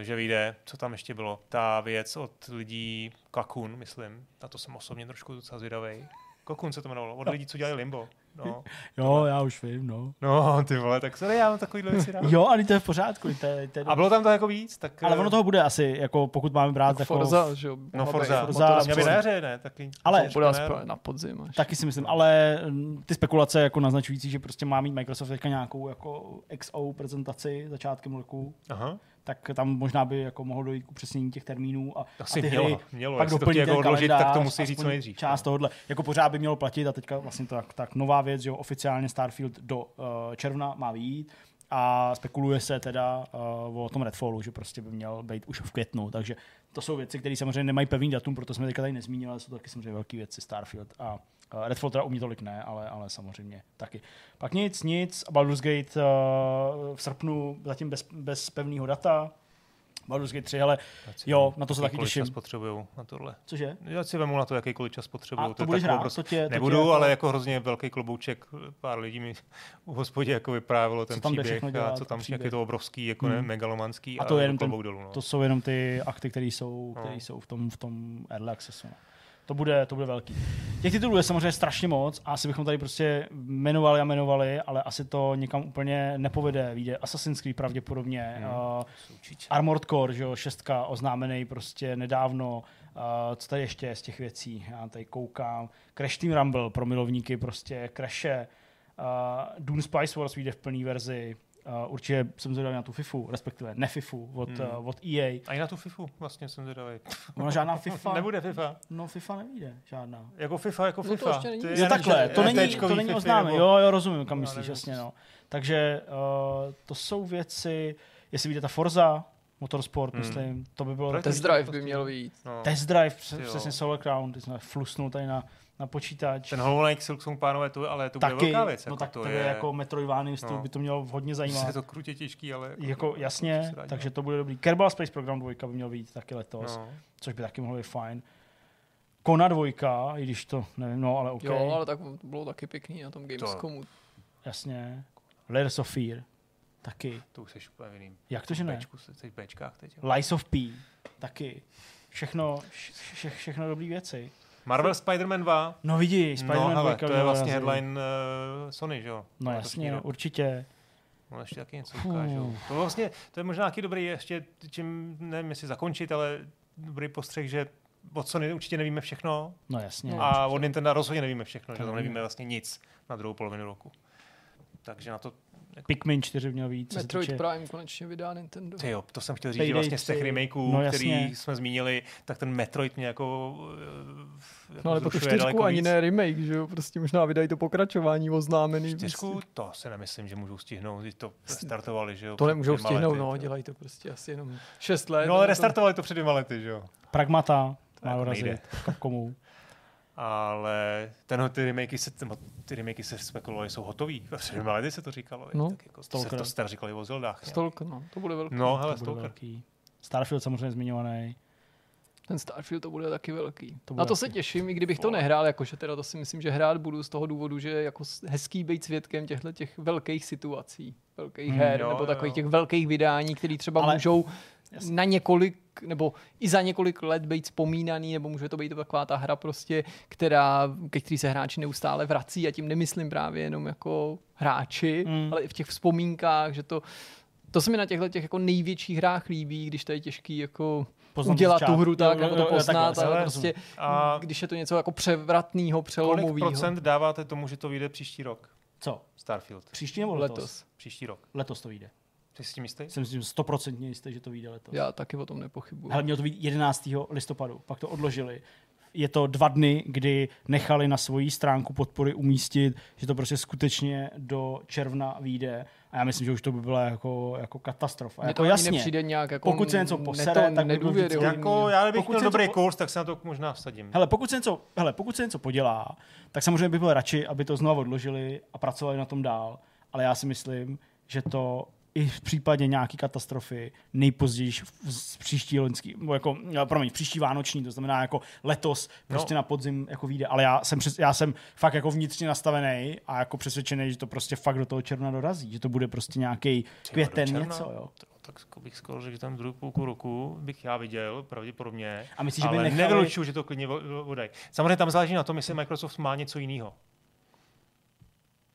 eh, že vyjde, co tam ještě bylo, ta věc od lidí Kakun, myslím, na to jsem osobně trošku docela zvědavý. Kokun se to jmenovalo, od lidí, co dělali Limbo. No, jo, já už vím, no. No, ty vole, tak sorry, já mám takovýhle věci rád. jo, ale to je v pořádku. To je, to je a bylo tam to jako víc? Tak, ale ono toho bude asi, jako pokud máme brát tak jako... Forza, že jo. No Forza, Forza měl by na jaře, ne? Taky, ale, bude na podzim až. Taky si myslím, ale mm, ty spekulace jako naznačující, že prostě má mít Microsoft teďka nějakou jako XO prezentaci začátkem roku. Aha tak tam možná by jako mohlo dojít k upřesnění těch termínů a, Asi a ty mělo, hry mělo. pak doplnit jako odložit, tak to musí říct co nejdřív. Část no. tohohle. Jako pořád by mělo platit a teďka vlastně to tak, tak nová věc, že jo, oficiálně Starfield do uh, června má vyjít a spekuluje se teda uh, o tom Redfallu, že prostě by měl být už v květnu, takže to jsou věci, které samozřejmě nemají pevný datum, proto jsme teďka tady nezmínili, ale jsou to taky samozřejmě velké věci Starfield a Redfall teda umí tolik ne, ale, ale samozřejmě taky. Pak nic, nic. Baldur's Gate uh, v srpnu zatím bez, bez pevného data. Baldur's Gate 3, ale jo, na to se taky těším. čas potřebujou na tohle. Cože? Já si vemu na to, jakýkoliv čas A potřebují. to budeš hrát? To tě, to Nebudu, tě jako, ale jako hrozně velký klobouček. Pár lidí mi u hospodě jako vyprávělo ten tam jde příběh všechno a dělat, co tam, jak je to obrovský, jako Hmm. ne, megalomanský A to je jenom klobouk dolů. No. To jsou jenom ty akty, které jsou, No. které jsou v tom, v tom early accessu. No. To bude, to bude velký. Těch titulů je samozřejmě strašně moc a asi bychom tady prostě jmenovali a jmenovali, ale asi to někam úplně nepovede. Vyjde Assassin's Creed pravděpodobně, Hmm. uh, Armored Core, že jo, šestka oznámený prostě nedávno. Uh, co tady ještě je z těch věcí? Já tady koukám. Crash Team Rumble pro milovníky prostě, Crashe. Uh, Dune Spice Wars vyjde v plné verzi. Uh, určitě jsem zvědavý na tu FIFU, respektive ne FIFU, od, Hmm. uh, od EA. A i na tu FIFU vlastně jsem zvědavý. Ona žádná *laughs* FIFA. Nebude FIFA. No FIFA nevíde, žádná. Jako FIFA, jako No to FIFA. ještě není. Ty Jo, Jo, je- takhle, to není, to není oznámé. nebo- Jo, jo, rozumím, kam Já myslíš, nevím, jasně, no. Takže uh, to jsou věci, jestli vyjde ta Forza, Motorsport, Hmm. myslím, to by bylo... Test drive by měl být. No. Test Drive, přesně Solar Crown, ty jsme flusnul tady na, na počítač. Ten Hollow Knight Silksong, pánové, to, ale to bude Taky, velká věc. no jako tak to to je, je jako Metroidvania styl, no. by to mělo hodně je zajímat. to krutě těžký, ale... Jako co jasně, se dá takže to bude dobrý. Kerbal Space Program 2 by měl být taky letos, No. což by taky mohlo být fajn. Kona 2, i když to nevím, no ale OK, Jo, ale tak to bylo taky pěkný na tom Gamescomu. jasně. Layers of Fear, taky. To už jsi úplně jiným. Jak to, že ne? Bčku, jsi v Bčkách teď. jo. Lies of P, taky. Všechno, vše, všechno dobré věci. Marvel Spider-Man 2. No vidíš, No, Spider-Man hele, 2 to je vlastně headline uh, Sony, že jo? No jasně, rok. určitě. No, ještě taky něco Fuh. ukážou. To vlastně, to je možná taky dobrý, ještě čím, nevím, jestli zakončit, ale dobrý postřeh, že od Sony určitě nevíme všechno No jasně. No. a od Nintendo rozhodně nevíme všechno, že To tam nevíme. nevíme vlastně nic na druhou polovinu roku. Takže na to, Pikmin 4 měl víc. Metroid týče- Prime konečně vydá Nintendo. ty jo, to jsem chtěl říct, Payday že vlastně z těch 3. remakeů, No, jasně. který jsme zmínili, tak ten Metroid mě jako, jako No ale po tu vzrušuje čtyřku ani víc. ne remake, že jo? Prostě možná vydají to pokračování oznámený. Čtyřku, to si nemyslím, že můžou stihnout, když to startovali, že jo. To nemůžou stihnout, lety, no, to- dělají to prostě asi jenom 6 let. No ale to- restartovali to před dvěma lety, že jo. Pragmata má jako dorazit nejde. Capcomu. Ale ten, ty remakey se, ty remakey se spekulovali, jsou hotový. Před dvěma lety se to říkalo. No. Tak jako Stalker. se to jste říkali o Zeldách. Stalker, no, to bude velký. No, To hele, bude Stalker. velký. Starfield samozřejmě zmiňovaný. Ten Starfield to bude taky velký. To To bude Na to taky. se těším, i kdybych to nehrál, jakože teda to si myslím, že hrát budu z toho důvodu, že je jako hezký být svědkem těchto těch velkých situací, velkých Hmm, her, jo, nebo jo. takových těch velkých vydání, které třeba Ale- můžou Jasně. na několik, nebo i za několik let být vzpomínaný, nebo může to být taková ta hra prostě, která, ke který se hráči neustále vrací a tím nemyslím právě jenom jako hráči, Mm. ale i v těch vzpomínkách, že to to se mi na těchto těch jako největších hrách líbí, když to je těžký jako Poznat udělat tu hru tak, Jo, jako jo, to jo, poznat, takhle, ale prostě, A když je to něco jako převratného, kolik přelomového. procent dáváte tomu, že to vyjde příští rok? Co? Starfield. Příští nebo letos? Letos. Příští rok. Letos to vyjde. Jsi s tím jistý? Jsem si tím stoprocentně jistý, že to vyjde letos. Já taky o tom nepochybuji. Hele, mělo to být 11. listopadu, pak to odložili. Je to dva dny, kdy nechali na svoji stránku podpory umístit, že to prostě skutečně do června vyjde. A já myslím, že už to by byla jako, jako katastrofa. Jako to jasně, nepřijde nějak jako pokud se něco posere, tak by bylo vždycky-. Jako, já kdybych Pokud měl dobrý to- kurz, tak se na to možná vsadím. Hele, pokud se, něco, hele, pokud se něco podělá, tak samozřejmě bych byl radši, aby to znovu odložili a pracovali na tom dál. Ale já si myslím, že to i v případě nějaké katastrofy nejpozději v- z příští loňský, jako, no, promiň, příští vánoční, to znamená jako letos prostě No. na podzim jako vyjde. Ale já jsem, přes, já jsem fakt jako vnitřně nastavený a jako přesvědčený, že to prostě fakt do toho června dorazí, že to bude prostě nějaký květen něco, jo. Tak jako bych skoro řekl, že tam druhou půlku roku bych já viděl, pravděpodobně. A myslíš, že by nechali- nevylučuju, že to klidně vo- vodají. Samozřejmě tam záleží na tom, jestli Microsoft má něco jiného.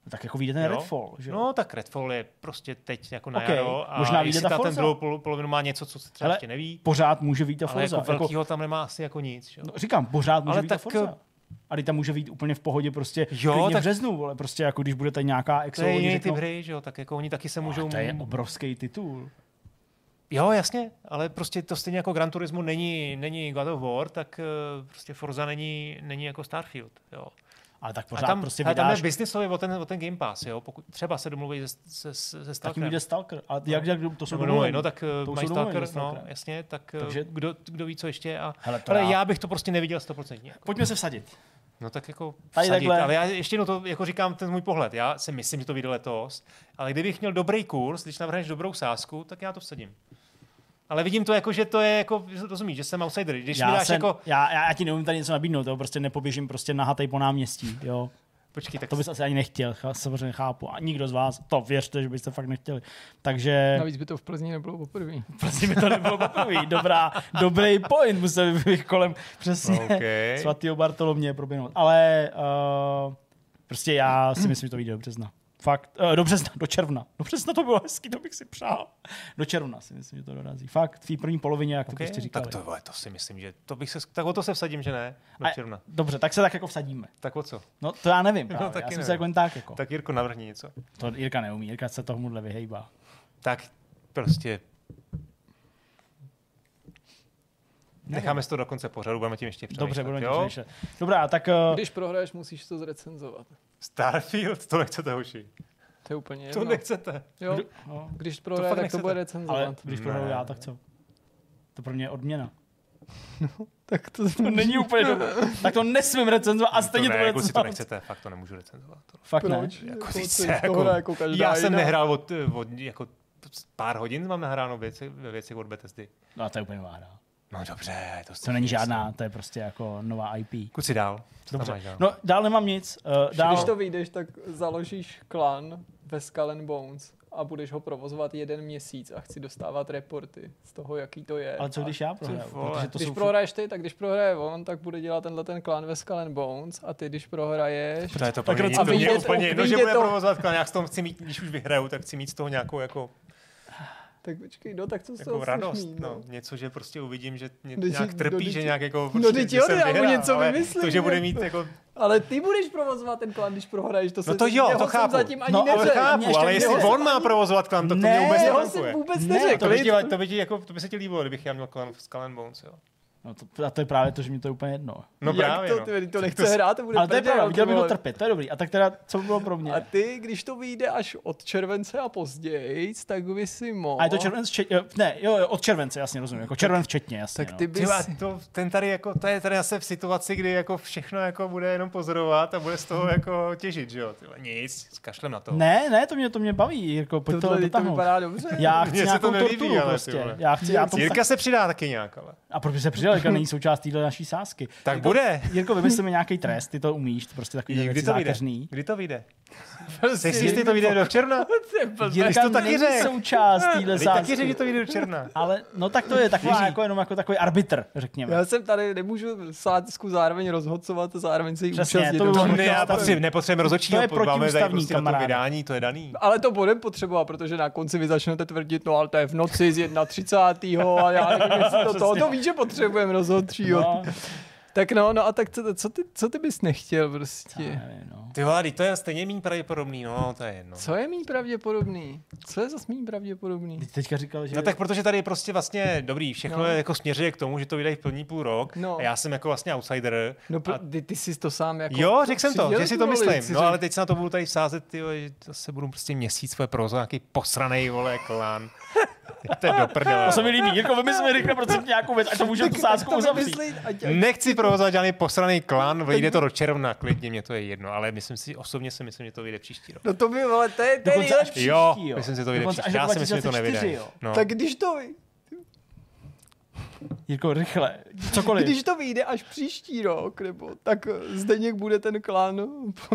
Tak jako vyjde ten Jo. Redfall, že. No, tak Redfall je prostě teď jako na Ok, jaro a možná vyjde ta ta ten Forza. druhou pol- polovinu má něco, co se třeba Hele, ještě neví, Pořád může vyjít ta ale Forza. jako velkýho tam nemá asi jako nic. Že? No, říkám, pořád může Ale být ta tak, Forza. A teď tam může být úplně v pohodě prostě Jo, klidně v tak- březnu, vole, prostě jako když bude tady nějaká To exo, je oni jiný řeknou, typ hry, že jo, tak jako oni taky se můžou... "Oh, to je obrovský titul. Jo, jasně, ale prostě to stejně jako Gran Turismo není, není God of War, tak eh, prostě Forza není, není jako Starfield, jo. Ale tak A pořád tam, prostě ale tam je vydáš, biznisově o ten, o ten Game Pass, jo, pokud třeba se domluví se, se, se, Stalkerem. jim jde Stalker. A jak, jak, to jsou Nebo domluvený. no, tak To to mají Stalker, no, jasně, tak Takže- Takže... kdo, kdo ví, co ještě. A, Hele, to ale já- já... bych to prostě neviděl stoprocentně. Jako. Pojďme se vsadit. No tak jako Tady vsadit, takhle. ale já ještě jednou to jako říkám ten můj pohled. Já si myslím, že to vyjde letos, ale kdybych měl dobrý kurz, když navrhneš dobrou sázku, tak já to vsadím. Ale vidím to jako, že to je jako, rozumíš, že jsem outsider. Když mi Já, dáš jsem, jako, já, já, já, ti neumím tady něco nabídnout, jo? prostě nepoběžím prostě nahatej po náměstí, jo. počkej, tak To bys asi ani nechtěl, ch- samozřejmě chápu. A nikdo z vás, to věřte, že byste fakt nechtěli. Takže Navíc by to v Plzni nebylo poprvé. prostě mi to nebylo poprvé. Dobrá, dobrý point, musel bych kolem přesně OK. svatého Bartolomě proběhnout. Ale uh, prostě já si myslím, že to vyjde do března. Fakt, uh, do března, do června. Do března to bylo hezký, to bych si přál. Do června si myslím, že to dorazí. Fakt, v té první polovině, jak to okay, prostě říkali. tak to, vole, to si myslím, že to bych se, tak o to se vsadím, že ne, do A- června. Dobře, tak se tak jako vsadíme. Tak o co? No to já nevím, *laughs* právě. taky já jsem nevím. se jako tak jako. Tak Jirko, navrhni něco. To Jirka neumí, Jirka se tomuhle vyhejbá. Tak prostě necháme si to do konce pořadu, budeme tím ještě přemýšlet. Dobře, budeme tím přemýšlet. Dobrá, tak uh, Když prohraješ, musíš to zrecenzovat. Starfield, to nechcete, hoši. To je úplně To jedno. nechcete. Jo? no, Když prohraje, tak to nechcete. bude ale recenzovat. když Ne. prohraju já, tak co? To pro mě je odměna. *laughs* Tak to, To není úplně dobré. Tak to nesmím recenzovat a stejně to, to bude ne, kluci, to nechcete, fakt to nemůžu recenzovat. To. Fakt ne. Proč? Jako, Jako, ty se, to jako, hra jako každá já jsem jiná. nehrál od, od, jako pár hodin mám nahráno věci, ve věci od Bethesdy. No a to je úplně nová hra. No dobře, to, To není žádná, to je prostě jako nová IP. Kluci dál. Co tam Dobře. máš dál? No dál nemám nic. Uh, dál, Když to vyjdeš, tak založíš klan ve Skull and Bones a budeš ho provozovat jeden měsíc a chci dostávat reporty z toho, jaký to je. ale co když já prohraju? Protože to když jsou prohraješ ty, tak když prohraje on, tak bude dělat tenhle ten klan ve Skull and Bones a ty, když prohraješ, Protože to Tak a to mě vyjde je to- úplně jedno, že vyjde bude to- provozovat klan, já z toho chci mít, když už vyhraju, tak chci mít z toho nějakou jako, tak počkej, no tak co z jako toho radost, mít, no. něco, že prostě uvidím, že ně, Vždyť- nějak trpí, no, že nějak jako, no, prostě, vždyť že jo, jsem vyhrál, něco ale vymyslím, to, že bude ne? mít jako, Ale ty budeš provozovat ten klan, když prohraješ, to se No to jo, to chápu. zatím ani No, ale to neřekl. mě chápu, ještě ale jestli on má provozovat klan, tak to mě Ne, vůbec Jeho netankuje. jsem vůbec Ne, neřekl. To by, ti, to, by ti, jako, to by se ti líbilo, kdybych já měl klan v Skull Bones, jo. No to, a to je právě to, že mi to je úplně jedno. No Jak právě, to, no. ty, to nechce To hrát, to bude Ale to je pravda, ty viděl bych ho trpět, to je dobrý. A tak teda, co by bylo pro mě? A ty, když to vyjde až od července a později, tak by si mohl... A je to červenec, včet, jo, ne, jo, jo, od července, jasně rozumím, jako červen včetně, jasně. Tak ty no. bys... Tyva, to, ten tady jako, to je tady zase v situaci, kdy jako všechno jako bude jenom pozorovat a bude z toho jako těžit, že jo. Tyva, nic, zkašlem na to. Ne, ne, to mě, to mě baví, jako pojď to Tohle to dotáhnout. vypadá dobře. Já chci nějakou to torturu ty prostě. Já chci, já to Jirka se přidá taky nějak, ale. A proč by se přidal, Jirka není součást téhle naší sásky. Tak bude. Jirko, vymyslíme nějaký trest, ty to umíš, to prostě takový Kdy to vyjde? Kdy to vyjde? Prostě Jsi si jistý, to vyjde do června? *laughs* Jirka to taky není řek. součást téhle Ty taky sásky. řekl, že to vyjde do června. Ale no tak to je taková jako jenom jako takový arbitr, řekněme. Já jsem tady, nemůžu sádku zároveň rozhodcovat a zároveň se jí účastnit. to nepotřebujeme rozhodčího, To máme tady prostě na to vydání, to je daný. Ale to budeme potřebovat, protože na konci vy začnete tvrdit, no ale to je v noci z 31. a já nevím, jestli to, *laughs* to, to víš, že potřebujeme rozhodčího. No, Tak no, no a tak co, co, ty, co ty bys nechtěl prostě? nevím, no. Ty vole, to je stejně méně pravděpodobný, no, to je jedno. Co je mý pravděpodobný? Co je zase mý pravděpodobný? Ty teďka říkal, že... No tak protože tady je prostě vlastně dobrý, všechno No. je jako směřuje k tomu, že to vydají v plný půl rok No. a já jsem jako vlastně outsider. No, a pro, ty, ty jsi to sám jako... Jo, řekl jsem to, že si to myslím. No ale teď se na to budu tady sázet, ty, že zase budu prostě měsíc své prozo, nějaký posranej, vole, klan. to je do prdele. To se mi líbí. Jirko, vymyslíme rychle prostě nějakou věc, ať to můžeme tu sázku to uzavřít. Nechci provozovat žádný posraný klan, vyjde to do června, klidně, mě to je jedno, ale myslím si, osobně si myslím, že to vyjde příští rok. No to by, ale to je, to je až příští, Jo, jo. myslím si, že to vyjde Dokonce příští. Já si myslím, že to 2024, nevyjde. No. Tak když to, Jirko, rychle. Cokoliv. když to vyjde až příští rok, nebo tak Zdeněk bude ten klán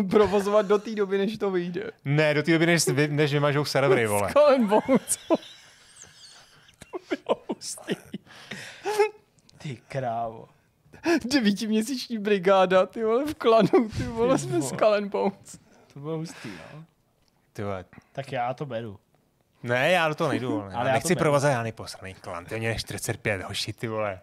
provozovat do té doby, než to vyjde. Ne, do té doby, než, vy- než vymažou servery, vole. Colin Bones. Ty krávo. Devítiměsíční brigáda, ty vole, v klanu, ty vole, jsme vole. s Colin Bones. To bylo hustý, no. Ty vole. Tak já to beru. Ne, já do toho nejdu, vole. Ale Ale já to nechci provozovat žádný posraný klan, to je mě než 45, hoši, ty vole.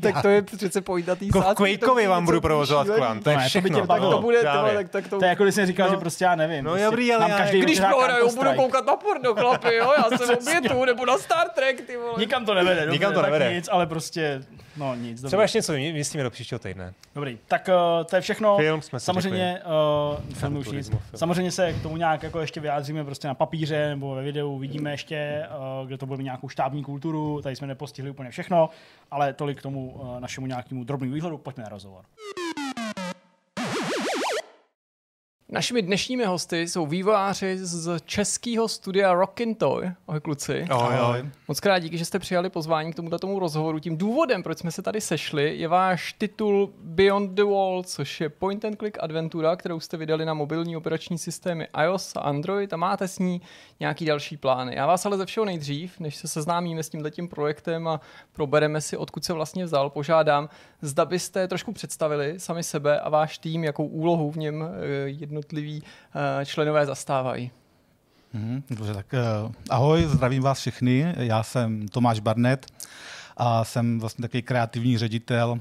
Tak to je přece pointa tý v sázky, to Quakeovi vám budu provozovat klan, to je No ne, to by tě všechno. Tak to bude, ty právě. vole, tak, tak to... To je jako když jsem říkal, No. že prostě já nevím. No prostě dobrý, ale já- každý Když prohraju, budu koukat na porno, chlapi, jo, já jsem obětu, nebo na Star Trek, ty vole. Nikam to nevede, dobře, Nikam to tak nevede. nic, ale prostě, no nic, Třeba ještě něco myslíme do příštího týdne. dobrý. Tak uh, to je všechno. Film jsme si Samozřejmě, uh, film už nic. Samozřejmě se k tomu nějak jako ještě vyjádříme prostě na papíře nebo ve videu, vidíme ještě, uh, kde to bude nějakou štábní kulturu, tady jsme nepostihli úplně všechno, ale tolik k tomu uh, našemu nějakému drobnému výhledu, pojďme na rozhovor. Našimi dnešními hosty jsou vývojáři z českého studia Rockintoy. Ahoj kluci. Ahoj, ahoj. Moc krát díky, že jste přijali pozvání k tomuto tomu rozhovoru. Tím důvodem, proč jsme se tady sešli, je váš titul Beyond the Wall, což je point and click adventura, kterou jste vydali na mobilní operační systémy iOS a Android a máte s ní nějaký další plány. Já vás ale ze všeho nejdřív, než se seznámíme s tímhletím projektem a probereme si, odkud se vlastně vzal, požádám, zda byste trošku představili sami sebe a váš tým, jakou úlohu v něm jedno jednotliví eh, členové zastávají. Mm, dobře, tak uh, ahoj, zdravím vás všechny. Já jsem Tomáš Barnet a jsem vlastně takový kreativní ředitel. Uh,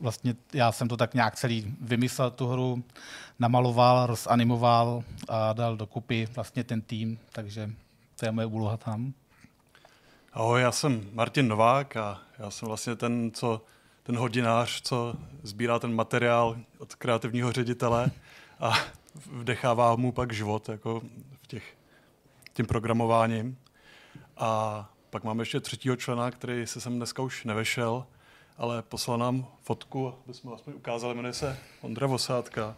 vlastně já jsem to tak nějak celý vymyslel tu hru, namaloval, rozanimoval a dal dokupy vlastně ten tým, takže to je moje úloha tam. Ahoj, já jsem Martin Novák a já jsem vlastně ten, co ten hodinář, co sbírá ten materiál od kreativního ředitele a vdechává mu pak život jako v těch, tím programováním. A pak máme ještě třetího člena, který se sem dneska už nevešel, ale poslal nám fotku, aby jsme aspoň ukázali, jmenuje se Ondra Vosádka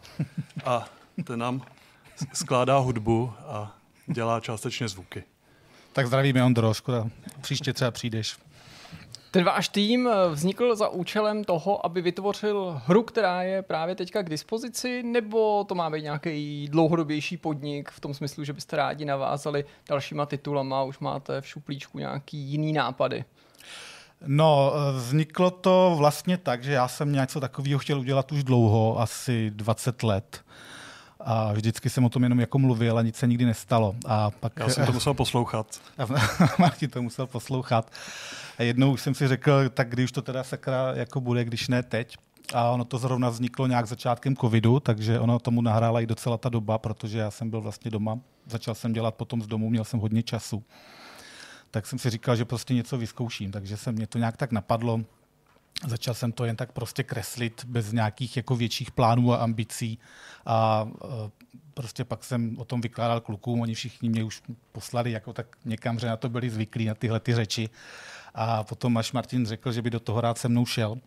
a ten nám skládá hudbu a dělá částečně zvuky. Tak zdravíme Ondro, škoda. Příště třeba přijdeš. Ten váš tým eh, vznikl za účelem toho, aby vytvořil hru, která je právě teďka k dispozici, nebo to má být nějaký dlouhodobější podnik v tom smyslu, že byste rádi navázali dalšíma titulama, už máte v šuplíčku nějaký jiný nápady? No, eh, vzniklo to vlastně tak, že já jsem něco takového chtěl udělat už dlouho, asi 20 let. A vždycky jsem o tom jenom jako mluvil a nic se nikdy nestalo. A pak... Já jsem to musel poslouchat. *laughs* Martin to musel poslouchat. A jednou už jsem si řekl, tak když to teda sakra jako bude, když ne teď. A ono to zrovna vzniklo nějak začátkem covidu, takže ono tomu nahrála i docela ta doba, protože já jsem byl vlastně doma. Začal jsem dělat potom z domu, měl jsem hodně času. Tak jsem si říkal, že prostě něco vyzkouším, takže se mě to nějak tak napadlo. Začal jsem to jen tak prostě kreslit bez nějakých jako větších plánů a ambicí a e, prostě pak jsem o tom vykládal klukům, oni všichni mě už poslali jako tak někam, že na to byli zvyklí, na tyhle ty řeči. A potom až Martin řekl, že by do toho rád se mnou šel,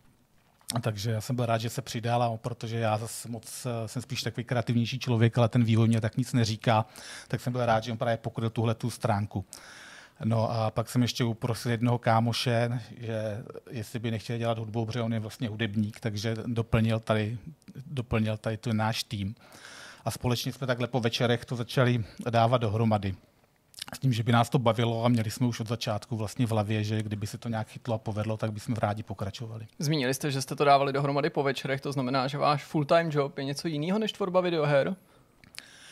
takže já jsem byl rád, že se přidal, protože já zase moc e, jsem spíš takový kreativnější člověk, ale ten vývoj mě tak nic neříká, tak jsem byl rád, že on právě pokryl tuhle tu stránku. No a pak jsem ještě uprosil jednoho kámoše, že jestli by nechtěl dělat hudbu, protože on je vlastně hudebník, takže doplnil tady, doplnil tady tu náš tým. A společně jsme takhle po večerech to začali dávat dohromady. S tím, že by nás to bavilo a měli jsme už od začátku vlastně v hlavě, že kdyby se to nějak chytlo a povedlo, tak bychom rádi pokračovali. Zmínili jste, že jste to dávali dohromady po večerech, to znamená, že váš full-time job je něco jiného než tvorba videoher?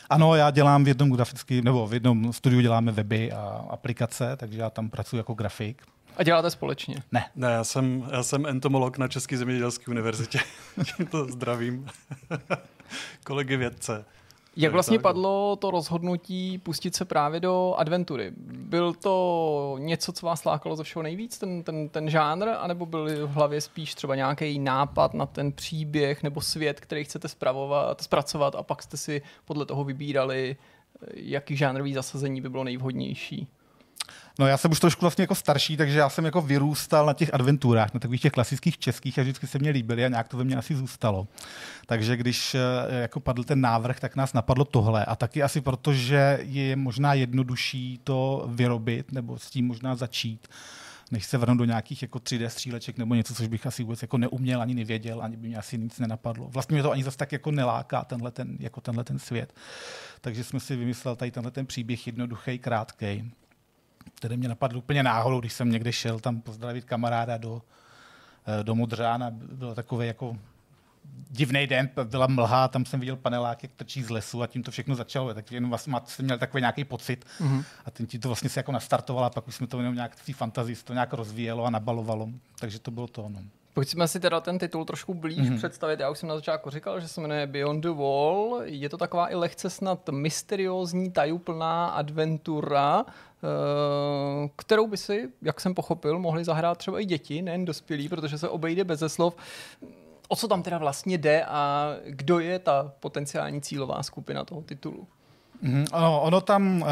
Ano, já dělám v jednom grafickém, nebo v jednom studiu děláme weby a aplikace, takže já tam pracuji jako grafik. A děláte společně? Ne. Ne, já jsem, já jsem entomolog na České zemědělské univerzitě. *laughs* to zdravím. *laughs* Kolegy vědce. Jak vlastně padlo to rozhodnutí pustit se právě do adventury? Byl to něco, co vás lákalo ze všeho nejvíc, ten, ten, ten žánr, anebo byl v hlavě spíš třeba nějaký nápad na ten příběh nebo svět, který chcete spravovat, zpracovat a pak jste si podle toho vybírali, jaký žánrový zasazení by bylo nejvhodnější? No já jsem už trošku vlastně jako starší, takže já jsem jako vyrůstal na těch adventurách, na takových těch klasických českých a vždycky se mě líbily a nějak to ve mně asi zůstalo. Takže když eh, jako padl ten návrh, tak nás napadlo tohle a taky asi proto, že je možná jednodušší to vyrobit nebo s tím možná začít než se vrhnout do nějakých jako 3D stříleček nebo něco, což bych asi vůbec jako neuměl, ani nevěděl, ani by mě asi nic nenapadlo. Vlastně mě to ani zase tak jako neláká, tenhle ten, jako tenhle ten svět. Takže jsme si vymyslel tady tenhle ten příběh jednoduchý, krátký který mě napadl úplně náhodou, když jsem někde šel tam pozdravit kamaráda do, eh, do Modřána. Byl takový jako divný den, byla mlha, tam jsem viděl panelák, jak trčí z lesu a tím to všechno začalo. Tak jenom vlastně jsem měl takový nějaký pocit mm-hmm. a tím ti to vlastně se jako nastartovalo a pak už jsme to jenom nějak v té fantazii to nějak rozvíjelo a nabalovalo. Takže to bylo to. No. Pojďme si teda ten titul trošku blíž mm-hmm. představit. Já už jsem na začátku říkal, že se jmenuje Beyond the Wall. Je to taková i lehce snad mysteriózní, tajuplná adventura, kterou by si, jak jsem pochopil, mohli zahrát třeba i děti, nejen dospělí, protože se obejde bez slov. O co tam teda vlastně jde a kdo je ta potenciální cílová skupina toho titulu? Mm, ono, tam, uh,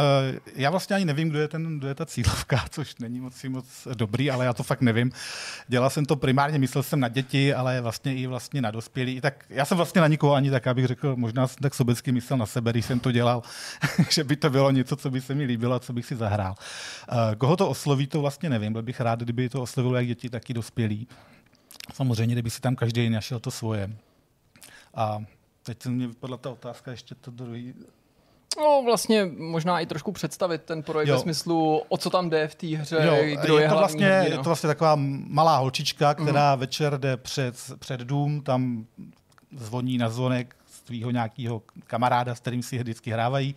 já vlastně ani nevím, kdo je, ten, kdo je ta cílovka, *laughs* což není moc, moc dobrý, ale já to fakt nevím. Dělal jsem to primárně, myslel jsem na děti, ale vlastně i vlastně na dospělí. Tak já jsem vlastně na nikoho ani tak, abych řekl, možná jsem tak sobecky myslel na sebe, když jsem to dělal, *laughs* že by to bylo něco, co by se mi líbilo a co bych si zahrál. Uh, koho to osloví, to vlastně nevím. Byl bych rád, kdyby to oslovilo jak děti, tak i dospělí. Samozřejmě, kdyby si tam každý našel to svoje. A teď mě vypadla ta otázka, ještě to druhý. No vlastně možná i trošku představit ten projekt jo. ve smyslu, o co tam jde v té hře, jo, kdo je, je to vlastně. Je to vlastně taková malá holčička, která mm. večer jde před, před dům, tam zvoní na zvonek svého nějakého kamaráda, s kterým si vždycky hrávají.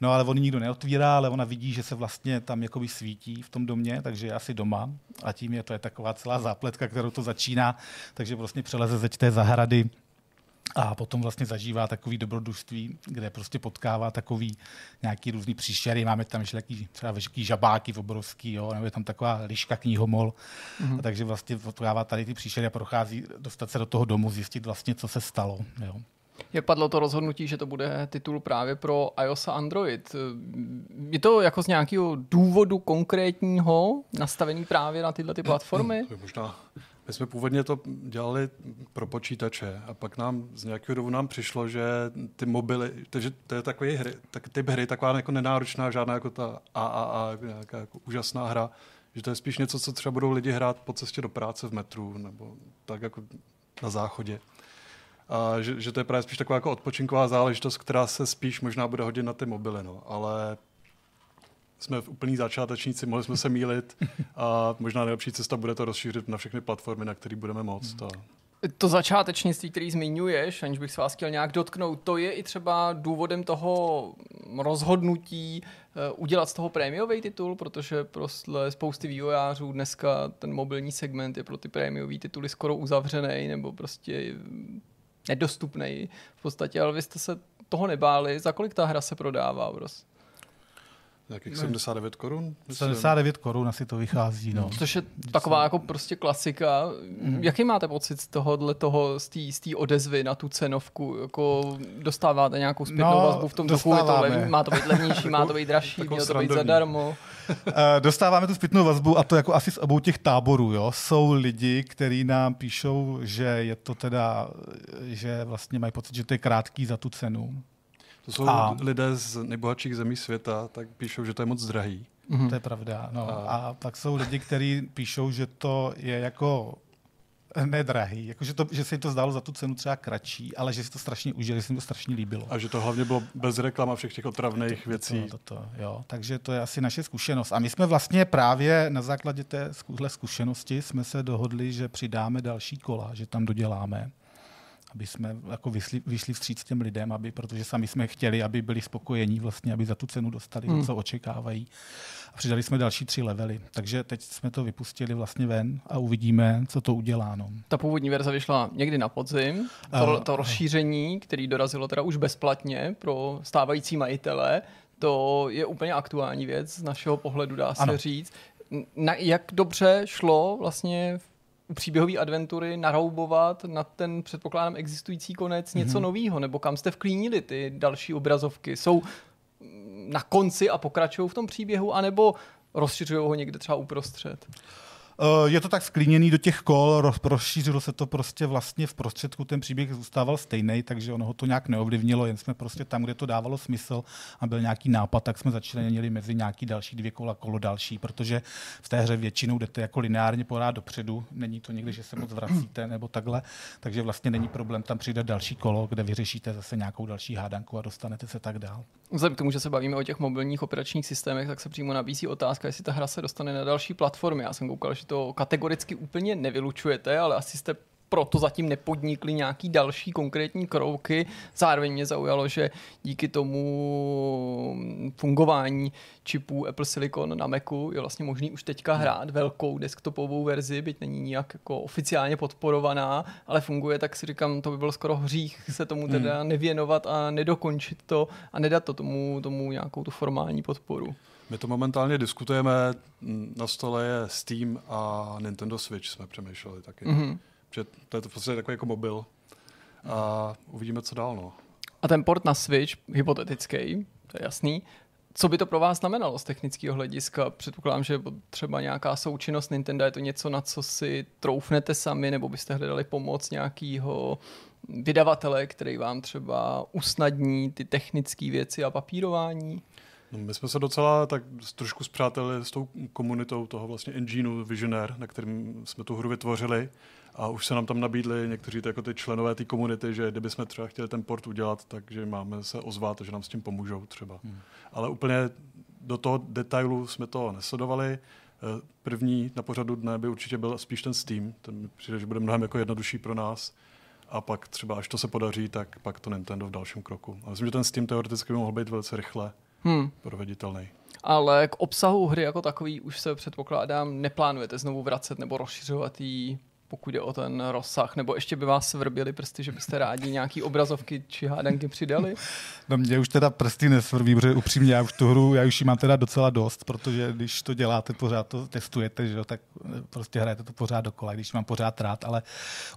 No ale on nikdo neotvírá, ale ona vidí, že se vlastně tam jakoby svítí v tom domě, takže je asi doma a tím je to je taková celá zápletka, kterou to začíná, takže vlastně přeleze ze té zahrady a potom vlastně zažívá takový dobrodružství, kde prostě potkává takový nějaký různý příšery. Máme tam ještě taky třeba veškerý žabáky obrovský, jo, nebo je tam taková liška knihomol. Mm-hmm. A takže vlastně potkává tady ty příšery a prochází, dostat se do toho domu, zjistit vlastně, co se stalo. Jo. Jak padlo to rozhodnutí, že to bude titul právě pro iOS a Android? Je to jako z nějakého důvodu konkrétního nastavený právě na tyhle ty platformy? To je možná my jsme původně to dělali pro počítače a pak nám z nějakého důvodu nám přišlo, že ty mobily, takže to je takový hry, tak typ hry, taková jako nenáročná, žádná jako ta AAA, nějaká jako úžasná hra, že to je spíš něco, co třeba budou lidi hrát po cestě do práce v metru nebo tak jako na záchodě. A že, že to je právě spíš taková jako odpočinková záležitost, která se spíš možná bude hodit na ty mobily, no. ale jsme v úplný začátečníci, mohli jsme se mílit a možná nejlepší cesta bude to rozšířit na všechny platformy, na které budeme moct. A... To začátečnictví, který zmiňuješ, aniž bych se vás chtěl nějak dotknout, to je i třeba důvodem toho rozhodnutí uh, udělat z toho prémiový titul, protože prostě spousty vývojářů dneska ten mobilní segment je pro ty prémiové tituly skoro uzavřený nebo prostě nedostupný v podstatě, ale vy jste se toho nebáli. Za kolik ta hra se prodává? Prostě? Jakých ne. 79 korun? 79 korun asi to vychází. No. Což je taková jako prostě klasika. Mm. Jaký máte pocit z tohohle toho, z té odezvy na tu cenovku? Jako dostáváte nějakou zpětnou no, vazbu v tom duchu? To lev, má to být levnější, má to být dražší, mělo to být zadarmo? Uh, *laughs* dostáváme tu zpětnou vazbu a to jako asi z obou těch táborů. Jo. Jsou lidi, kteří nám píšou, že je to teda, že vlastně mají pocit, že to je krátký za tu cenu to jsou a... lidé z nejbohatších zemí světa, tak píšou, že to je moc drahý. Mm-hmm. To je pravda. No. A... a pak jsou lidi, kteří píšou, že to je jako nedrahý, jako že, to, že se jim to zdálo za tu cenu třeba kratší, ale že si to strašně užili, že se jim to strašně líbilo. A že to hlavně bylo bez reklam a všech těch otravných to, věcí. To, to, to, jo. Takže to je asi naše zkušenost. A my jsme vlastně právě na základě té zkušenosti jsme se dohodli, že přidáme další kola, že tam doděláme aby jsme jako vyšli, vyšli vstříc těm lidem, aby, protože sami jsme chtěli, aby byli spokojení, vlastně, aby za tu cenu dostali, hmm. co očekávají. A přidali jsme další tři levely. Takže teď jsme to vypustili vlastně ven a uvidíme, co to udělá. No. Ta původní verze vyšla někdy na podzim. To, to rozšíření, který dorazilo teda už bezplatně pro stávající majitele, to je úplně aktuální věc z našeho pohledu, dá se ano. říct. Na, jak dobře šlo vlastně příběhové adventury naroubovat na ten předpokládám existující konec něco mm-hmm. nového, nebo kam jste vklínili ty další obrazovky? Jsou na konci a pokračují v tom příběhu, anebo rozšiřují ho někde třeba uprostřed? Eh, je to tak sklíněný do těch kol, rozšířilo se to prostě vlastně v prostředku, ten příběh zůstával stejný, takže ono ho to nějak neovlivnilo, jen jsme prostě tam, kde to dávalo smysl a byl nějaký nápad, tak jsme začlenili mezi nějaký další dvě kola, kolo další, protože v té hře většinou jdete jako lineárně pořád dopředu, není to někdy, že se moc vracíte nebo takhle, takže vlastně není problém tam přidat další kolo, kde vyřešíte zase nějakou další hádanku a dostanete se tak dál. Vzhledem k tomu, že se bavíme o těch mobilních operačních systémech, tak se přímo nabízí otázka, jestli ta hra se dostane na další platformy. Já jsem koukal, že to kategoricky úplně nevylučujete, ale asi jste proto zatím nepodnikli nějaký další konkrétní kroky. Zároveň mě zaujalo, že díky tomu fungování čipů Apple Silicon na Macu je vlastně možný už teďka hrát velkou desktopovou verzi, byť není nijak jako oficiálně podporovaná, ale funguje, tak si říkám, to by byl skoro hřích se tomu teda nevěnovat a nedokončit to a nedat to tomu, tomu nějakou tu formální podporu. My to momentálně diskutujeme, na stole je Steam a Nintendo Switch jsme přemýšleli taky. Mm-hmm. Že to je to v podstatě takový jako mobil a uvidíme, co dál. No. A ten port na Switch, hypotetický, to je jasný, co by to pro vás znamenalo z technického hlediska? Předpokládám, že třeba nějaká součinnost Nintendo je to něco, na co si troufnete sami, nebo byste hledali pomoc nějakého vydavatele, který vám třeba usnadní ty technické věci a papírování? No, my jsme se docela tak trošku zpřátelili s tou komunitou toho vlastně engineu Visionaire, na kterým jsme tu hru vytvořili. A už se nám tam nabídli někteří jako ty členové té komunity, že kdyby jsme třeba chtěli ten port udělat, takže máme se ozvat, že nám s tím pomůžou třeba. Hmm. Ale úplně do toho detailu jsme to nesledovali. Eh, první na pořadu dne by určitě byl spíš ten Steam. Ten mi přijde, že bude mnohem jako jednodušší pro nás. A pak třeba, až to se podaří, tak pak to Nintendo v dalším kroku. A myslím, že ten Steam teoreticky by mohl být velice rychle hmm. proveditelný. Ale k obsahu hry jako takový už se předpokládám neplánujete znovu vracet nebo rozšiřovat ji pokud jde o ten rozsah, nebo ještě by vás svrbili prsty, že byste rádi nějaký obrazovky či hádanky přidali? No mě už teda prsty nesvrbí, protože upřímně já už tu hru, já už ji mám teda docela dost, protože když to děláte pořád, to testujete, že jo, tak prostě hrajete to pořád dokola, když mám pořád rád, ale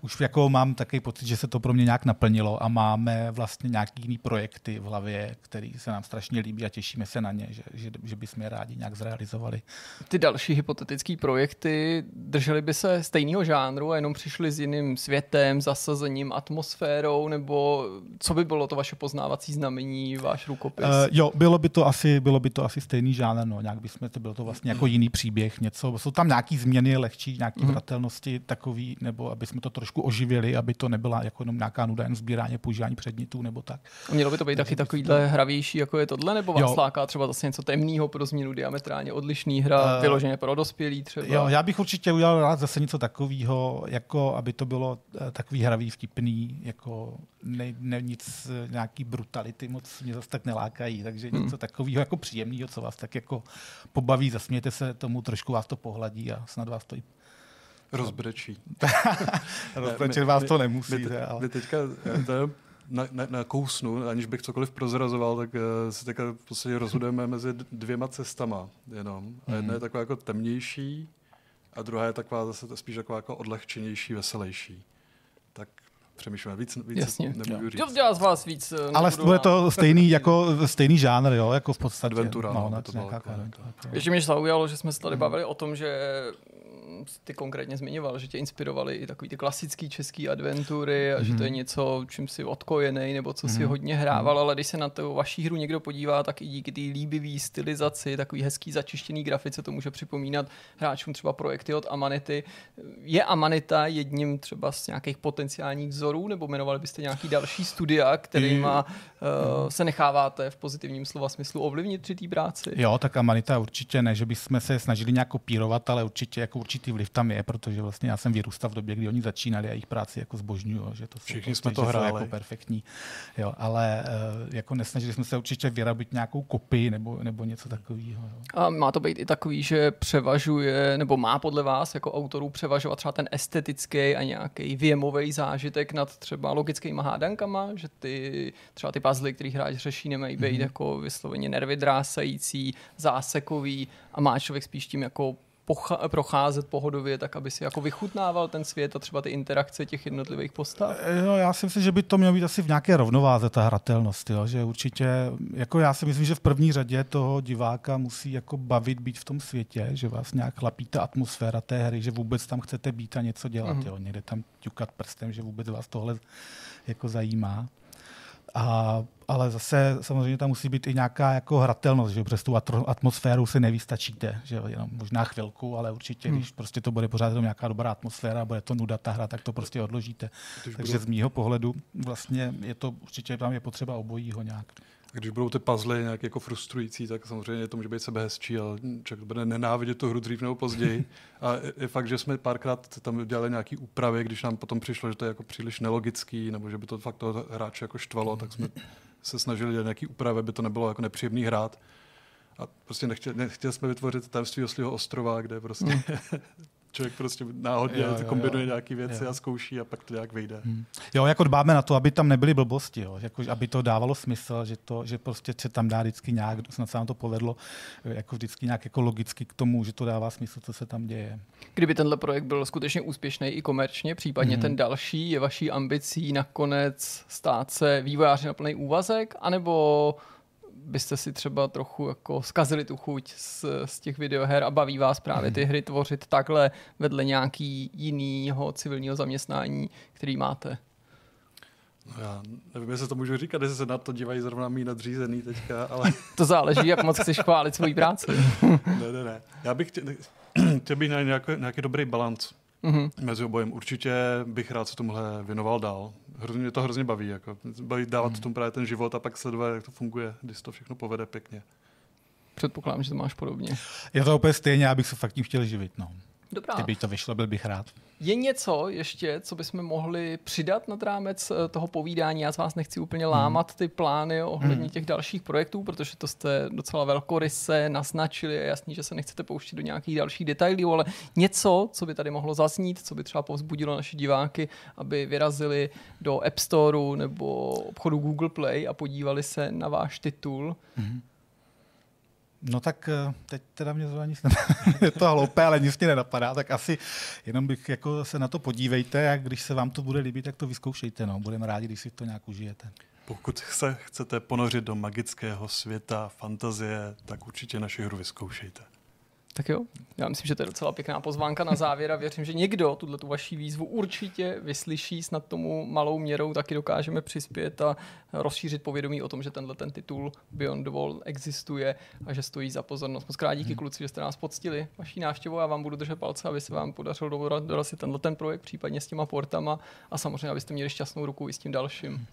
už jako mám takový pocit, že se to pro mě nějak naplnilo a máme vlastně nějaký jiný projekty v hlavě, který se nám strašně líbí a těšíme se na ně, že, že, že bychom je rádi nějak zrealizovali. Ty další hypotetické projekty držely by se stejného žánru, žánru a jenom přišli s jiným světem, zasazením, atmosférou, nebo co by bylo to vaše poznávací znamení, váš rukopis? Uh, jo, bylo by to asi, bylo by to asi stejný žánr, no, nějak bychom, to bylo to vlastně jako jiný příběh, něco, jsou tam nějaký změny lehčí, nějaký mm. vratelnosti takový, nebo aby jsme to trošku oživili, aby to nebyla jako jenom nějaká nuda, jen sbírání, používání předmětů nebo tak. A mělo by to být taky takovýhle hravější, jako je tohle, nebo vás jo. láká třeba zase něco temného pro změnu diametrálně odlišný hra, uh, vyloženě pro dospělý třeba? Jo, já bych určitě udělal rád zase něco takového, jako aby to bylo eh, takový hravý, vtipný, jako ne, ne nic, eh, nějaký brutality moc mě zase tak nelákají, takže hmm. něco takového jako příjemného, co vás tak jako pobaví, zasmějete se tomu, trošku vás to pohladí a snad vás to i Rozbrečí. *laughs* Rozbrečit vás to nemusí. My, te, ale... my teďka, to na, na, na kousnu, aniž bych cokoliv prozrazoval, tak uh, se teďka v podstatě rozhodujeme mezi dvěma cestama jenom. A jedna je taková jako temnější, a druhá je taková zase spíš taková jako odlehčenější, veselější. Tak přemýšlíme víc, víc Jasně. nemůžu říct. To dělá z vás víc. Eh, Ale bude to stejný, jako, stejný žánr, jo, jako v podstatě. Adventura. No, no, to nějaká, nějaká, nějaká, Ještě mě zaujalo, že jsme se tady bavili o tom, že ty konkrétně zmiňoval, že tě inspirovaly i takový ty klasický český adventury a mm-hmm. že to je mhm. něco, čím si odkojený nebo co mm-hmm. si mhm. hodně hrával, mm-hmm. ale když se na tu vaší hru někdo podívá, tak i díky té líbivý stylizaci, takový hezký začištěný grafice to může připomínat hráčům třeba projekty od Amanity. Je Amanita jedním třeba z nějakých potenciálních vzorů, nebo jmenovali byste nějaký další studia, kterýma uh, se necháváte v pozitivním slova smyslu ovlivnit při té práci? Jo, tak Amanita určitě ne, že bychom se snažili nějak kopírovat, ale určitě jako určitý určitý vliv tam je, protože vlastně já jsem vyrůstal v době, kdy oni začínali a jejich práci jako zbožňuju, že to Všichni jsme to hráli. Jako perfektní. Jo, ale uh, jako nesnažili jsme se určitě vyrobit nějakou kopii nebo, nebo něco takového. A má to být i takový, že převažuje, nebo má podle vás jako autorů převažovat třeba ten estetický a nějaký věmový zážitek nad třeba logickými hádankama, že ty třeba ty puzzle, které hráč řeší, nemají být mm-hmm. jako vysloveně nervy drásající, zásekový a má člověk spíš tím jako pocha- procházet pohodově, tak aby si jako vychutnával ten svět a třeba ty interakce těch jednotlivých postav? Jo, já si myslím, že by to mělo být asi v nějaké rovnováze ta hratelnost, jo? že určitě, jako já si myslím, že v první řadě toho diváka musí jako bavit být v tom světě, že vás nějak chlapí ta atmosféra té hry, že vůbec tam chcete být a něco dělat, mm-hmm. jo? někde tam ťukat prstem, že vůbec vás tohle jako zajímá. A, ale zase samozřejmě tam musí být i nějaká jako hratelnost, že přes tu atmosféru se nevystačíte, že jenom možná chvilku, ale určitě, hmm. když prostě to bude pořád jenom nějaká dobrá atmosféra, bude to nuda ta hra, tak to prostě odložíte. Takže z mýho pohledu vlastně je to určitě tam je potřeba obojího nějak. Když budou ty puzzle nějak jako frustrující, tak samozřejmě to může být sebehezčí, ale člověk bude nenávidět tu hru dřív nebo později. *laughs* A je fakt, že jsme párkrát tam dělali nějaký úpravy, když nám potom přišlo, že to je jako příliš nelogický, nebo že by to fakt toho hráče jako štvalo, tak jsme se snažili dělat nějaký úpravy, aby to nebylo jako nepříjemný hrát. A prostě nechtěli, nechtěli jsme vytvořit tajemství oslího ostrova, kde prostě mm. *laughs* člověk prostě náhodně Jo, jo, jo, kombinuje jo. nějaké věci Jo. a zkouší a pak to nějak vyjde. Hmm. Jo, jako dbáme na to, aby tam nebyly blbosti, jo. Jako, aby to dávalo smysl, že, to, že prostě se tam dá vždycky nějak, snad se nám to povedlo, jako vždycky nějak jako logicky k tomu, že to dává smysl, co se tam děje. Kdyby tenhle projekt byl skutečně úspěšný i komerčně, případně Mhm. ten další, je vaší ambicí nakonec stát se vývojáři na plný úvazek, anebo byste si třeba trochu jako zkazili tu chuť z, z těch videoher a baví vás právě ty hry tvořit takhle vedle nějaký jinýho civilního zaměstnání, který máte? No já nevím, jestli to můžu říkat, jestli se na to dívají zrovna mý nadřízený teďka, ale *laughs* To záleží, jak moc chceš chválit svoji práci. ne, ne, ne. Já bych chtěl, *clears throat* chtěl bych na nějaký, nějaký dobrý balans Mhm. mezi obojem. Určitě bych rád se tomuhle věnoval dál. Hrozně, mě to hrozně baví. Jako. Baví dávat tomu právě ten život a pak sledovat, jak to funguje, když se to všechno povede pěkně. Předpokládám, že to máš podobně. Je to úplně stejně, já bych se fakt tím chtěl živit. No. Dobrá. Kdyby to vyšlo, byl bych rád. Je něco ještě, co bychom mohli přidat nad rámec eh, toho povídání? Já z vás nechci úplně lámat ty plány ohledně těch dalších projektů, protože to jste docela velkoryse naznačili. Je jasný, že se nechcete pouštět do nějakých dalších detailů, ale něco, co by tady mohlo zaznít, co by třeba povzbudilo naše diváky, aby vyrazili do App Storeu nebo obchodu Google Play a podívali se na váš titul. No tak eh, teď teda mě zrovna nic. *laughs* Je to hloupé, ale nic mě nenapadá, tak asi jenom bych jako se na to podívejte a když se vám to bude líbit, tak to vyzkoušejte. No. Budeme rádi, když si to nějak užijete. Pokud se chcete ponořit do magického světa, fantazie, tak určitě naši hru vyzkoušejte. Tak jo, já myslím, že to je docela pěkná pozvánka na závěr a věřím, že někdo tuhle tu vaši výzvu určitě vyslyší, snad tomu malou měrou taky dokážeme přispět a rozšířit povědomí o tom, že tenhle ten titul Beyond the Wall existuje a že stojí za pozornost. Moc krát díky kluci, že jste nás poctili vaší návštěvou a vám budu držet palce, aby se vám podařilo dorazit dorazit tenhle ten projekt, případně s těma portama a samozřejmě, abyste měli šťastnou ruku i s tím dalším.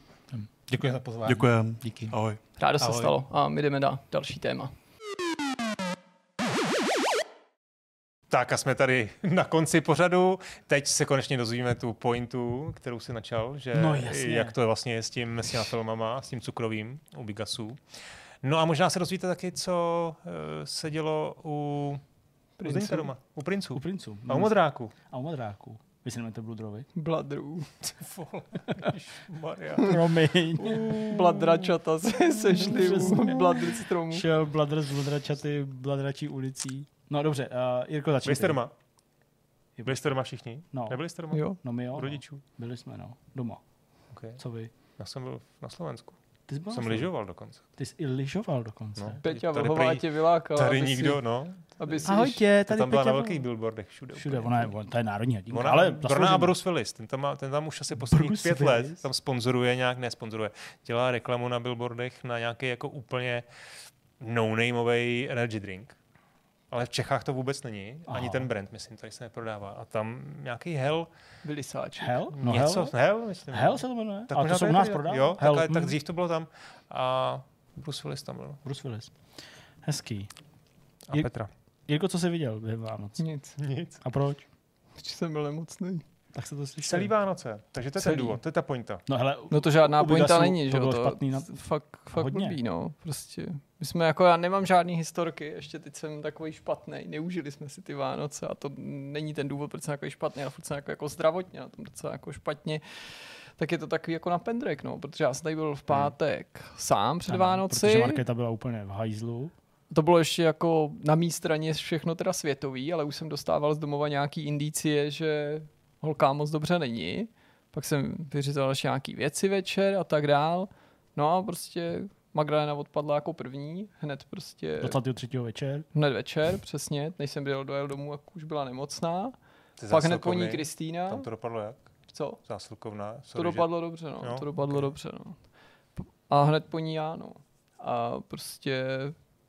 Děkuji za pozvání. Děkujem. Díky. Ahoj. Rádo se Ahoj. stalo a my jdeme na další téma. Tak a jsme tady na konci pořadu. Teď se konečně dozvíme tu pointu, kterou si načal, že No, jasně. jak to vlastně je s, tím, s těma filmama, s tím cukrovým u Bigasu. No a možná se dozvíte taky, co uh, se dělo u Princů? Princů. doma, u princů U princů. a u modráků. A u modráků. Vy si nemáte Bloodrovi? Bladrů. *laughs* Maria. Promiň. Bladračata se sešli u bladr stromu. Šel Bladr z Blodračaty, Bladračí ulicí. No dobře, uh, Jirko začni. Byli jste doma? Byli jste doma všichni? No. Nebyli jste doma? Jo. No my jo. U No. rodičů? Byli jsme, no. Doma. Okay. Co vy? Já jsem byl na Slovensku. Ty jsi byl Jsem lyžoval dokonce. Ty jsi i lyžoval dokonce. No. Peťa Tady Vlhová prý- tě vylákala. Tady nikdo, Si, no. aby si, Ahoj tě, To tady tam byla Peťa na velkých billboardech všude. Všude, ona je, to je národní hrdinka. Ona, ale ale zaslouženě. Bruce Willis, ten tam, má, ten tam už asi posledních Bruce pět Willis? let tam sponzoruje nějak, ne sponzoruje, dělá reklamu na billboardech na nějaký jako úplně no-nameový energy drink. Ale v Čechách to vůbec není, Aha. ani ten brand, myslím, tady se neprodává. A tam nějaký hell, Vylisáč. Hell? No něco, Hell? hell, myslím. Hell se to jmenuje? tak Ale možná to se u nás prodává? Jo, Hell. tak, tak dřív to bylo tam. A Bruce Willis tam byl. Bruce Willis. Hezký. A Je- Petra. Jirko, co jsi viděl během Vánoc? Nic. Nic. A proč? Protože jsem byl nemocný. Tak se to slyší. Celý Vánoce. Takže to je Celý. ten důvod, to je ta pointa. No hele, No to žádná pointa není, to že jo? bylo To špatný na- fakt, fakt hodně. blbý, no. Prostě. My jsme jako, já nemám žádný historky, ještě teď jsem takový špatný. Neužili jsme si ty Vánoce a to není ten důvod, proč jsem takový špatný, ale furt jsem jako, jako zdravotně na tom docela jako špatně. Tak je to takový jako na pendrek, no, protože já jsem tady byl v pátek sám před ano, Vánoci. Protože Markéta byla úplně v hajzlu. To bylo ještě jako na mý straně všechno teda světový, ale už jsem dostával z domova nějaký indicie, že holka moc dobře není. Pak jsem vyřizoval ještě nějaký věci večer a tak dál. No a prostě Magdalena odpadla jako první, hned prostě 23. večer. hned večer, přesně, než jsem byl dojel domů, jak už byla nemocná. Ty Pak hned po ní Kristýna. Tam to dopadlo jak? Co? Zásilkovna. To sorry, že- dopadlo dobře, no. Jo, To dopadlo ok. dobře, no. A hned po ní já, no. A prostě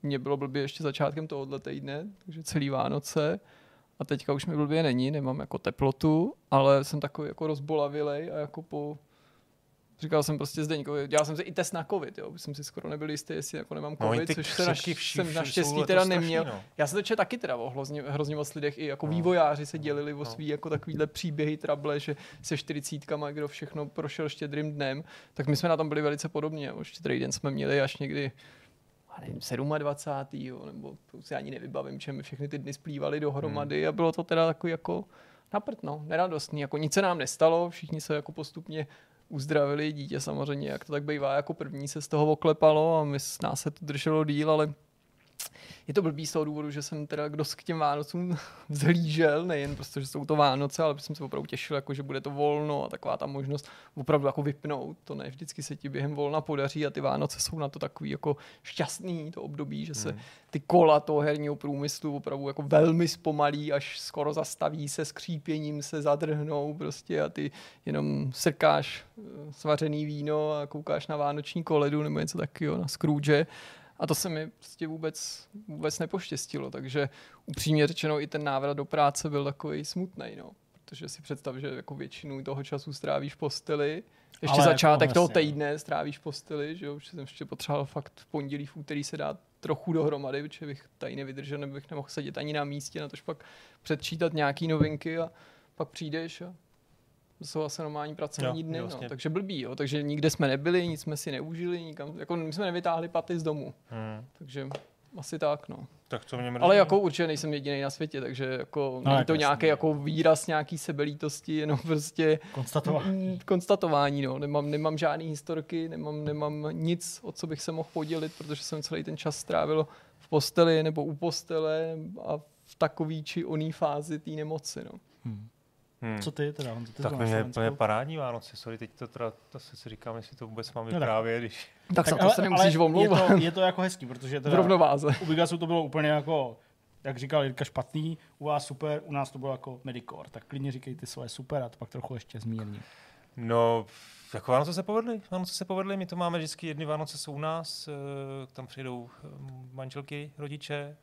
mě bylo blbě ještě začátkem tohohle týdne, takže celý Vánoce. A teďka už mi blbě není, nemám jako teplotu, ale jsem takový jako rozbolavilej a jako po... Říkal jsem prostě Zdeňkovi, dělal jsem si i test na covid, jo, jsem si skoro nebyl jistý, jestli jako nemám No, covid, ty což se naš, jsem naštěstí teda letos neměl. strašný, no. Já jsem to četl taky teda o hrozně, hrozně moc lidech, i jako No. vývojáři se dělili o No. svý jako takovýhle příběhy, trable, že se čtyřicítkama, kdo všechno prošel štědrým dnem, tak my jsme na tom byli velice podobně. O štědrý den jsme měli až někdy nevím, 27. nebo to si ani nevybavím, čem všechny ty dny splývaly dohromady a bylo to teda takový jako naprt, no, neradostný, jako nic se nám nestalo, všichni se jako postupně uzdravili, dítě samozřejmě, jak to tak bývá, jako první se z toho oklepalo a my, nás se to drželo díl, ale je to blbý z toho důvodu, že jsem teda kdo k těm Vánocům *laughs* vzhlížel, nejen prostě, že jsou to Vánoce, ale jsem se opravdu těšil, jako, že bude to volno a taková ta možnost opravdu jako vypnout. To ne vždycky se ti během volna podaří a ty Vánoce jsou na to takový jako šťastný to období, že se hmm. ty kola toho herního průmyslu opravdu jako velmi zpomalí, až skoro zastaví se skřípěním, se zadrhnou prostě a ty jenom srkáš eh, svařený víno a koukáš na vánoční koledu nebo něco takového na Scrooge a to se mi prostě vůbec, vůbec nepoštěstilo, takže upřímně řečeno i ten návrat do práce byl takový smutný, no. Protože si představ, že jako většinu toho času strávíš v posteli, ještě Ale začátek jako toho no. týdne strávíš v posteli, že jo, že jsem ještě potřeboval fakt v pondělí, v úterý se dát trochu dohromady, protože bych tady nevydržel, nebo bych nemohl sedět ani na místě, na tož pak předčítat nějaký novinky a pak přijdeš a jsou asi normální pracovní jo, dny, no. vlastně. no, takže blbý, jo. takže nikde jsme nebyli, nic jsme si neužili, nikam, jako my jsme nevytáhli paty z domu, hmm. takže asi tak, no. Tak to mě mrzí. Ale jako určitě nejsem jediný na světě, takže jako no, není to nějaký jako výraz nějaký sebelítosti, jenom prostě konstatování. konstatování no. nemám, nemám žádný historky, nemám, nemám nic, o co bych se mohl podělit, protože jsem celý ten čas strávil v posteli nebo u postele a v takový či oný fázi té nemoci. No. Hmm. Hmm. Co ty teda? Co ty tak mě je parádní Vánoce, sorry, teď to teda, to si říkám, jestli to vůbec mám no vyprávět, když... Tak, tak to se nemusíš omlouvat. Je to, je to jako hezký, protože teda v rovnováze. u Bigasu to bylo úplně jako, jak říkal Jirka, špatný, u vás super, u nás to bylo jako Medicor, tak klidně říkej ty svoje super a to pak trochu ještě zmírní. No, jako Vánoce se povedly, Vánoce se povedly, my to máme vždycky, jedny Vánoce jsou u nás, eh, tam přijdou eh, manželky, rodiče,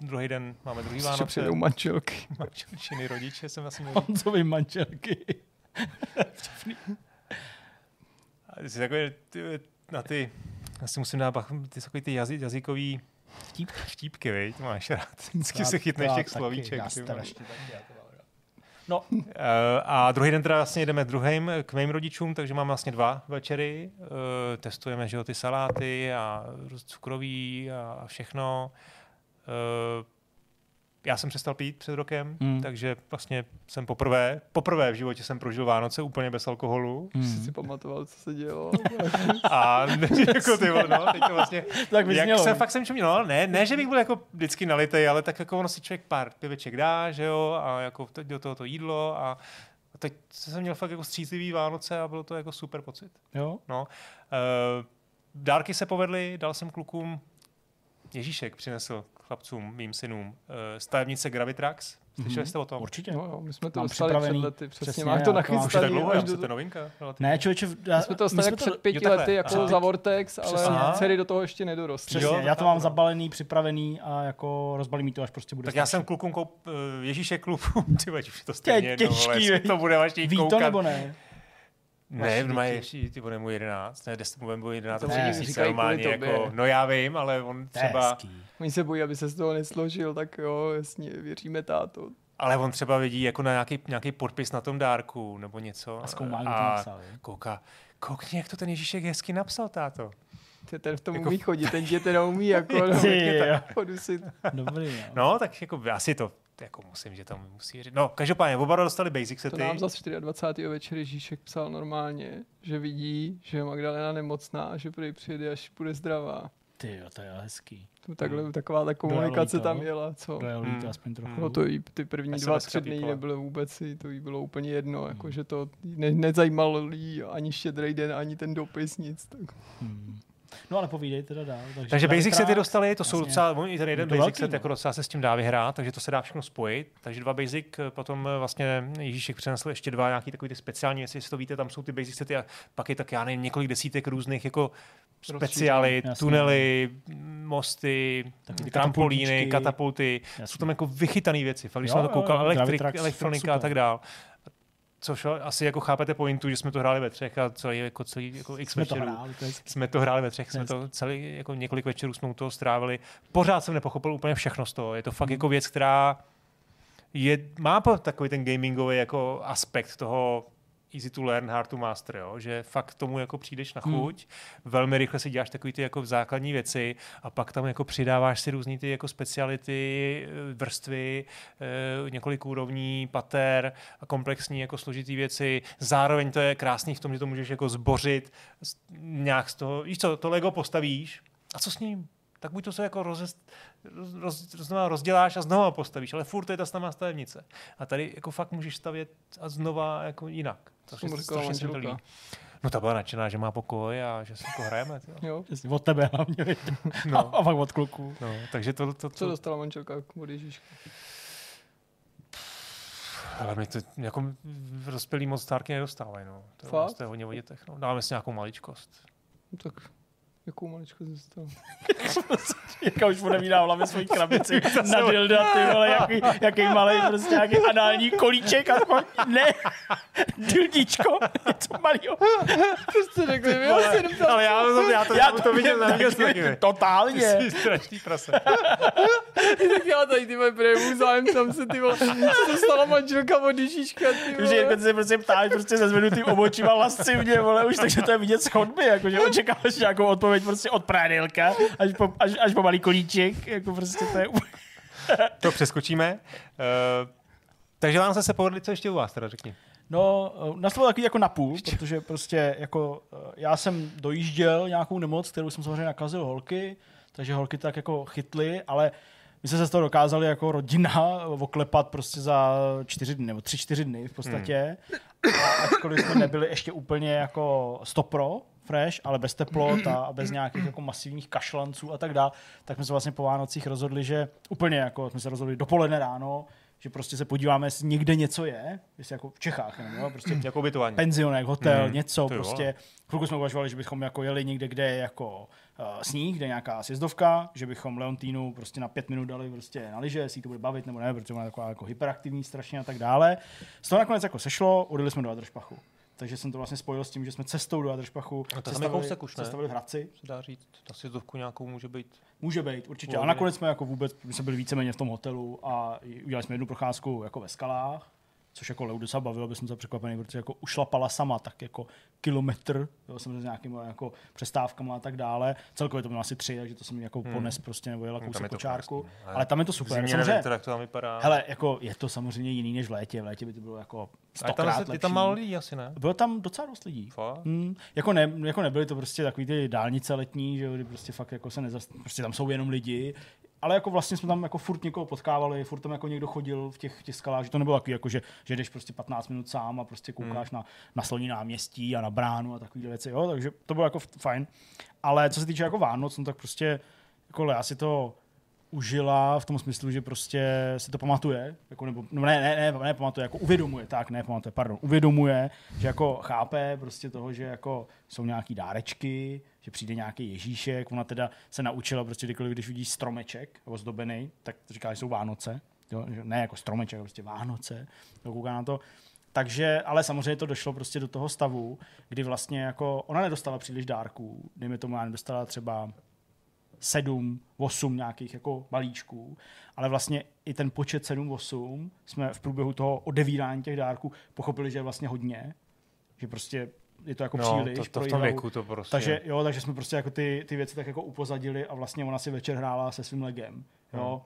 druhý den máme druhý Vánoce. přijdou manželky. *laughs* Manželčiny, rodiče jsem asi *laughs* měl. Honzovi manželky. *laughs* ty takové, ty, na ty, asi musím dát ty takový ty jazy, jazykový Vtíp? vtípky, viď? Máš rád. Vždycky se chytneš těch slovíček. Já strašně No. Uh, a druhý den teda vlastně jdeme druhým k mým rodičům, takže mám vlastně dva večery. Uh, testujeme, že jo, ty saláty a cukroví a všechno. Uh, já jsem přestal pít před rokem, mm. takže vlastně jsem poprvé, poprvé v životě jsem prožil Vánoce úplně bez alkoholu. Mm. Jsi si pamatoval, co se dělo. *laughs* a jako ty, no, teď to vlastně, tak jak znělo. jsem, fakt jsem čuměl, no, ne, ne, že bych byl jako vždycky nalitej, ale tak jako ono si člověk pár piveček dá, že jo, a jako do toho to jídlo a a teď jsem měl fakt jako střízlivý Vánoce a bylo to jako super pocit. Jo? No. Uh, dárky se povedly, dal jsem klukům Ježíšek přinesl chlapcům, mým synům, eh, stavebnice Gravitrax. Slyšeli jste o tom? Určitě. No, jo, my jsme to dostali před lety, přesně, přesně máš to nachystaný. tak dlouho, do... to novinka. Ne, člověče, já, my jsme to dostali před pěti jo, lety jako za Vortex, ale přesně. dcery do toho ještě nedorostly. Přesně, jo, já to mám zabalený, připravený a jako rozbalí mi to, až prostě bude Tak já jsem klukům koup, uh, Ježíšek klubům, *laughs* ty už to stejně jedno, to bude vaši Ví to nebo ne? Ne, no mají ještě, ty bude mu 11, ne, 10 mu bude 11, to měsíce normálně, jako, no já vím, ale on třeba... Oni se bojí, aby se z toho nesložil, tak jo, jasně, věříme táto. Ale on třeba vidí jako na nějaký, nějaký podpis na tom dárku nebo něco. A zkoumá, kdo to napsal. Kouká, koukni, jak to ten Ježíšek hezky napsal, táto. Ten v tom jako... umí chodit, ten tě teda umí *laughs* jako no, podusit. Dobrý, no. no. tak jako asi to jako musím, že tam musí věřit. No, každopádně, oba dostali basic sety. To nám zase 24. večer Ježíšek psal normálně, že vidí, že je Magdalena nemocná a že prý přijde, až bude zdravá. Ty jo, to je hezký. To takhle, hmm. taková ta komunikace tam jela, co? To líto, hmm. aspoň trochu. No to jí, ty první dva, tři dny nebylo vůbec, to jí bylo úplně jedno, hmm. jako, že to ne, nezajímal jí ani štědrý den, ani ten dopis, nic. Tak. Hmm. No ale povídej teda dál. Takže, takže basic sety dostali, to jsou docela, i ten jeden basic set, no. jako docela se s tím dá vyhrát, takže to se dá všechno spojit. Takže dva basic, potom eh, vlastně Ježíšek přinesl ještě dva nějaký takový ty speciální jestli to víte, tam jsou ty basic sety a pak je tak, já nevím, několik desítek různých jako speciály, tunely, mosty, trampolíny, katapulty. Jasně. Jsou tam jako vychytané věci. Fakt, když jo, jsem na to koukal, elektrik, elektronika a tak dál což asi jako chápete pointu, že jsme to hráli ve třech a celý, jako celý jako x jsme večerů. To hráli, to jsme to hráli ve třech, jsme to celý, jako několik večerů jsme u toho strávili. Pořád jsem nepochopil úplně všechno z toho. Je to fakt hmm. jako věc, která je, má takový ten gamingový jako aspekt toho easy to learn, hard to master, jo? že fakt tomu jako přijdeš na Hmm. chuť, hmm. velmi rychle si děláš takový ty jako základní věci a pak tam jako přidáváš si různý ty jako speciality, eh, vrstvy, eh, několik úrovní, pater a komplexní jako složitý věci. Zároveň to je krásný v tom, že to můžeš jako zbořit nějak z toho, víš co, to Lego postavíš a co s ním? Tak buď to se jako roz, roz, roz, znova rozděláš a znova postavíš, ale furt to je ta samá stavebnice. A tady jako fakt můžeš stavět a znova jako jinak. To Co se mi to líbí. No ta byla nadšená, že má pokoj a že si jako hrajeme. Jo. Přesně, Od tebe hlavně. No. A pak od kluků. No, takže to, to, Co to, dostala manželka od Ježíška? ale my to jako rozpělý moc stárky nedostávají. No. To, je- Fakt? to je hodně o dětech. No. Dáme si nějakou maličkost. No, tak jakou maličko jsi *laughs* dostal? Jirka už odemíná v hlavě svojí krabici *laughs* na dilda, ty vole, jaký, jaký malý prostě nějaký anální kolíček a takový, ne, *laughs* dildičko, něco malýho. Prostě řekli, mi asi. Ale já, to, já to, já to viděl na viděl jsem taky. Totálně. Jsi strašný prase. tak já tady ty moje první zájem, tam se ty vole, co dostala manželka od Ježíška, ty Už vole. ty se prostě ptáš prostě se zvednutým obočima lascivně, vole, už takže to je vidět z chodby, jako, že očekáváš nějakou odpověď prostě od prádilka, až po, až, až po malý kolíček, jako prostě to je. To přeskočíme. Uh, takže vám se povedli, co ještě u vás teda řekni. No, eh, nás to bylo takový jako napůl, protože prostě jako eh, já jsem dojížděl nějakou nemoc, kterou jsem samozřejmě nakazil holky, takže holky tak jako chytly, ale my jsme se z toho dokázali jako rodina oklepat prostě za čtyři dny, nebo tři, čtyři dny v podstatě. A ačkoliv jsme nebyli ještě úplně jako stopro, fresh, ale bez teplot a bez nějakých jako masivních kašlanců a tak dále, tak jsme se vlastně po Vánocích rozhodli, že úplně jako jsme se rozhodli dopoledne ráno, že prostě se podíváme, jestli někde něco je, jestli jako v Čechách, jo, prostě Jako ubytování. penzionek, hotel, Mhm. něco prostě. Chvilku jsme uvažovali, že bychom jako jeli někde, kde je jako uh, sníh, kde je nějaká sjezdovka, že bychom Leontínu prostě na pět minut dali prostě na liže, jestli to bude bavit nebo ne, protože ona je taková jako hyperaktivní strašně a tak dále. Z toho nakonec jako sešlo, odjeli jsme do Adršpachu. Takže jsem to vlastně spojil s tím, že jsme cestou do Adršpachu No to tam je sestavili, kousek už, ne? sestavili v Hradci. Se dá říct, ta sjezdovku nějakou může být. Může být, určitě. A Pohodě. nakonec jsme jako vůbec, my jsme byli víceméně v tom hotelu a udělali jsme jednu procházku jako ve skalách, což jako Leu docela bavilo, byl jsem se překvapený, protože jako ušlapala sama tak jako kilometr, jo, jsem s nějakými jako přestávkama a tak dále. Celkově to bylo asi tři, takže to jsem jako Hmm. pones prostě nebo jela No, kousek je to po čárku. krásný. Ale tam je to super. zimě Samozřejmě, nevím, jak to tam vypadá. hele, jako je to samozřejmě jiný než v létě. V létě by to bylo jako stokrát tam, lepší. je tam málo lidí asi, ne? Bylo tam docela dost lidí. Fakt? Hmm, jako, ne, jako nebyly to prostě takový ty dálnice letní, že jo, kdy prostě fakt jako se nezast... prostě tam jsou jenom lidi, ale jako vlastně jsme tam jako furt někoho potkávali, furt tam jako někdo chodil v těch, těch skalách, že to nebylo takový, jako že, že jdeš prostě 15 minut sám a prostě koukáš na, na sloní náměstí a na bránu a takové věci, jo, takže to bylo jako fajn. Ale co se týče jako Vánoc, no tak prostě jako Lea si to užila v tom smyslu, že prostě si to pamatuje, jako nebo, no ne, ne, ne, ne, pamatuje, jako uvědomuje, tak ne, pamatuje, pardon, uvědomuje, že jako chápe prostě toho, že jako jsou nějaký dárečky, že přijde nějaký Ježíšek, ona teda se naučila prostě kdykoliv, když vidí stromeček ozdobený, tak říká, že jsou Vánoce, jo, ne jako stromeček, ale prostě Vánoce, jo, kouká na to, takže, ale samozřejmě to došlo prostě do toho stavu, kdy vlastně jako ona nedostala příliš dárků, dejme tomu, já nedostala třeba sedm, osm nějakých jako balíčků, ale vlastně i ten počet sedm, osm jsme v průběhu toho odevírání těch dárků pochopili, že je vlastně hodně, že prostě je to jako No, příliš. to, to pro v tom věku to prostě. Takže jo, takže jsme prostě jako ty, ty věci tak jako upozadili a vlastně ona si večer hrála se svým legem. Jo.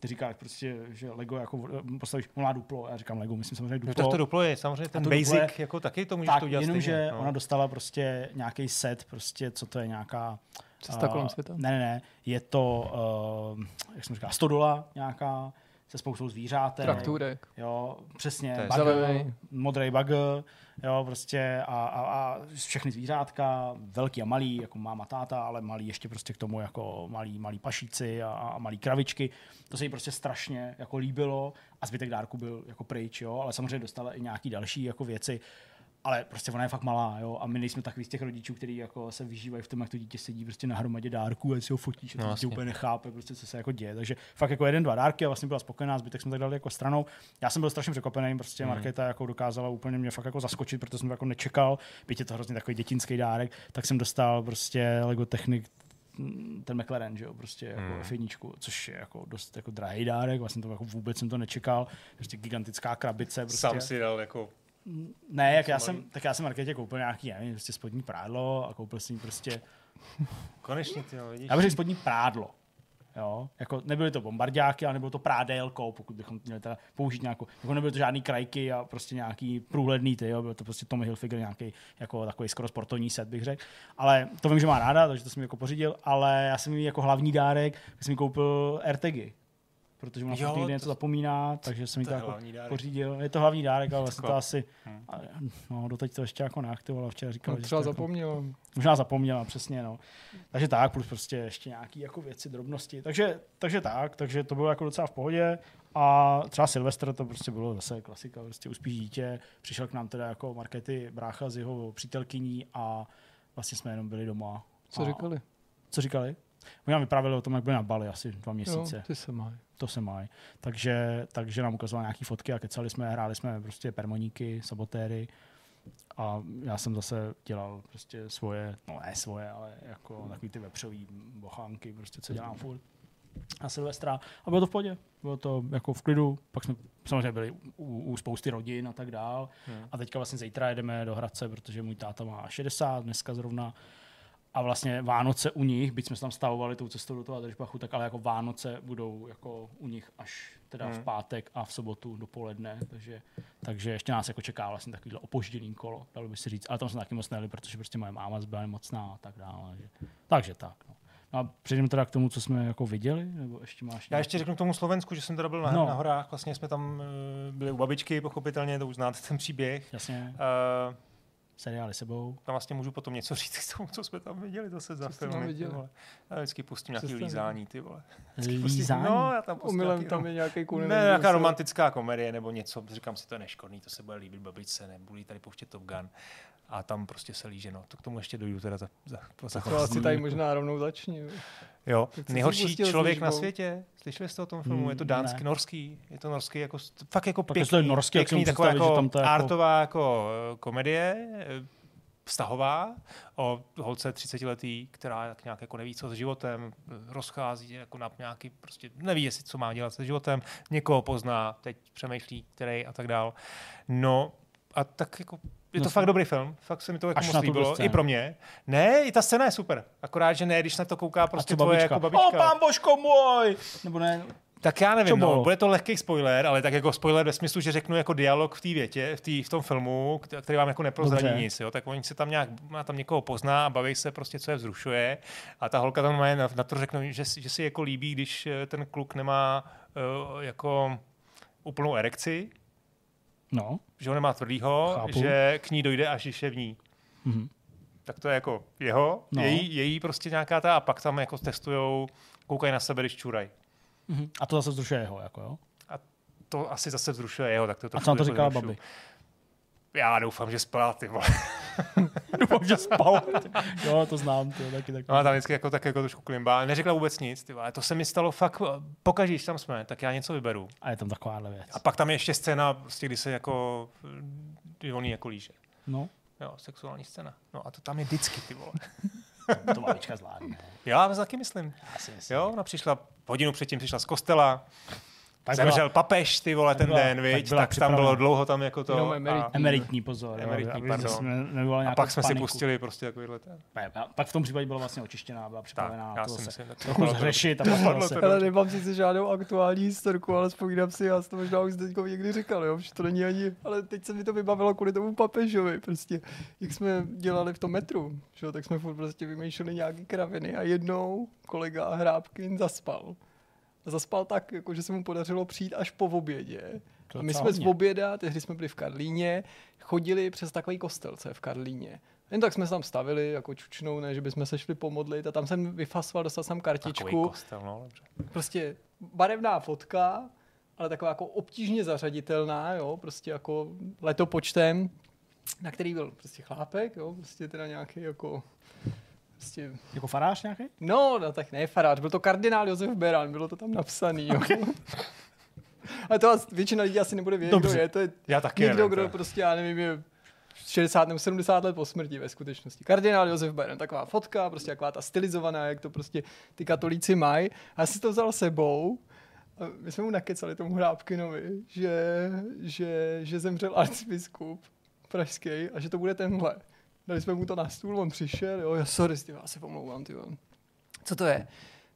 Ty říkáš prostě, že Lego jako eh, postavíš, ona má duplo, já říkám Lego, myslím samozřejmě No, duplo. tak to duplo je samozřejmě ten basic, duplo je- jako taky to můžeš tak, to udělat jenomže stejně. no. ona dostala prostě nějaký set, prostě co to je nějaká... Cesta eh, kolem světa? Ne, ne, ne, je to, uh, jak jsem říkal, stodola nějaká, se spoustou zvířátek. Traktůrek. Jo, přesně, zelený. modrý bagr, jo, prostě a, a, a všechny zvířátka, velký a malý, jako máma, táta, ale malý ještě prostě k tomu jako malý, malý pašíci a, a malý kravičky. To se jí prostě strašně jako líbilo a zbytek dárku byl jako pryč, jo, ale samozřejmě dostala i nějaký další jako věci. Ale prostě ona je fakt malá, jo, a my nejsme takový z těch rodičů, kteří jako se vyžívají v tom, jak to dítě sedí prostě na hromadě dárků a si ho fotíš a to No, no, jasně. úplně nechápe, prostě, co se jako děje. Takže fakt jako jeden, dva dárky a vlastně byla spokojená, zbytek jsme tak dali jako stranou. Já jsem byl strašně překvapený, prostě Mhm. Markéta jako dokázala úplně mě fakt jako zaskočit, protože jsem to jako nečekal, byť je to hrozně takový dětinský dárek, tak jsem dostal prostě Lego Technik mm, ten McLaren, že jo, prostě jako Hmm. F1, což je jako dost jako drahý dárek, vlastně to jako vůbec jsem to nečekal, prostě gigantická krabice, prostě. Sám si dal jako Ne, jak já jsem, tak já jsem Markétě koupil nějaký, já nevím, prostě spodní prádlo a koupil jsem jí prostě, Konečně, ty jo, vidíš. já bych řekl spodní prádlo. Jo, jako nebyly to bombardáky, ale nebylo to prádélko, pokud bychom měli teda použít nějakou, jako nebyly to žádný krajky a prostě nějaký průhledný ty, jo, byl to prostě Tommy Hilfiger nějaký jako takový skoro sportovní set, bych řekl. Ale to vím, že má ráda, takže to jsem mi jako pořídil, ale já jsem mi jako hlavní dárek, jsem mi koupil RTG, protože ona Jo, furt někdy to- něco zapomíná, takže jsem mi to jako pořídil. Je to hlavní dárek, ale vlastně to asi, Hm. a- no, doteď to ještě jako neaktivovala, včera říkala, No, že třeba to jako, zapomněl. Možná zapomněla, přesně, no. Takže tak, plus prostě ještě nějaký jako věci, drobnosti. Takže, takže tak, takže to bylo jako docela v pohodě. A třeba Silvestr to prostě bylo zase klasika, prostě uspíš dítě. Přišel k nám teda jako Markety brácha s jeho přítelkyní a vlastně jsme jenom byli doma. Co a, říkali? Co říkali? Oni nám vyprávěli o tom, jak byli na Bali asi dva Jo, měsíce. ty se mají. To se mají. Takže, takže nám ukazoval nějaké fotky a kecali jsme, hráli jsme prostě permoníky, sabotéry a já jsem zase dělal prostě svoje, no ne svoje, ale jako takový ty vepřový bochánky, prostě co dělám furt na Silvestra. A bylo to v pohodě. Bylo to jako v klidu. Pak jsme samozřejmě byli u, u spousty rodin a tak dál. Hmm. A teďka vlastně zítra jedeme do Hradce, protože můj táta má 60, dneska zrovna. A vlastně Vánoce u nich, byť jsme se tam stavovali tou cestou do toho Adržbachu, tak ale jako Vánoce budou jako u nich až teda v Hmm. pátek a v sobotu dopoledne, takže, takže ještě nás jako čeká vlastně takovýhle opožděný kolo, dalo by se říct. Ale tam jsme taky moc nejeli, protože prostě moje máma byla nemocná a tak dále. Že. Takže tak. No. No a přejdeme teda k tomu, co jsme jako viděli, nebo ještě máš Já ještě řeknu k tomu Slovensku, že jsem teda byl na, No. na horách, vlastně jsme tam eh, byli u babičky, pochopitelně, to už znáte ten příběh. Jasně, Uh, seriály sebou. tam vlastně můžu potom něco říct k tomu, co jsme tam viděli zase za filmy. ty vole. Já vždycky pustím nějaký jste lízání, ty vole. Lízání. No, já tam pustím Omylem nějaký- tam je nějaký kůň. Ne, nějaká romantická komedie nebo něco, říkám si, to je neškodný, to se bude líbit babičce, nebudu tady pouštět Top Gun. A tam prostě se líže, no. To k tomu ještě dojdu teda za, za, za To asi tady možná rovnou začni. Jo. Nejhorší člověk na světě. Slyšeli jste o tom filmu? Hmm, Je to dánský, ne. norský. Je to norský, jako, fakt jako pěkný, je norský, jak pěkný taková jako, tam to jako- artová jako eh, komedie, eh, vztahová, o holce 30 letý, která tak nějak jako neví, co s životem, eh, rozchází jako na nějaký, prostě neví, jestli co má dělat se životem, někoho pozná, teď přemýšlí, který a tak dál. No a tak jako je to No, fakt dobrý film, fakt se mi to jako moc líbilo, scénu. i pro mě. Ne, i ta scéna je super, akorát, že ne, když na to kouká prostě tvoje babička? jako babička. O, pán Božko můj! Nebo ne, Tak já Co nevím, bylo? no, bude to lehký spoiler, ale tak jako spoiler ve smyslu, že řeknu jako dialog v té větě, v, tý, v tom filmu, kt- který vám jako neprozradí Dobře. nic, jo, tak oni se tam nějak, má tam někoho pozná a baví se prostě, co je vzrušuje a ta holka tam má na, na to řekne, že, si- že si jako líbí, když eh, ten kluk nemá uh, jako úplnou erekci, no. že ho nemá tvrdýho, Chápu. že k ní dojde, až když je v ní. Mhm. Tak to je jako jeho, No. její, její prostě nějaká ta a pak tam jako testujou, koukají na sebe, když čuraj. Mhm. A to zase zrušuje jeho, jako jo? To asi zase vzrušuje jeho, tak to A trošku co to jako zrušuju. babi? Já doufám, že spala, ty vole. *laughs* Doufám, že spal. jo, to znám, to taky tak. No a tam vždycky jako, tak jako trošku klimbá. ale Neřekla vůbec nic, ty vole. To se mi stalo fakt, pokaždé, když tam jsme, tak já něco vyberu. A je tam takováhle věc. A pak tam je ještě scéna, prostě, kdy se jako, kdy on jako líže. No, Jo, sexuální scéna. No a to tam je vždycky, ty vole. *laughs* to babička zvládne. Já taky myslím. Já si myslím. Jo, ona přišla, hodinu předtím přišla z kostela, Tak zemřel byla papež, ty vole, ten byla- den, tak viď, byla tak, tam bylo dlouho tam jako to. Jenom a, emeritní. emeritní pozor. jo, Emeritní, aby pardon. nevyvolal a pak jsme si paniku. pustili prostě takovýhle ten. Pak v tom případě byla vlastně očištěná, byla připravená já na to si se tak trochu zhřešit. Ale nemám sice žádnou aktuální historku, ale vzpomínám si, já si to možná už teď někdy říkal, jo, že to není ani, ale teď se mi to vybavilo kvůli tomu papežovi, prostě, jak jsme dělali v tom metru, že, jo, tak jsme furt prostě vymýšleli nějaký kraviny a jednou kolega Hrábkin zaspal. Zaspal tak, jako, že se mu podařilo přijít až po obědě. A my jsme z oběda, tehdy jsme byli v Karlíně, chodili přes takový kostelce v Karlíně. Jen tak jsme se tam stavili, jako čučnou, ne, že bychom se šli pomodlit a tam jsem vyfasoval, dostal jsem Takový kartičku kostel, no, dobře. prostě barevná fotka, ale taková jako obtížně zařaditelná, jo, prostě jako letopočtem, na který byl prostě chlápek, jo, prostě teda nějaký jako prostě, Jako farář nějaký? no, no tak ne farář, byl to kardinál Josef Beran, bylo to tam napsaný, jo. Ale *laughs* to asi- většina lidí asi nebude vědět, kdo Dobře. je, to je Já taky někdo, nevím, kdo to- prostě, já nevím, je 60 nebo 70 let po smrti ve skutečnosti. Kardinál Josef Biden, taková fotka, prostě taková ta stylizovaná, jak to prostě ty katolíci mají. A já si to vzal sebou, a my jsme mu nakecali tomu Hrábkinovi, že, že, že zemřel arcibiskup pražský a že to bude tenhle. Dali jsme mu to na stůl, on přišel, jo, já sorry, ty, já se pomlouvám, ty. Co to je?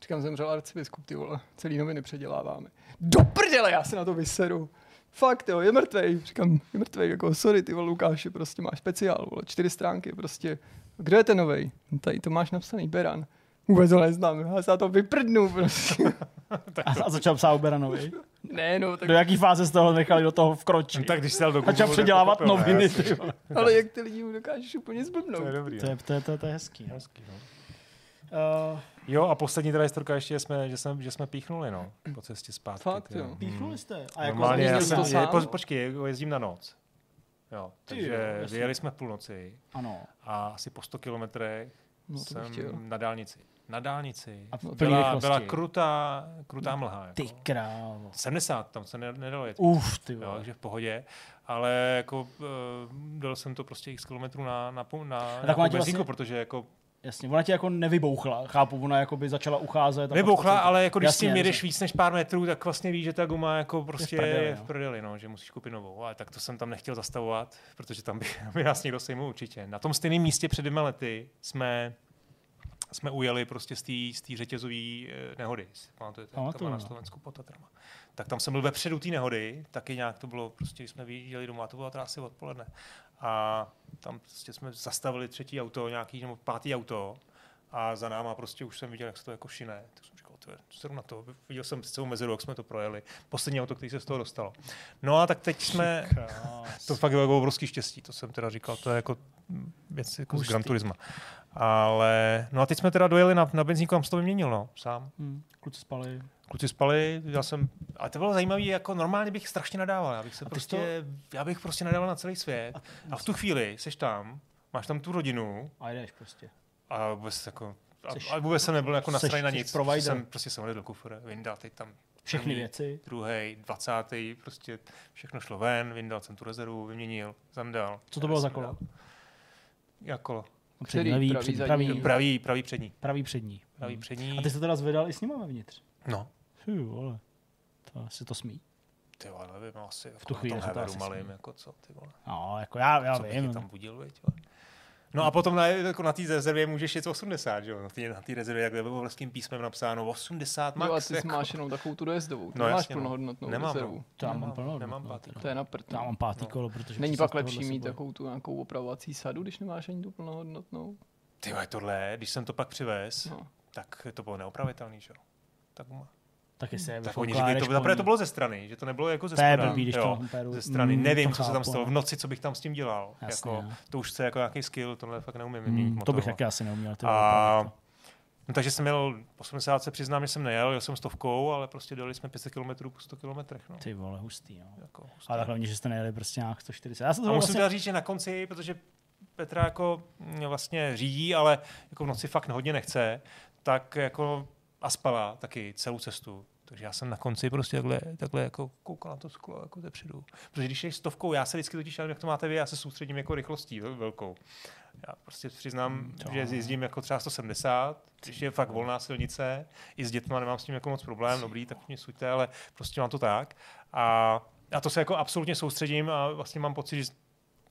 Říkám, zemřel arcibiskup, ty vole, celý noviny předěláváme. Do prdele, já se na to vyseru. Fakt, jo, je mrtvej. Říkám, je mrtvej, jako sorry, ty vole, Lukáši, prostě máš speciál, vole, čtyři stránky, prostě. Kdo je ten novej? No, tady to máš napsaný, Beran. Vůbec ho neznám, já se na to vyprdnu, prostě. *laughs* A, a začal psát o Beranovi. ne, no, tak, Do jaký fáze z toho nechali do toho vkročit? No, tak když dal do Začal Google, předělávat tak pochopil, ne? noviny. Ty ale jak ty lidi dokážeš úplně To je zblbnout. dobrý. To je, to je, to je, to je hezký. no. Hezký, no. Uh, Jo, a poslední teda historka ještě, že jsme, že jsme, že jsme píchnuli, no, po cestě zpátky. Fakt, jo. píchnuli jste. A jako Normálně, já jsem, je, to sám? po, počkej, jezdím na noc. Jo, Ty takže jo, vyjeli jsme v půlnoci Ano. a asi po 100 kilometrech No, jsem chtěl. na dálnici. Na dálnici. A byla, byla krutá, krutá mlha. Jako. Ty krávo. 70, tam se ne- nedalo jet. Uf, ty Jo, takže v pohodě, ale jako uh, dal jsem to prostě x kilometrů na, na, na, na, benzínku, vlastně- protože jako Jasně, ona ti jako nevybouchla, chápu, ona jako by začala ucházet. Vybouchla, prostě- ale jako když s Jasně, tím jedeš víc než pár metrů, tak vlastně víš, že ta guma jako prostě je v prdeli, prdeli, no. v prdeli no, že musíš koupit novou. Ale tak to jsem tam nechtěl zastavovat, protože tam by, *laughs* by nás někdo sejmul určitě. Na tom stejném místě před dvěma lety jsme jsme ujeli prostě z té řetězové eh, nehody. Pamatujete, jak to na no. Slovensku pod Tatrama. Tak tam jsem byl vepředu té nehody, taky nějak to bylo, prostě když jsme vyjížděli domů, a to bylo asi odpoledne. A tam prostě jsme zastavili třetí auto, nějaký nebo pátý auto a za náma prostě už jsem viděl, jak se to jako šine. Tak jsem říkal, to je, seru na to. Viděl jsem celou mezeru, jak jsme to projeli. Poslední auto, který se z toho dostalo. No a tak teď jsme, to fakt bylo obrovský štěstí, to jsem teda říkal, to je jako věc jako z. Gran Turisma. Ale, no a teď jsme teda dojeli na, na benzínku, tam jsem to vyměnil, no, sám. Hm, kluci spali. Kluci spali, já jsem, ale to bylo zajímavé, jako normálně bych strašně nadával, já bych se A prostě, já bych prostě nadával na celý svět. A v tu chvíli seš tam, máš tam tu rodinu A jdeš prostě. a vůbec jako, a, Seš- a vůbec jsem nebyl jako nasraný na nic. provider. Prostě jsem, prostě jsem odjel kufr, vyndal teď tam Všechny věci. druhý, dvacátý, prostě všechno šlo ven, vyndal jsem tu rezervu, vyměnil, zandal. Co to bylo za kolo? Jak kolo? Který? Přední, levý, Pravý, přední, zadní? pravý, Pravý, pravý přední. pravý přední. Pravý Hm. přední. A ty jsi to teda zvedal i s nima vevnitř? No, Fy, vole. To si to smí. ty vole, nevím, asi v tu chvíli to asi malým, smí. jako co, ty vole. No, jako já, já co vím. tam budil, veď, vole. No a potom na, jako na té rezervě můžeš jet 80, že jo? Na té na té rezervě, jak bylo vlastním písmem napsáno 80 max. Jo, a ty jako. máš jenom takovou tu dojezdovou. Ty No nemáš jasně, no. plnohodnotnou Nemám, rezervu. no. To já mám Nemám, plno. nemám no, pátý. ty. To je na prd. Já mám pátý No. kolo, protože... Není pak lepší mít takovou tu nějakou opravovací sadu, když nemáš ani tu plnohodnotnou? Ty tohle, když jsem to pak přivez, No. tak to bylo neopravitelný, že jo? Tak, Tak jestli je tak oni říkají, to, zaprvé to bylo ze strany, že to nebylo jako ze To je spoda. blbý, když to jo, Amperu- ze strany. Mm, Nevím, to co se tam stalo. V noci, co bych tam s tím dělal. Jasně, jako, to už chce jako nějaký skill, tohle fakt neumím Hmm, to bych taky asi neuměl. Ty A, no, takže jsem měl, po 80 se přiznám, že jsem nejel, jel jsem stovkou, ale prostě dojeli jsme 500 km po 100 km. No. Ty vole, hustý, no. Jako, hustý. Ale tak hlavně, že jste nejeli prostě nějak 140. Já jsem to A musím vlastně... teda říct, že na konci, protože Petra jako mm, vlastně řídí, ale jako v noci fakt hodně nechce, tak jako a spala taky celou cestu. Takže já jsem na konci prostě takhle, takhle jako koukal na to sklo jako tepředu. Protože když jsi stovkou, já se vždycky totiž, jak to máte vy, já se soustředím jako rychlostí vel- velkou. Já prostě přiznám, to- že jezdím jako třeba 170, když je fakt volná silnice, i s dětma nemám s tím jako moc problém, dobrý, tak mě suďte, ale prostě mám to tak. A já to se jako absolutně soustředím a vlastně mám pocit, že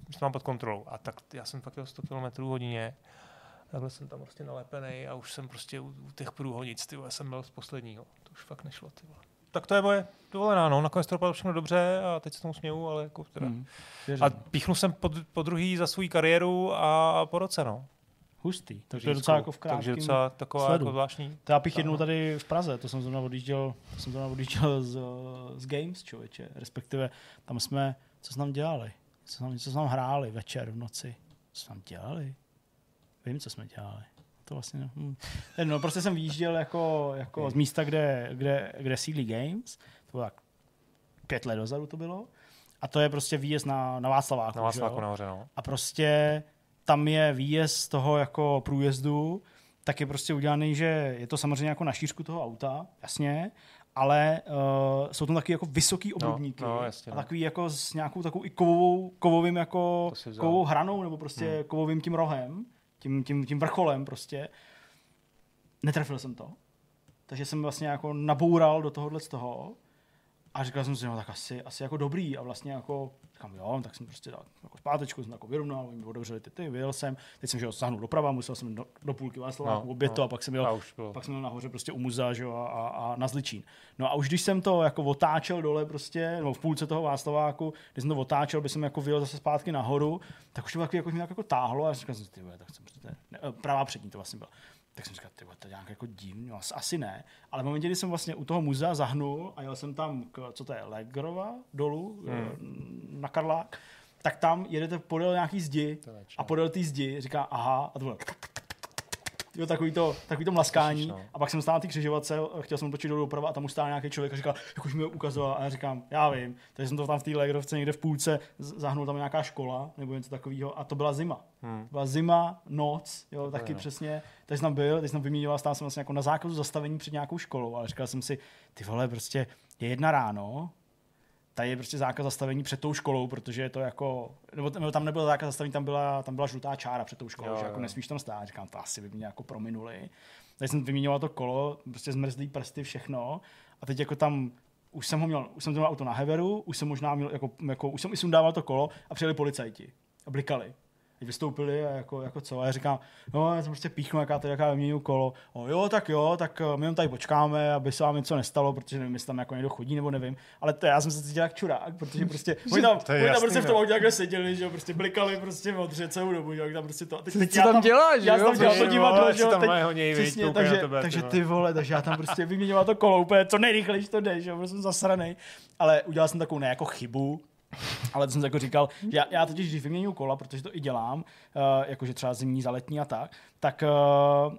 že to mám pod kontrolou. A tak já jsem fakt jel 100 km hodině. Takhle jsem tam prostě nalepený a už jsem prostě u, u těch průhonic, ty vole, jsem byl z posledního. To už fakt nešlo, ty vole. Tak to je moje dovolená, no. Nakonec to dopadlo všechno dobře a teď se tomu směju, ale jako teda. Hmm, věřím. A píchnu jsem po, po druhý za svou kariéru a po roce, no. Hustý. Tak to je docela jako v Takže docela taková sledu. jako zvláštní. To já bych jednou no. tady v Praze, to jsem zrovna odjížděl, to jsem zrovna odjížděl z, z Games, člověče, respektive tam jsme, co jsme tam dělali, co jsme, co jsme tam hráli večer v noci, co jsme tam dělali, vím, co jsme dělali. To vlastně, hm. no, prostě jsem vyjížděl jako, jako z místa, kde, kde, kde sídlí Games, to bylo tak pět let dozadu to bylo, a to je prostě výjezd na, na Václaváku. Na Václaváku nahoře, no. a prostě tam je výjezd toho jako průjezdu, tak je prostě udělaný, že je to samozřejmě jako na šířku toho auta, jasně, ale uh, jsou tam taky jako vysoký obrubníky no, jasně, a no. takový jako s nějakou takovou i kovovou, kovovým jako kovovou hranou nebo prostě Hmm. kovovým tím rohem, tím, tím, tím vrcholem prostě. Netrefil jsem to. Takže jsem vlastně jako naboural do tohohle z toho A říkal jsem si, no tak asi, asi jako dobrý a vlastně jako Říkám, jo, tak jsem prostě dal jako zpátečku, jsem jako vyrovnal, oni mi otevřeli ty, ty, vyjel jsem, teď jsem že zahnul doprava, musel jsem do, do půlky Václava, No, no, obět to no. a pak jsem A jel, už bylo. pak jsem jel nahoře prostě u muzea, že jo, a, a, a, na Zličín. No a už když jsem to jako otáčel dole prostě, nebo v půlce toho Václaváku, když jsem to otáčel, by jsem jako vyjel zase zpátky nahoru, tak už to jako, mě tak jako táhlo a říkal jsem si, ty vole, tak jsem prostě, ne, eh, pravá přední to vlastně byla. Tak jsem říkal, ty vole, to je nějak jako divný, no, asi, asi ne. Ale v momentě, kdy jsem vlastně u toho muzea zahnul a jel jsem tam, k, co to je, Legrova dolů, hmm. na Karlák, tak tam jedete podél nějaký zdi a podél té zdi říká aha a to bylo Jo, takový to, takový to mlaskání. Ježiš, no. A pak jsem stál na té křižovatce, chtěl jsem točit dolů doprava a tam už stál nějaký člověk a říkal, jak už mi ho ukazoval. A já říkám, já vím. Takže jsem to tam v té Legrovce někde v půlce zahnul tam nějaká škola nebo něco takového. A to byla zima. Hmm. Byla zima, noc, jo, taky no. přesně. Teď jsem tam byl, teď jsem vyměňoval, stál jsem vlastně jako na zákazu zastavení před nějakou školou, ale říkal jsem si, ty vole, prostě je jedna ráno, tady je prostě zákaz zastavení před tou školou, protože je to jako, nebo, tam nebyl zákaz zastavení, tam byla, tam byla žlutá čára před tou školou, Jo, že jo. jako nesmíš tam stát. Říkám, to asi by mě jako prominuli. Teď jsem vyměňoval to kolo, prostě zmrzlý prsty, všechno. A teď jako tam už jsem ho měl, už jsem to měl auto na heveru, už jsem možná měl, jako, jako už jsem i sundával to kolo a přijeli policajti a blikali. Teď vystoupili a jako, jako co? A já říkám, no, já jsem prostě píchnu, jaká to, jaká vyměňuju kolo. O, jo, tak jo, tak eh, my jenom tady počkáme, aby se vám něco nestalo, protože nevím, jestli tam jako někdo chodí nebo nevím. Ale to já jsem se cítil jak čurák, protože *laughs* prostě, oni tam, To oni tam prostě v no. tom autě takhle seděli, že jo, prostě blikali prostě odře celou dobu, jo, jak tam prostě to. A teď, teď Co tam děláš, já tam dělal to divadlo, že jo, tam teď, přesně, takže, tebe, ty takže vole. ty vole, takže já tam prostě vyměňoval to kolo úplně co nejrychleji to jde, že jo, prostě jsem zasranej. Ale udělal jsem takovou ne jako chybu, ale to jsem jako říkal, já, já totiž, když vyměňuju kola, protože to i dělám, uh, jakože třeba zimní, za letní a tak, tak uh,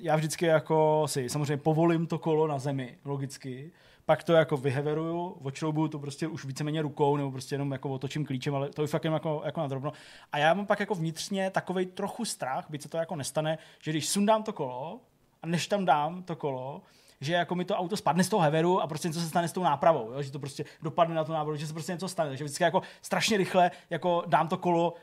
já vždycky jako si samozřejmě povolím to kolo na zemi, logicky, pak to jako vyheveruju, odšroubuju to prostě už víceméně rukou, nebo prostě jenom jako otočím klíčem, ale to je fakt jenom jako, jako na drobno. A já mám pak jako vnitřně takový trochu strach, byť se to jako nestane, že když sundám to kolo a než tam dám to kolo, že jako mi to auto spadne z toho heveru a prostě něco se stane s tou nápravou, jo? že to prostě dopadne na tu nápravu, že se prostě něco stane, takže vždycky jako strašně rychle jako dám to kolo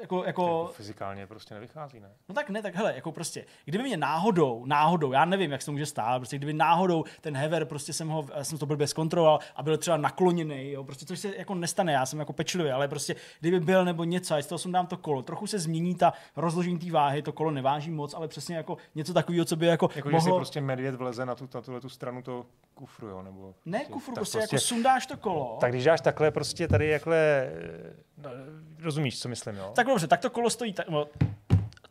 jako, Jako jako fyzikálně prostě nevychází, ne? No tak ne, tak hele, jako prostě, kdyby mě náhodou, náhodou, já nevím, jak se to může stát, prostě kdyby náhodou ten hever, prostě jsem ho, jsem to blbě zkontroloval a byl třeba nakloněný, jo, prostě což se jako nestane, já jsem jako pečlivý, ale prostě kdyby byl nebo něco, a z toho jsem dám to kolo, trochu se změní ta rozložení té váhy, to kolo neváží moc, ale přesně jako něco takového, co by jako, Jako, že si mohlo... prostě medvěd vleze na tu, na tuhle tu stranu toho kufru, jo? Nebo Ne kufru, tak prostě, jako sundáš to kolo. Tak když dáš takhle prostě tady jakhle, no, rozumíš, co myslím, jo? Tak dobře, tak to kolo stojí, ta, no,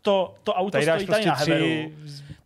to, to auto tady stojí tady prostě na heveru.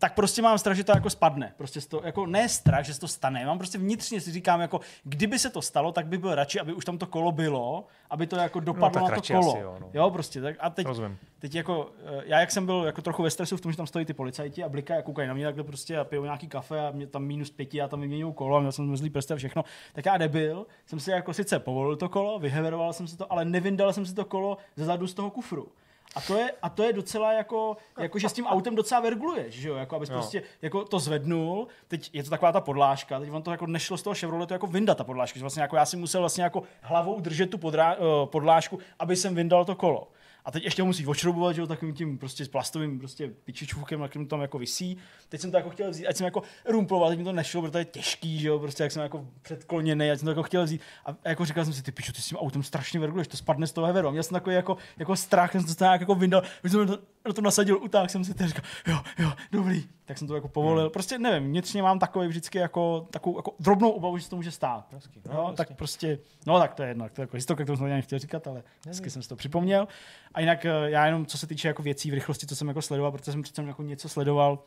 Tak prostě mám strach, že to jako spadne. Prostě to, jako ne strach, že se to stane. Mám prostě vnitřně si říkám, jako kdyby se to stalo, tak by byl radši, aby už tam to kolo bylo, aby to jako dopadlo tak na to kolo. asi jo, no. jo, prostě. Tak a teď, rozumím. teď jako, eh, já jak jsem byl jako trochu ve stresu v tom, že tam stojí ty policajti a blikají a koukají na mě takhle prostě a pijou nějaký kafe a mě tam minus pěti a tam vyměňují kolo a měl jsem zlý prsty a všechno. Tak já nebyl, jsem si jako sice povolil to kolo, vyheveroval jsem si to, ale nevyndal jsem si to kolo ze zadu z toho kufru. A to je, a to je docela jako, jako, že s tím autem docela vergluješ, že jo, jako abys Jo. prostě jako to zvednul, teď je to taková ta podlážka, teď on to jako nešlo z toho Chevroletu jako vyndat ta podlážka, že vlastně jako já si musel vlastně jako hlavou držet tu podrá, uh, podlážku, aby jsem vyndal to kolo. A teď ještě ho musí odšroubovat, že jo, takovým tím prostě plastovým prostě pičičůvkem, na kterým tam jako visí. Teď jsem to jako chtěl vzít, ať jsem jako rumploval, teď mi to nešlo, protože to je těžký, že jo, prostě jak jsem jako předkloněný, ať jsem to jako chtěl vzít. A jako říkal jsem si, ty piču, ty s tím autem strašně verguleš, to spadne z toho heveru. A měl jsem takový jako, jako strach, jsem to nějak jako vyndal, když jsem to, na to nasadil, utáhl jsem si to a říkal, jo, jo, dobrý. Tak jsem to jako povolil. Prostě nevím, vnitřně mám takový vždycky jako, takovou jako drobnou obavu, že se to může stát. Hezký, No, no, no tak prostě, no tak to je jedno, to je jako historka, kterou jsem ani nechtěl říkat, ale hezky jsem si to připomněl. A jinak eh, já jenom, co se týče jako věcí v rychlosti, co jsem jako sledoval, protože jsem přece jako něco sledoval,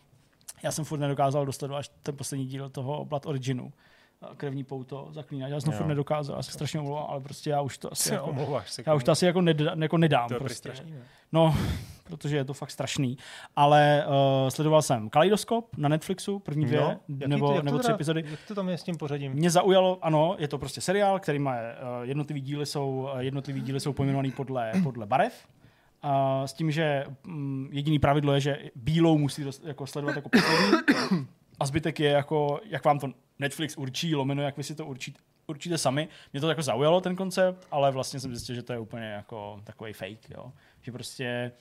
já jsem furt nedokázal dostat až ten poslední díl toho Blood Originu krevní pouto, zaklínač. Já jsem furt nedokázal, já se strašně omlouvám, ale prostě já už to asi jako, omlouváš se. já už to asi jako, nedá, jako nedám. to je prostě. strašný, ne? No, *laughs* protože je to fakt strašný. Ale uh, sledoval jsem Kaleidoskop na Netflixu, první dvě, No, jaký nebo, jak to nebo tři teda- epizody. Jak to tam je s tím pořadím? Mě zaujalo, ano, je to prostě seriál, který má uh, jednotlivý díly jsou, uh, jednotlivý díly jsou pojmenovaný podle, *clears throat* podle barev. Uh, s tím, že um, jediný pravidlo je, že bílou musí dost, jako sledovat jako poslední. *coughs* A zbytek je jako, jak vám to Netflix určí, lomeno, jak vy si to určíte, určíte sami. Mě to jako zaujalo, ten koncept, ale vlastně jsem zjistil, že to je úplně jako takový fake, jo. Že prostě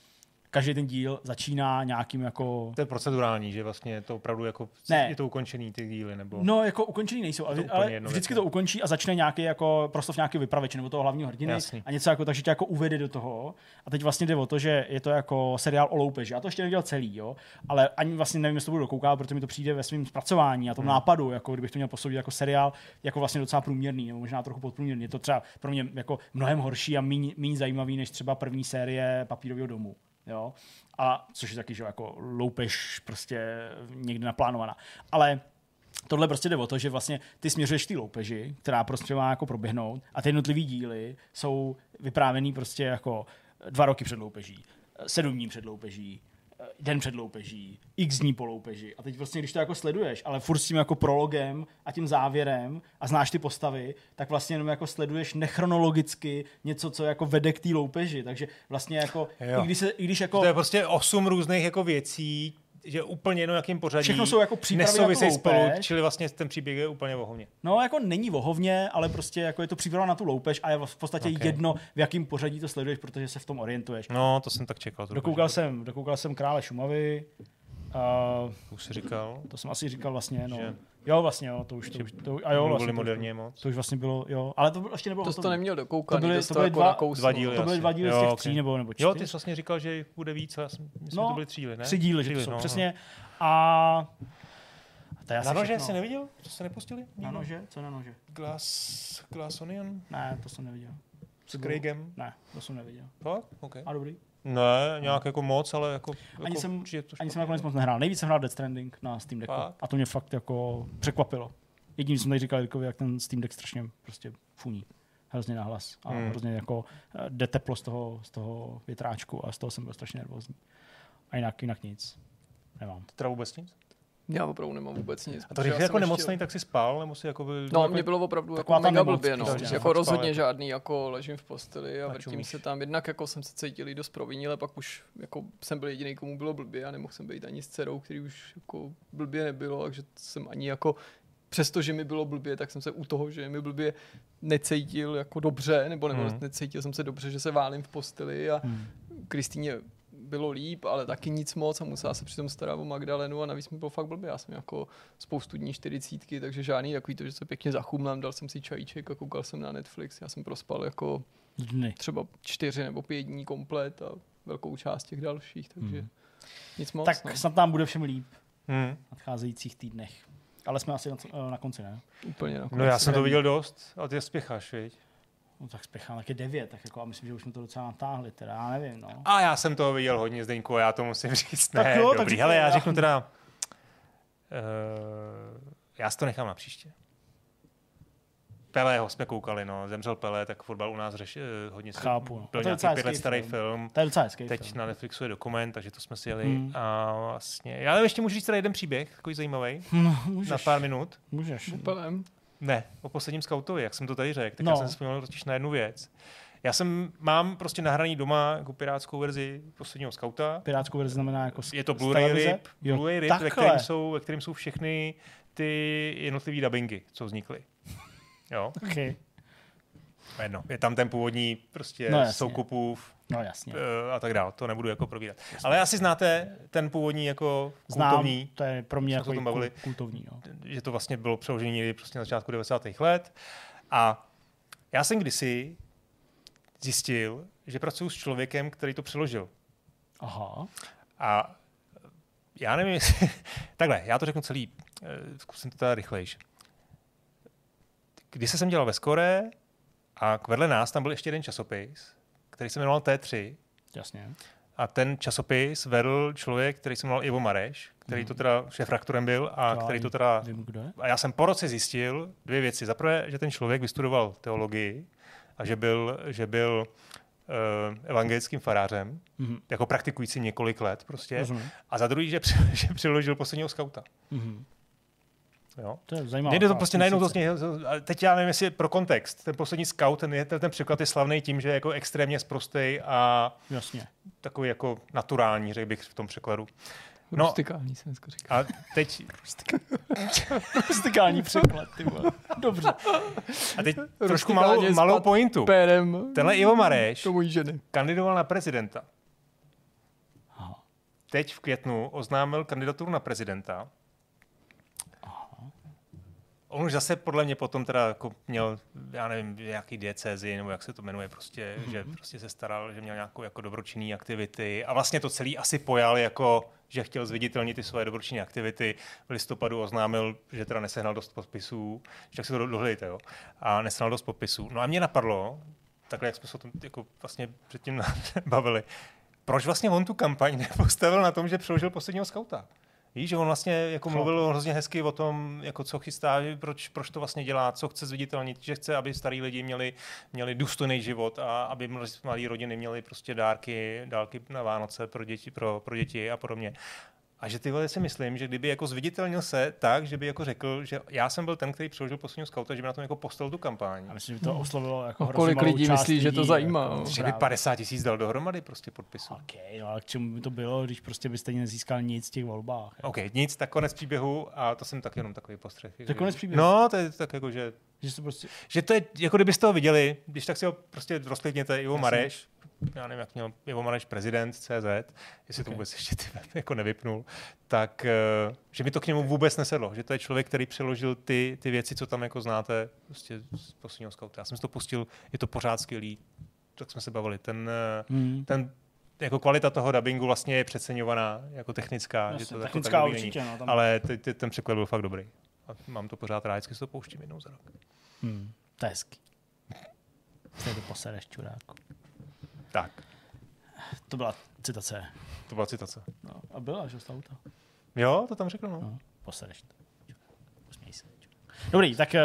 každý ten díl začíná nějakým jako... To je procedurální, že vlastně je to opravdu jako, Ne. je to ukončený ty díly, nebo... No, jako ukončený nejsou, ale, ale jedno vždycky to ukončí a začne nějaký jako proslov nějaký vypravěč nebo toho hlavního hrdiny Jasný. a něco jako, takže tě jako uvede do toho. A teď vlastně jde o to, že je to jako seriál o loupeži. Já to ještě neviděl celý, jo, ale ani vlastně nevím, jestli to budu dokoukat, protože mi to přijde ve svém zpracování a tom Hmm. nápadu, jako kdybych to měl posoudit jako seriál, jako vlastně docela průměrný, nebo možná trochu podprůměrný. Je to třeba pro mě jako mnohem horší a méně méně zajímavý než třeba první série Papírového domu. Jo? A což je taky, že jako loupež prostě někde naplánovaná. Ale tohle prostě jde o to, že vlastně ty směřuješ té loupeži, která prostě má jako proběhnout a ty jednotlivý díly jsou vyprávěný prostě jako dva roky před loupeží, sedm dní před loupeží, den před loupeží, x dní po loupeži. A teď vlastně, když to jako sleduješ, ale furt s tím jako prologem a tím závěrem a znáš ty postavy, tak vlastně jenom jako sleduješ nechronologicky něco, co jako vede k té loupeži. Takže vlastně jako, Jo. i když, se, i když jako... To je prostě osm různých jako věcí, že úplně jenom jakým pořadí. Všechno jsou jako přípravy na tu nesouvisejí spolu, loupež. čili vlastně ten příběh je úplně vohovně. No, jako není vohovně, ale prostě jako je to příprava na tu loupež a je v podstatě Ok. okay. jedno, v jakém pořadí to sleduješ, protože se v tom orientuješ. No, to jsem tak čekal. Dokoukal jsem, dokoukal jsem Krále Šumavy, uh, Už jsi říkal, to jsem asi říkal vlastně, no. Že- Jo, vlastně, jo, to už, to už, to, a jo, vlastně, to, moderně už, moc. to už vlastně bylo, jo, ale to ještě nebylo To jsi to neměl dokoukaný, To byly- to, to to byly jako dva- nakousl. dva díly. To byly dva díly z Jo, těch ok. tří nebo, nebo čtyři. Jo, ty jsi vlastně říkal, že bude víc, a já jsem myslím, No, že to byly tři díly, ne? Tři díly, že to jsou, no, přesně. A to je asi Na nože jsi neviděl? To jste nepustili? Na nože? Co na nože? Glass, Glass Onion? Ne, to jsem neviděl. S Craigem? Ne, to jsem neviděl. Fakt? OK. A dobrý. Ne, nějak jako moc, ale jako... Ani jako jsem, že je to ani jsem nakonec moc nehrál. Nejvíc jsem hrál Death Stranding na Steam Decku. Fakt? A to mě fakt jako překvapilo. Jediný jsem tady říkal Jirkovi, jak ten Steam Deck strašně prostě funí. Hrozně nahlas. A Hmm. hrozně jako eh, jde teplo z toho, z toho větráčku a z toho jsem byl strašně nervózní. A jinak, jinak nic. Nemám. Teda vůbec nic? Já opravdu nemám vůbec nic. A to když jako nemocný, ještě- tak si spal, nebo si jako byl... No, jako... mě bylo opravdu jako mega blbě, no. prostě, že Jako rozhodně spal, žádný, jako ležím v posteli a vrtím se tam. Jednak jako jsem se cítil i dost provinile, pak už jako jsem byl jediný, komu bylo blbě a nemohl jsem být ani s dcerou, který už jako blbě nebylo, takže jsem ani jako přesto, že mi bylo blbě, tak jsem se u toho, že mi blbě necítil jako dobře, nebo, nebo Hmm. necítil jsem se dobře, že se válím v posteli a Hmm. Kristýně bylo líp, ale taky nic moc a musela se přitom starat o Magdalenu a navíc mi bylo fakt blbě. Já jsem jako spoustu dní čtyřicítky, takže žádný takový to, že se pěkně zachumlám, dal jsem si čajíček a koukal jsem na Netflix. Já jsem prospal jako Dny. třeba čtyři nebo pět dní komplet a velkou část těch dalších, takže Hmm. nic moc. Tak no. snad nám bude všem líp Hmm. v nadcházejících týdnech. Ale jsme asi na, na konci, ne? Úplně na No já jsem to viděl dost, a ty spěcháš, viď? No tak spěchám taky devět, tak jako a myslím, že už jsme to docela natáhli, teda já nevím, no. A já jsem toho viděl hodně, Zdeňku, a já to musím *laughs* říct. Tak ne, jo, tak dobrý. říkej, Hele, já já- řeknu teda... Uh, já si to nechám na příště. Pelého jsme koukali, no. Zemřel Pelé, tak fotbal u nás řeš, uh, hodně se Chápu, no. Byl to je nějaký pět let starý film. film. To je docela hezký Teď film. na Netflixu je dokument, takže to jsme si jeli. Hmm. A vlastně, já ještě můžu říct teda jeden příběh, takový zajímavý, No, můžeš, na pár minut. můžeš. Úplně. Ne, o posledním skautovi, jak jsem to tady řekl, tak No. já jsem vzpomněl totiž na jednu věc. Já jsem, mám prostě nahraný doma jako pirátskou verzi posledního skauta. Pirátskou verzi znamená jako Je to Blu-ray? RIP, Jo, Blu-ray RIP ve, kterém jsou, ve kterém jsou všechny ty jednotlivé dubbingy, co vznikly. Jo, Okay. Jedno. Je tam ten původní prostě No jasně. Soukupův No jasně. eh, a tak dále. To nebudu jako probírat. Ale asi znáte ten původní jako Znám, kultovní, to je pro mě jako bavili. kult- kultovní. No. že to vlastně bylo přeložené někdy prostě na začátku 90. let. A já jsem kdysi zjistil, že pracuji s člověkem, který to přeložil. Aha. A já nevím, *laughs* jestli... Takhle, já to řeknu celý, eh, zkusím to teda rychlejš. Když jsem dělal ve Skore a vedle nás tam byl ještě jeden časopis, který se jmenoval T3 Jasně. a ten časopis vedl člověk, který se jmenoval Ivo Mareš, který to teda šéf-raktorem byl a já který to teda Vím, kdo je. a já jsem po roce zjistil dvě věci. Za prvé, že ten člověk vystudoval teologii a že byl, že byl uh, evangelickým farářem, Mhm. jako praktikující několik let prostě. Rozumím. A za druhý, že, při- *laughs* že přiložil posledního skauta. Mhm. Jo. To je zajímavé. Nejde to prostě najednou to teď já nevím, jestli pro kontext. Ten poslední scout, ten, je, ten, ten překlad je slavný tím, že je jako extrémně sprostej a Jasně. takový jako naturální, řekl bych v tom překladu. No. Rustikální jsem dneska říkal. A teď, Rustikální překlad, ty vole. Dobře. a teď trošku malou, malou pointu. Pérem. Tenhle Ivo Mareš To mojí ženy. kandidoval na prezidenta. teď v květnu oznámil kandidaturu na prezidenta. On už zase podle mě potom teda jako měl, já nevím, nějaký diecézy, nebo jak se to jmenuje, prostě, mm-hmm. že prostě se staral, že měl nějakou jako dobročinný aktivity a vlastně to celý asi pojal jako, že chtěl zviditelnit ty svoje dobročinné aktivity. V listopadu oznámil, že teda nesehnal dost podpisů, že tak si to dohledejte, jo, a nesehnal dost podpisů. No a mě napadlo, takhle jak jsme se o tom jako vlastně předtím *laughs* bavili, proč vlastně on tu kampaň *laughs* nepostavil na tom, že přeložil posledního skauta? Víš, že on vlastně jako mluvil hrozně hezky o tom, jako co chystá, proč, proč to vlastně dělá, co chce zviditelnit, že chce, aby starý lidi měli, měli důstojný život a aby mladé rodiny měly prostě dárky, dárky na Vánoce pro děti, pro, pro děti a podobně. A že ty vole si myslím, že kdyby jako zviditelnil se tak, že by jako řekl, že já jsem byl ten, který přeložil posledního skauta, že by na tom jako postavil tu kampaň. A myslím, že to oslovilo jako kolik lidí myslí, že to zajímá? Jako, Že by 50 tisíc dal dohromady prostě podpisů. OK, no a k čemu by to bylo, když prostě byste nezískal nic v těch volbách? Jako. OK, nic, tak konec příběhu a to jsem tak jenom takový postřeh. To je konec příběhu? No, to je tak jako, že Že to prostě... že to je, jako kdybyste ho viděli, když tak si ho prostě rozklidněte, Ivo Mareš, já nevím, jak měl Ivo Mareš prezident CZ, jestli to Ok. vůbec ještě ty *laughs* jako nevypnul, tak eh, že mi to k němu vůbec nesedlo, že to je člověk, který přeložil ty, ty věci, co tam jako znáte prostě z posledního skauta. Já jsem si to pustil, je to pořád skvělý, tak jsme se bavili. Ten, eh, Hmm. ten jako kvalita toho dubbingu vlastně je přeceňovaná jako technická. Jasně, že to technická jako tak dobrý určitě, no, tam- Ale ty, ty, ten překlad byl fakt dobrý. A mám to pořád rád, vždycky si to pouštím jednou za rok. Hmm. To je hezký. Jste to posereš, čuráku. Tak, To byla citace. to byla citace. No, a byla, že z auta. Jo, to tam řekl, no. No, posereš to. Usměj se. Dobrý, tak, eh,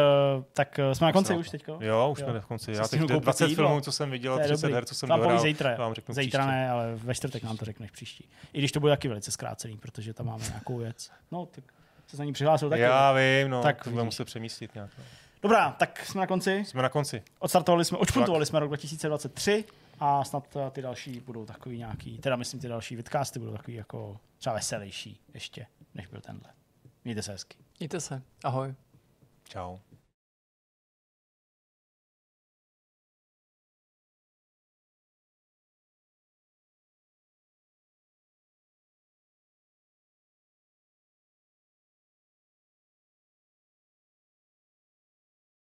tak eh, jsme na konci už teďko. Jo, už jsme v konci. Já teď koupit 20 jídlo. filmů, co jsem viděl, To je 30 dobrý. her, co jsem vám dohrál, zítra. vám řeknu Zítra ne, ale ve čtvrtek nám to řekneš příští. I když to bude taky velice zkrácený, protože tam máme nějakou věc. No, tak se za ní přihlásil taky. Já vím, no, Tak to budeme muset přemístit nějak. no. Dobrá, tak jsme na konci. Jsme na konci. Odstartovali jsme, odšpuntovali jsme rok 2023 a snad eh, ty další budou takový nějaký, teda myslím ty další vidcasty budou takový jako třeba veselější ještě, než byl tenhle. Mějte se hezky. Mějte se. Ahoj. Čau.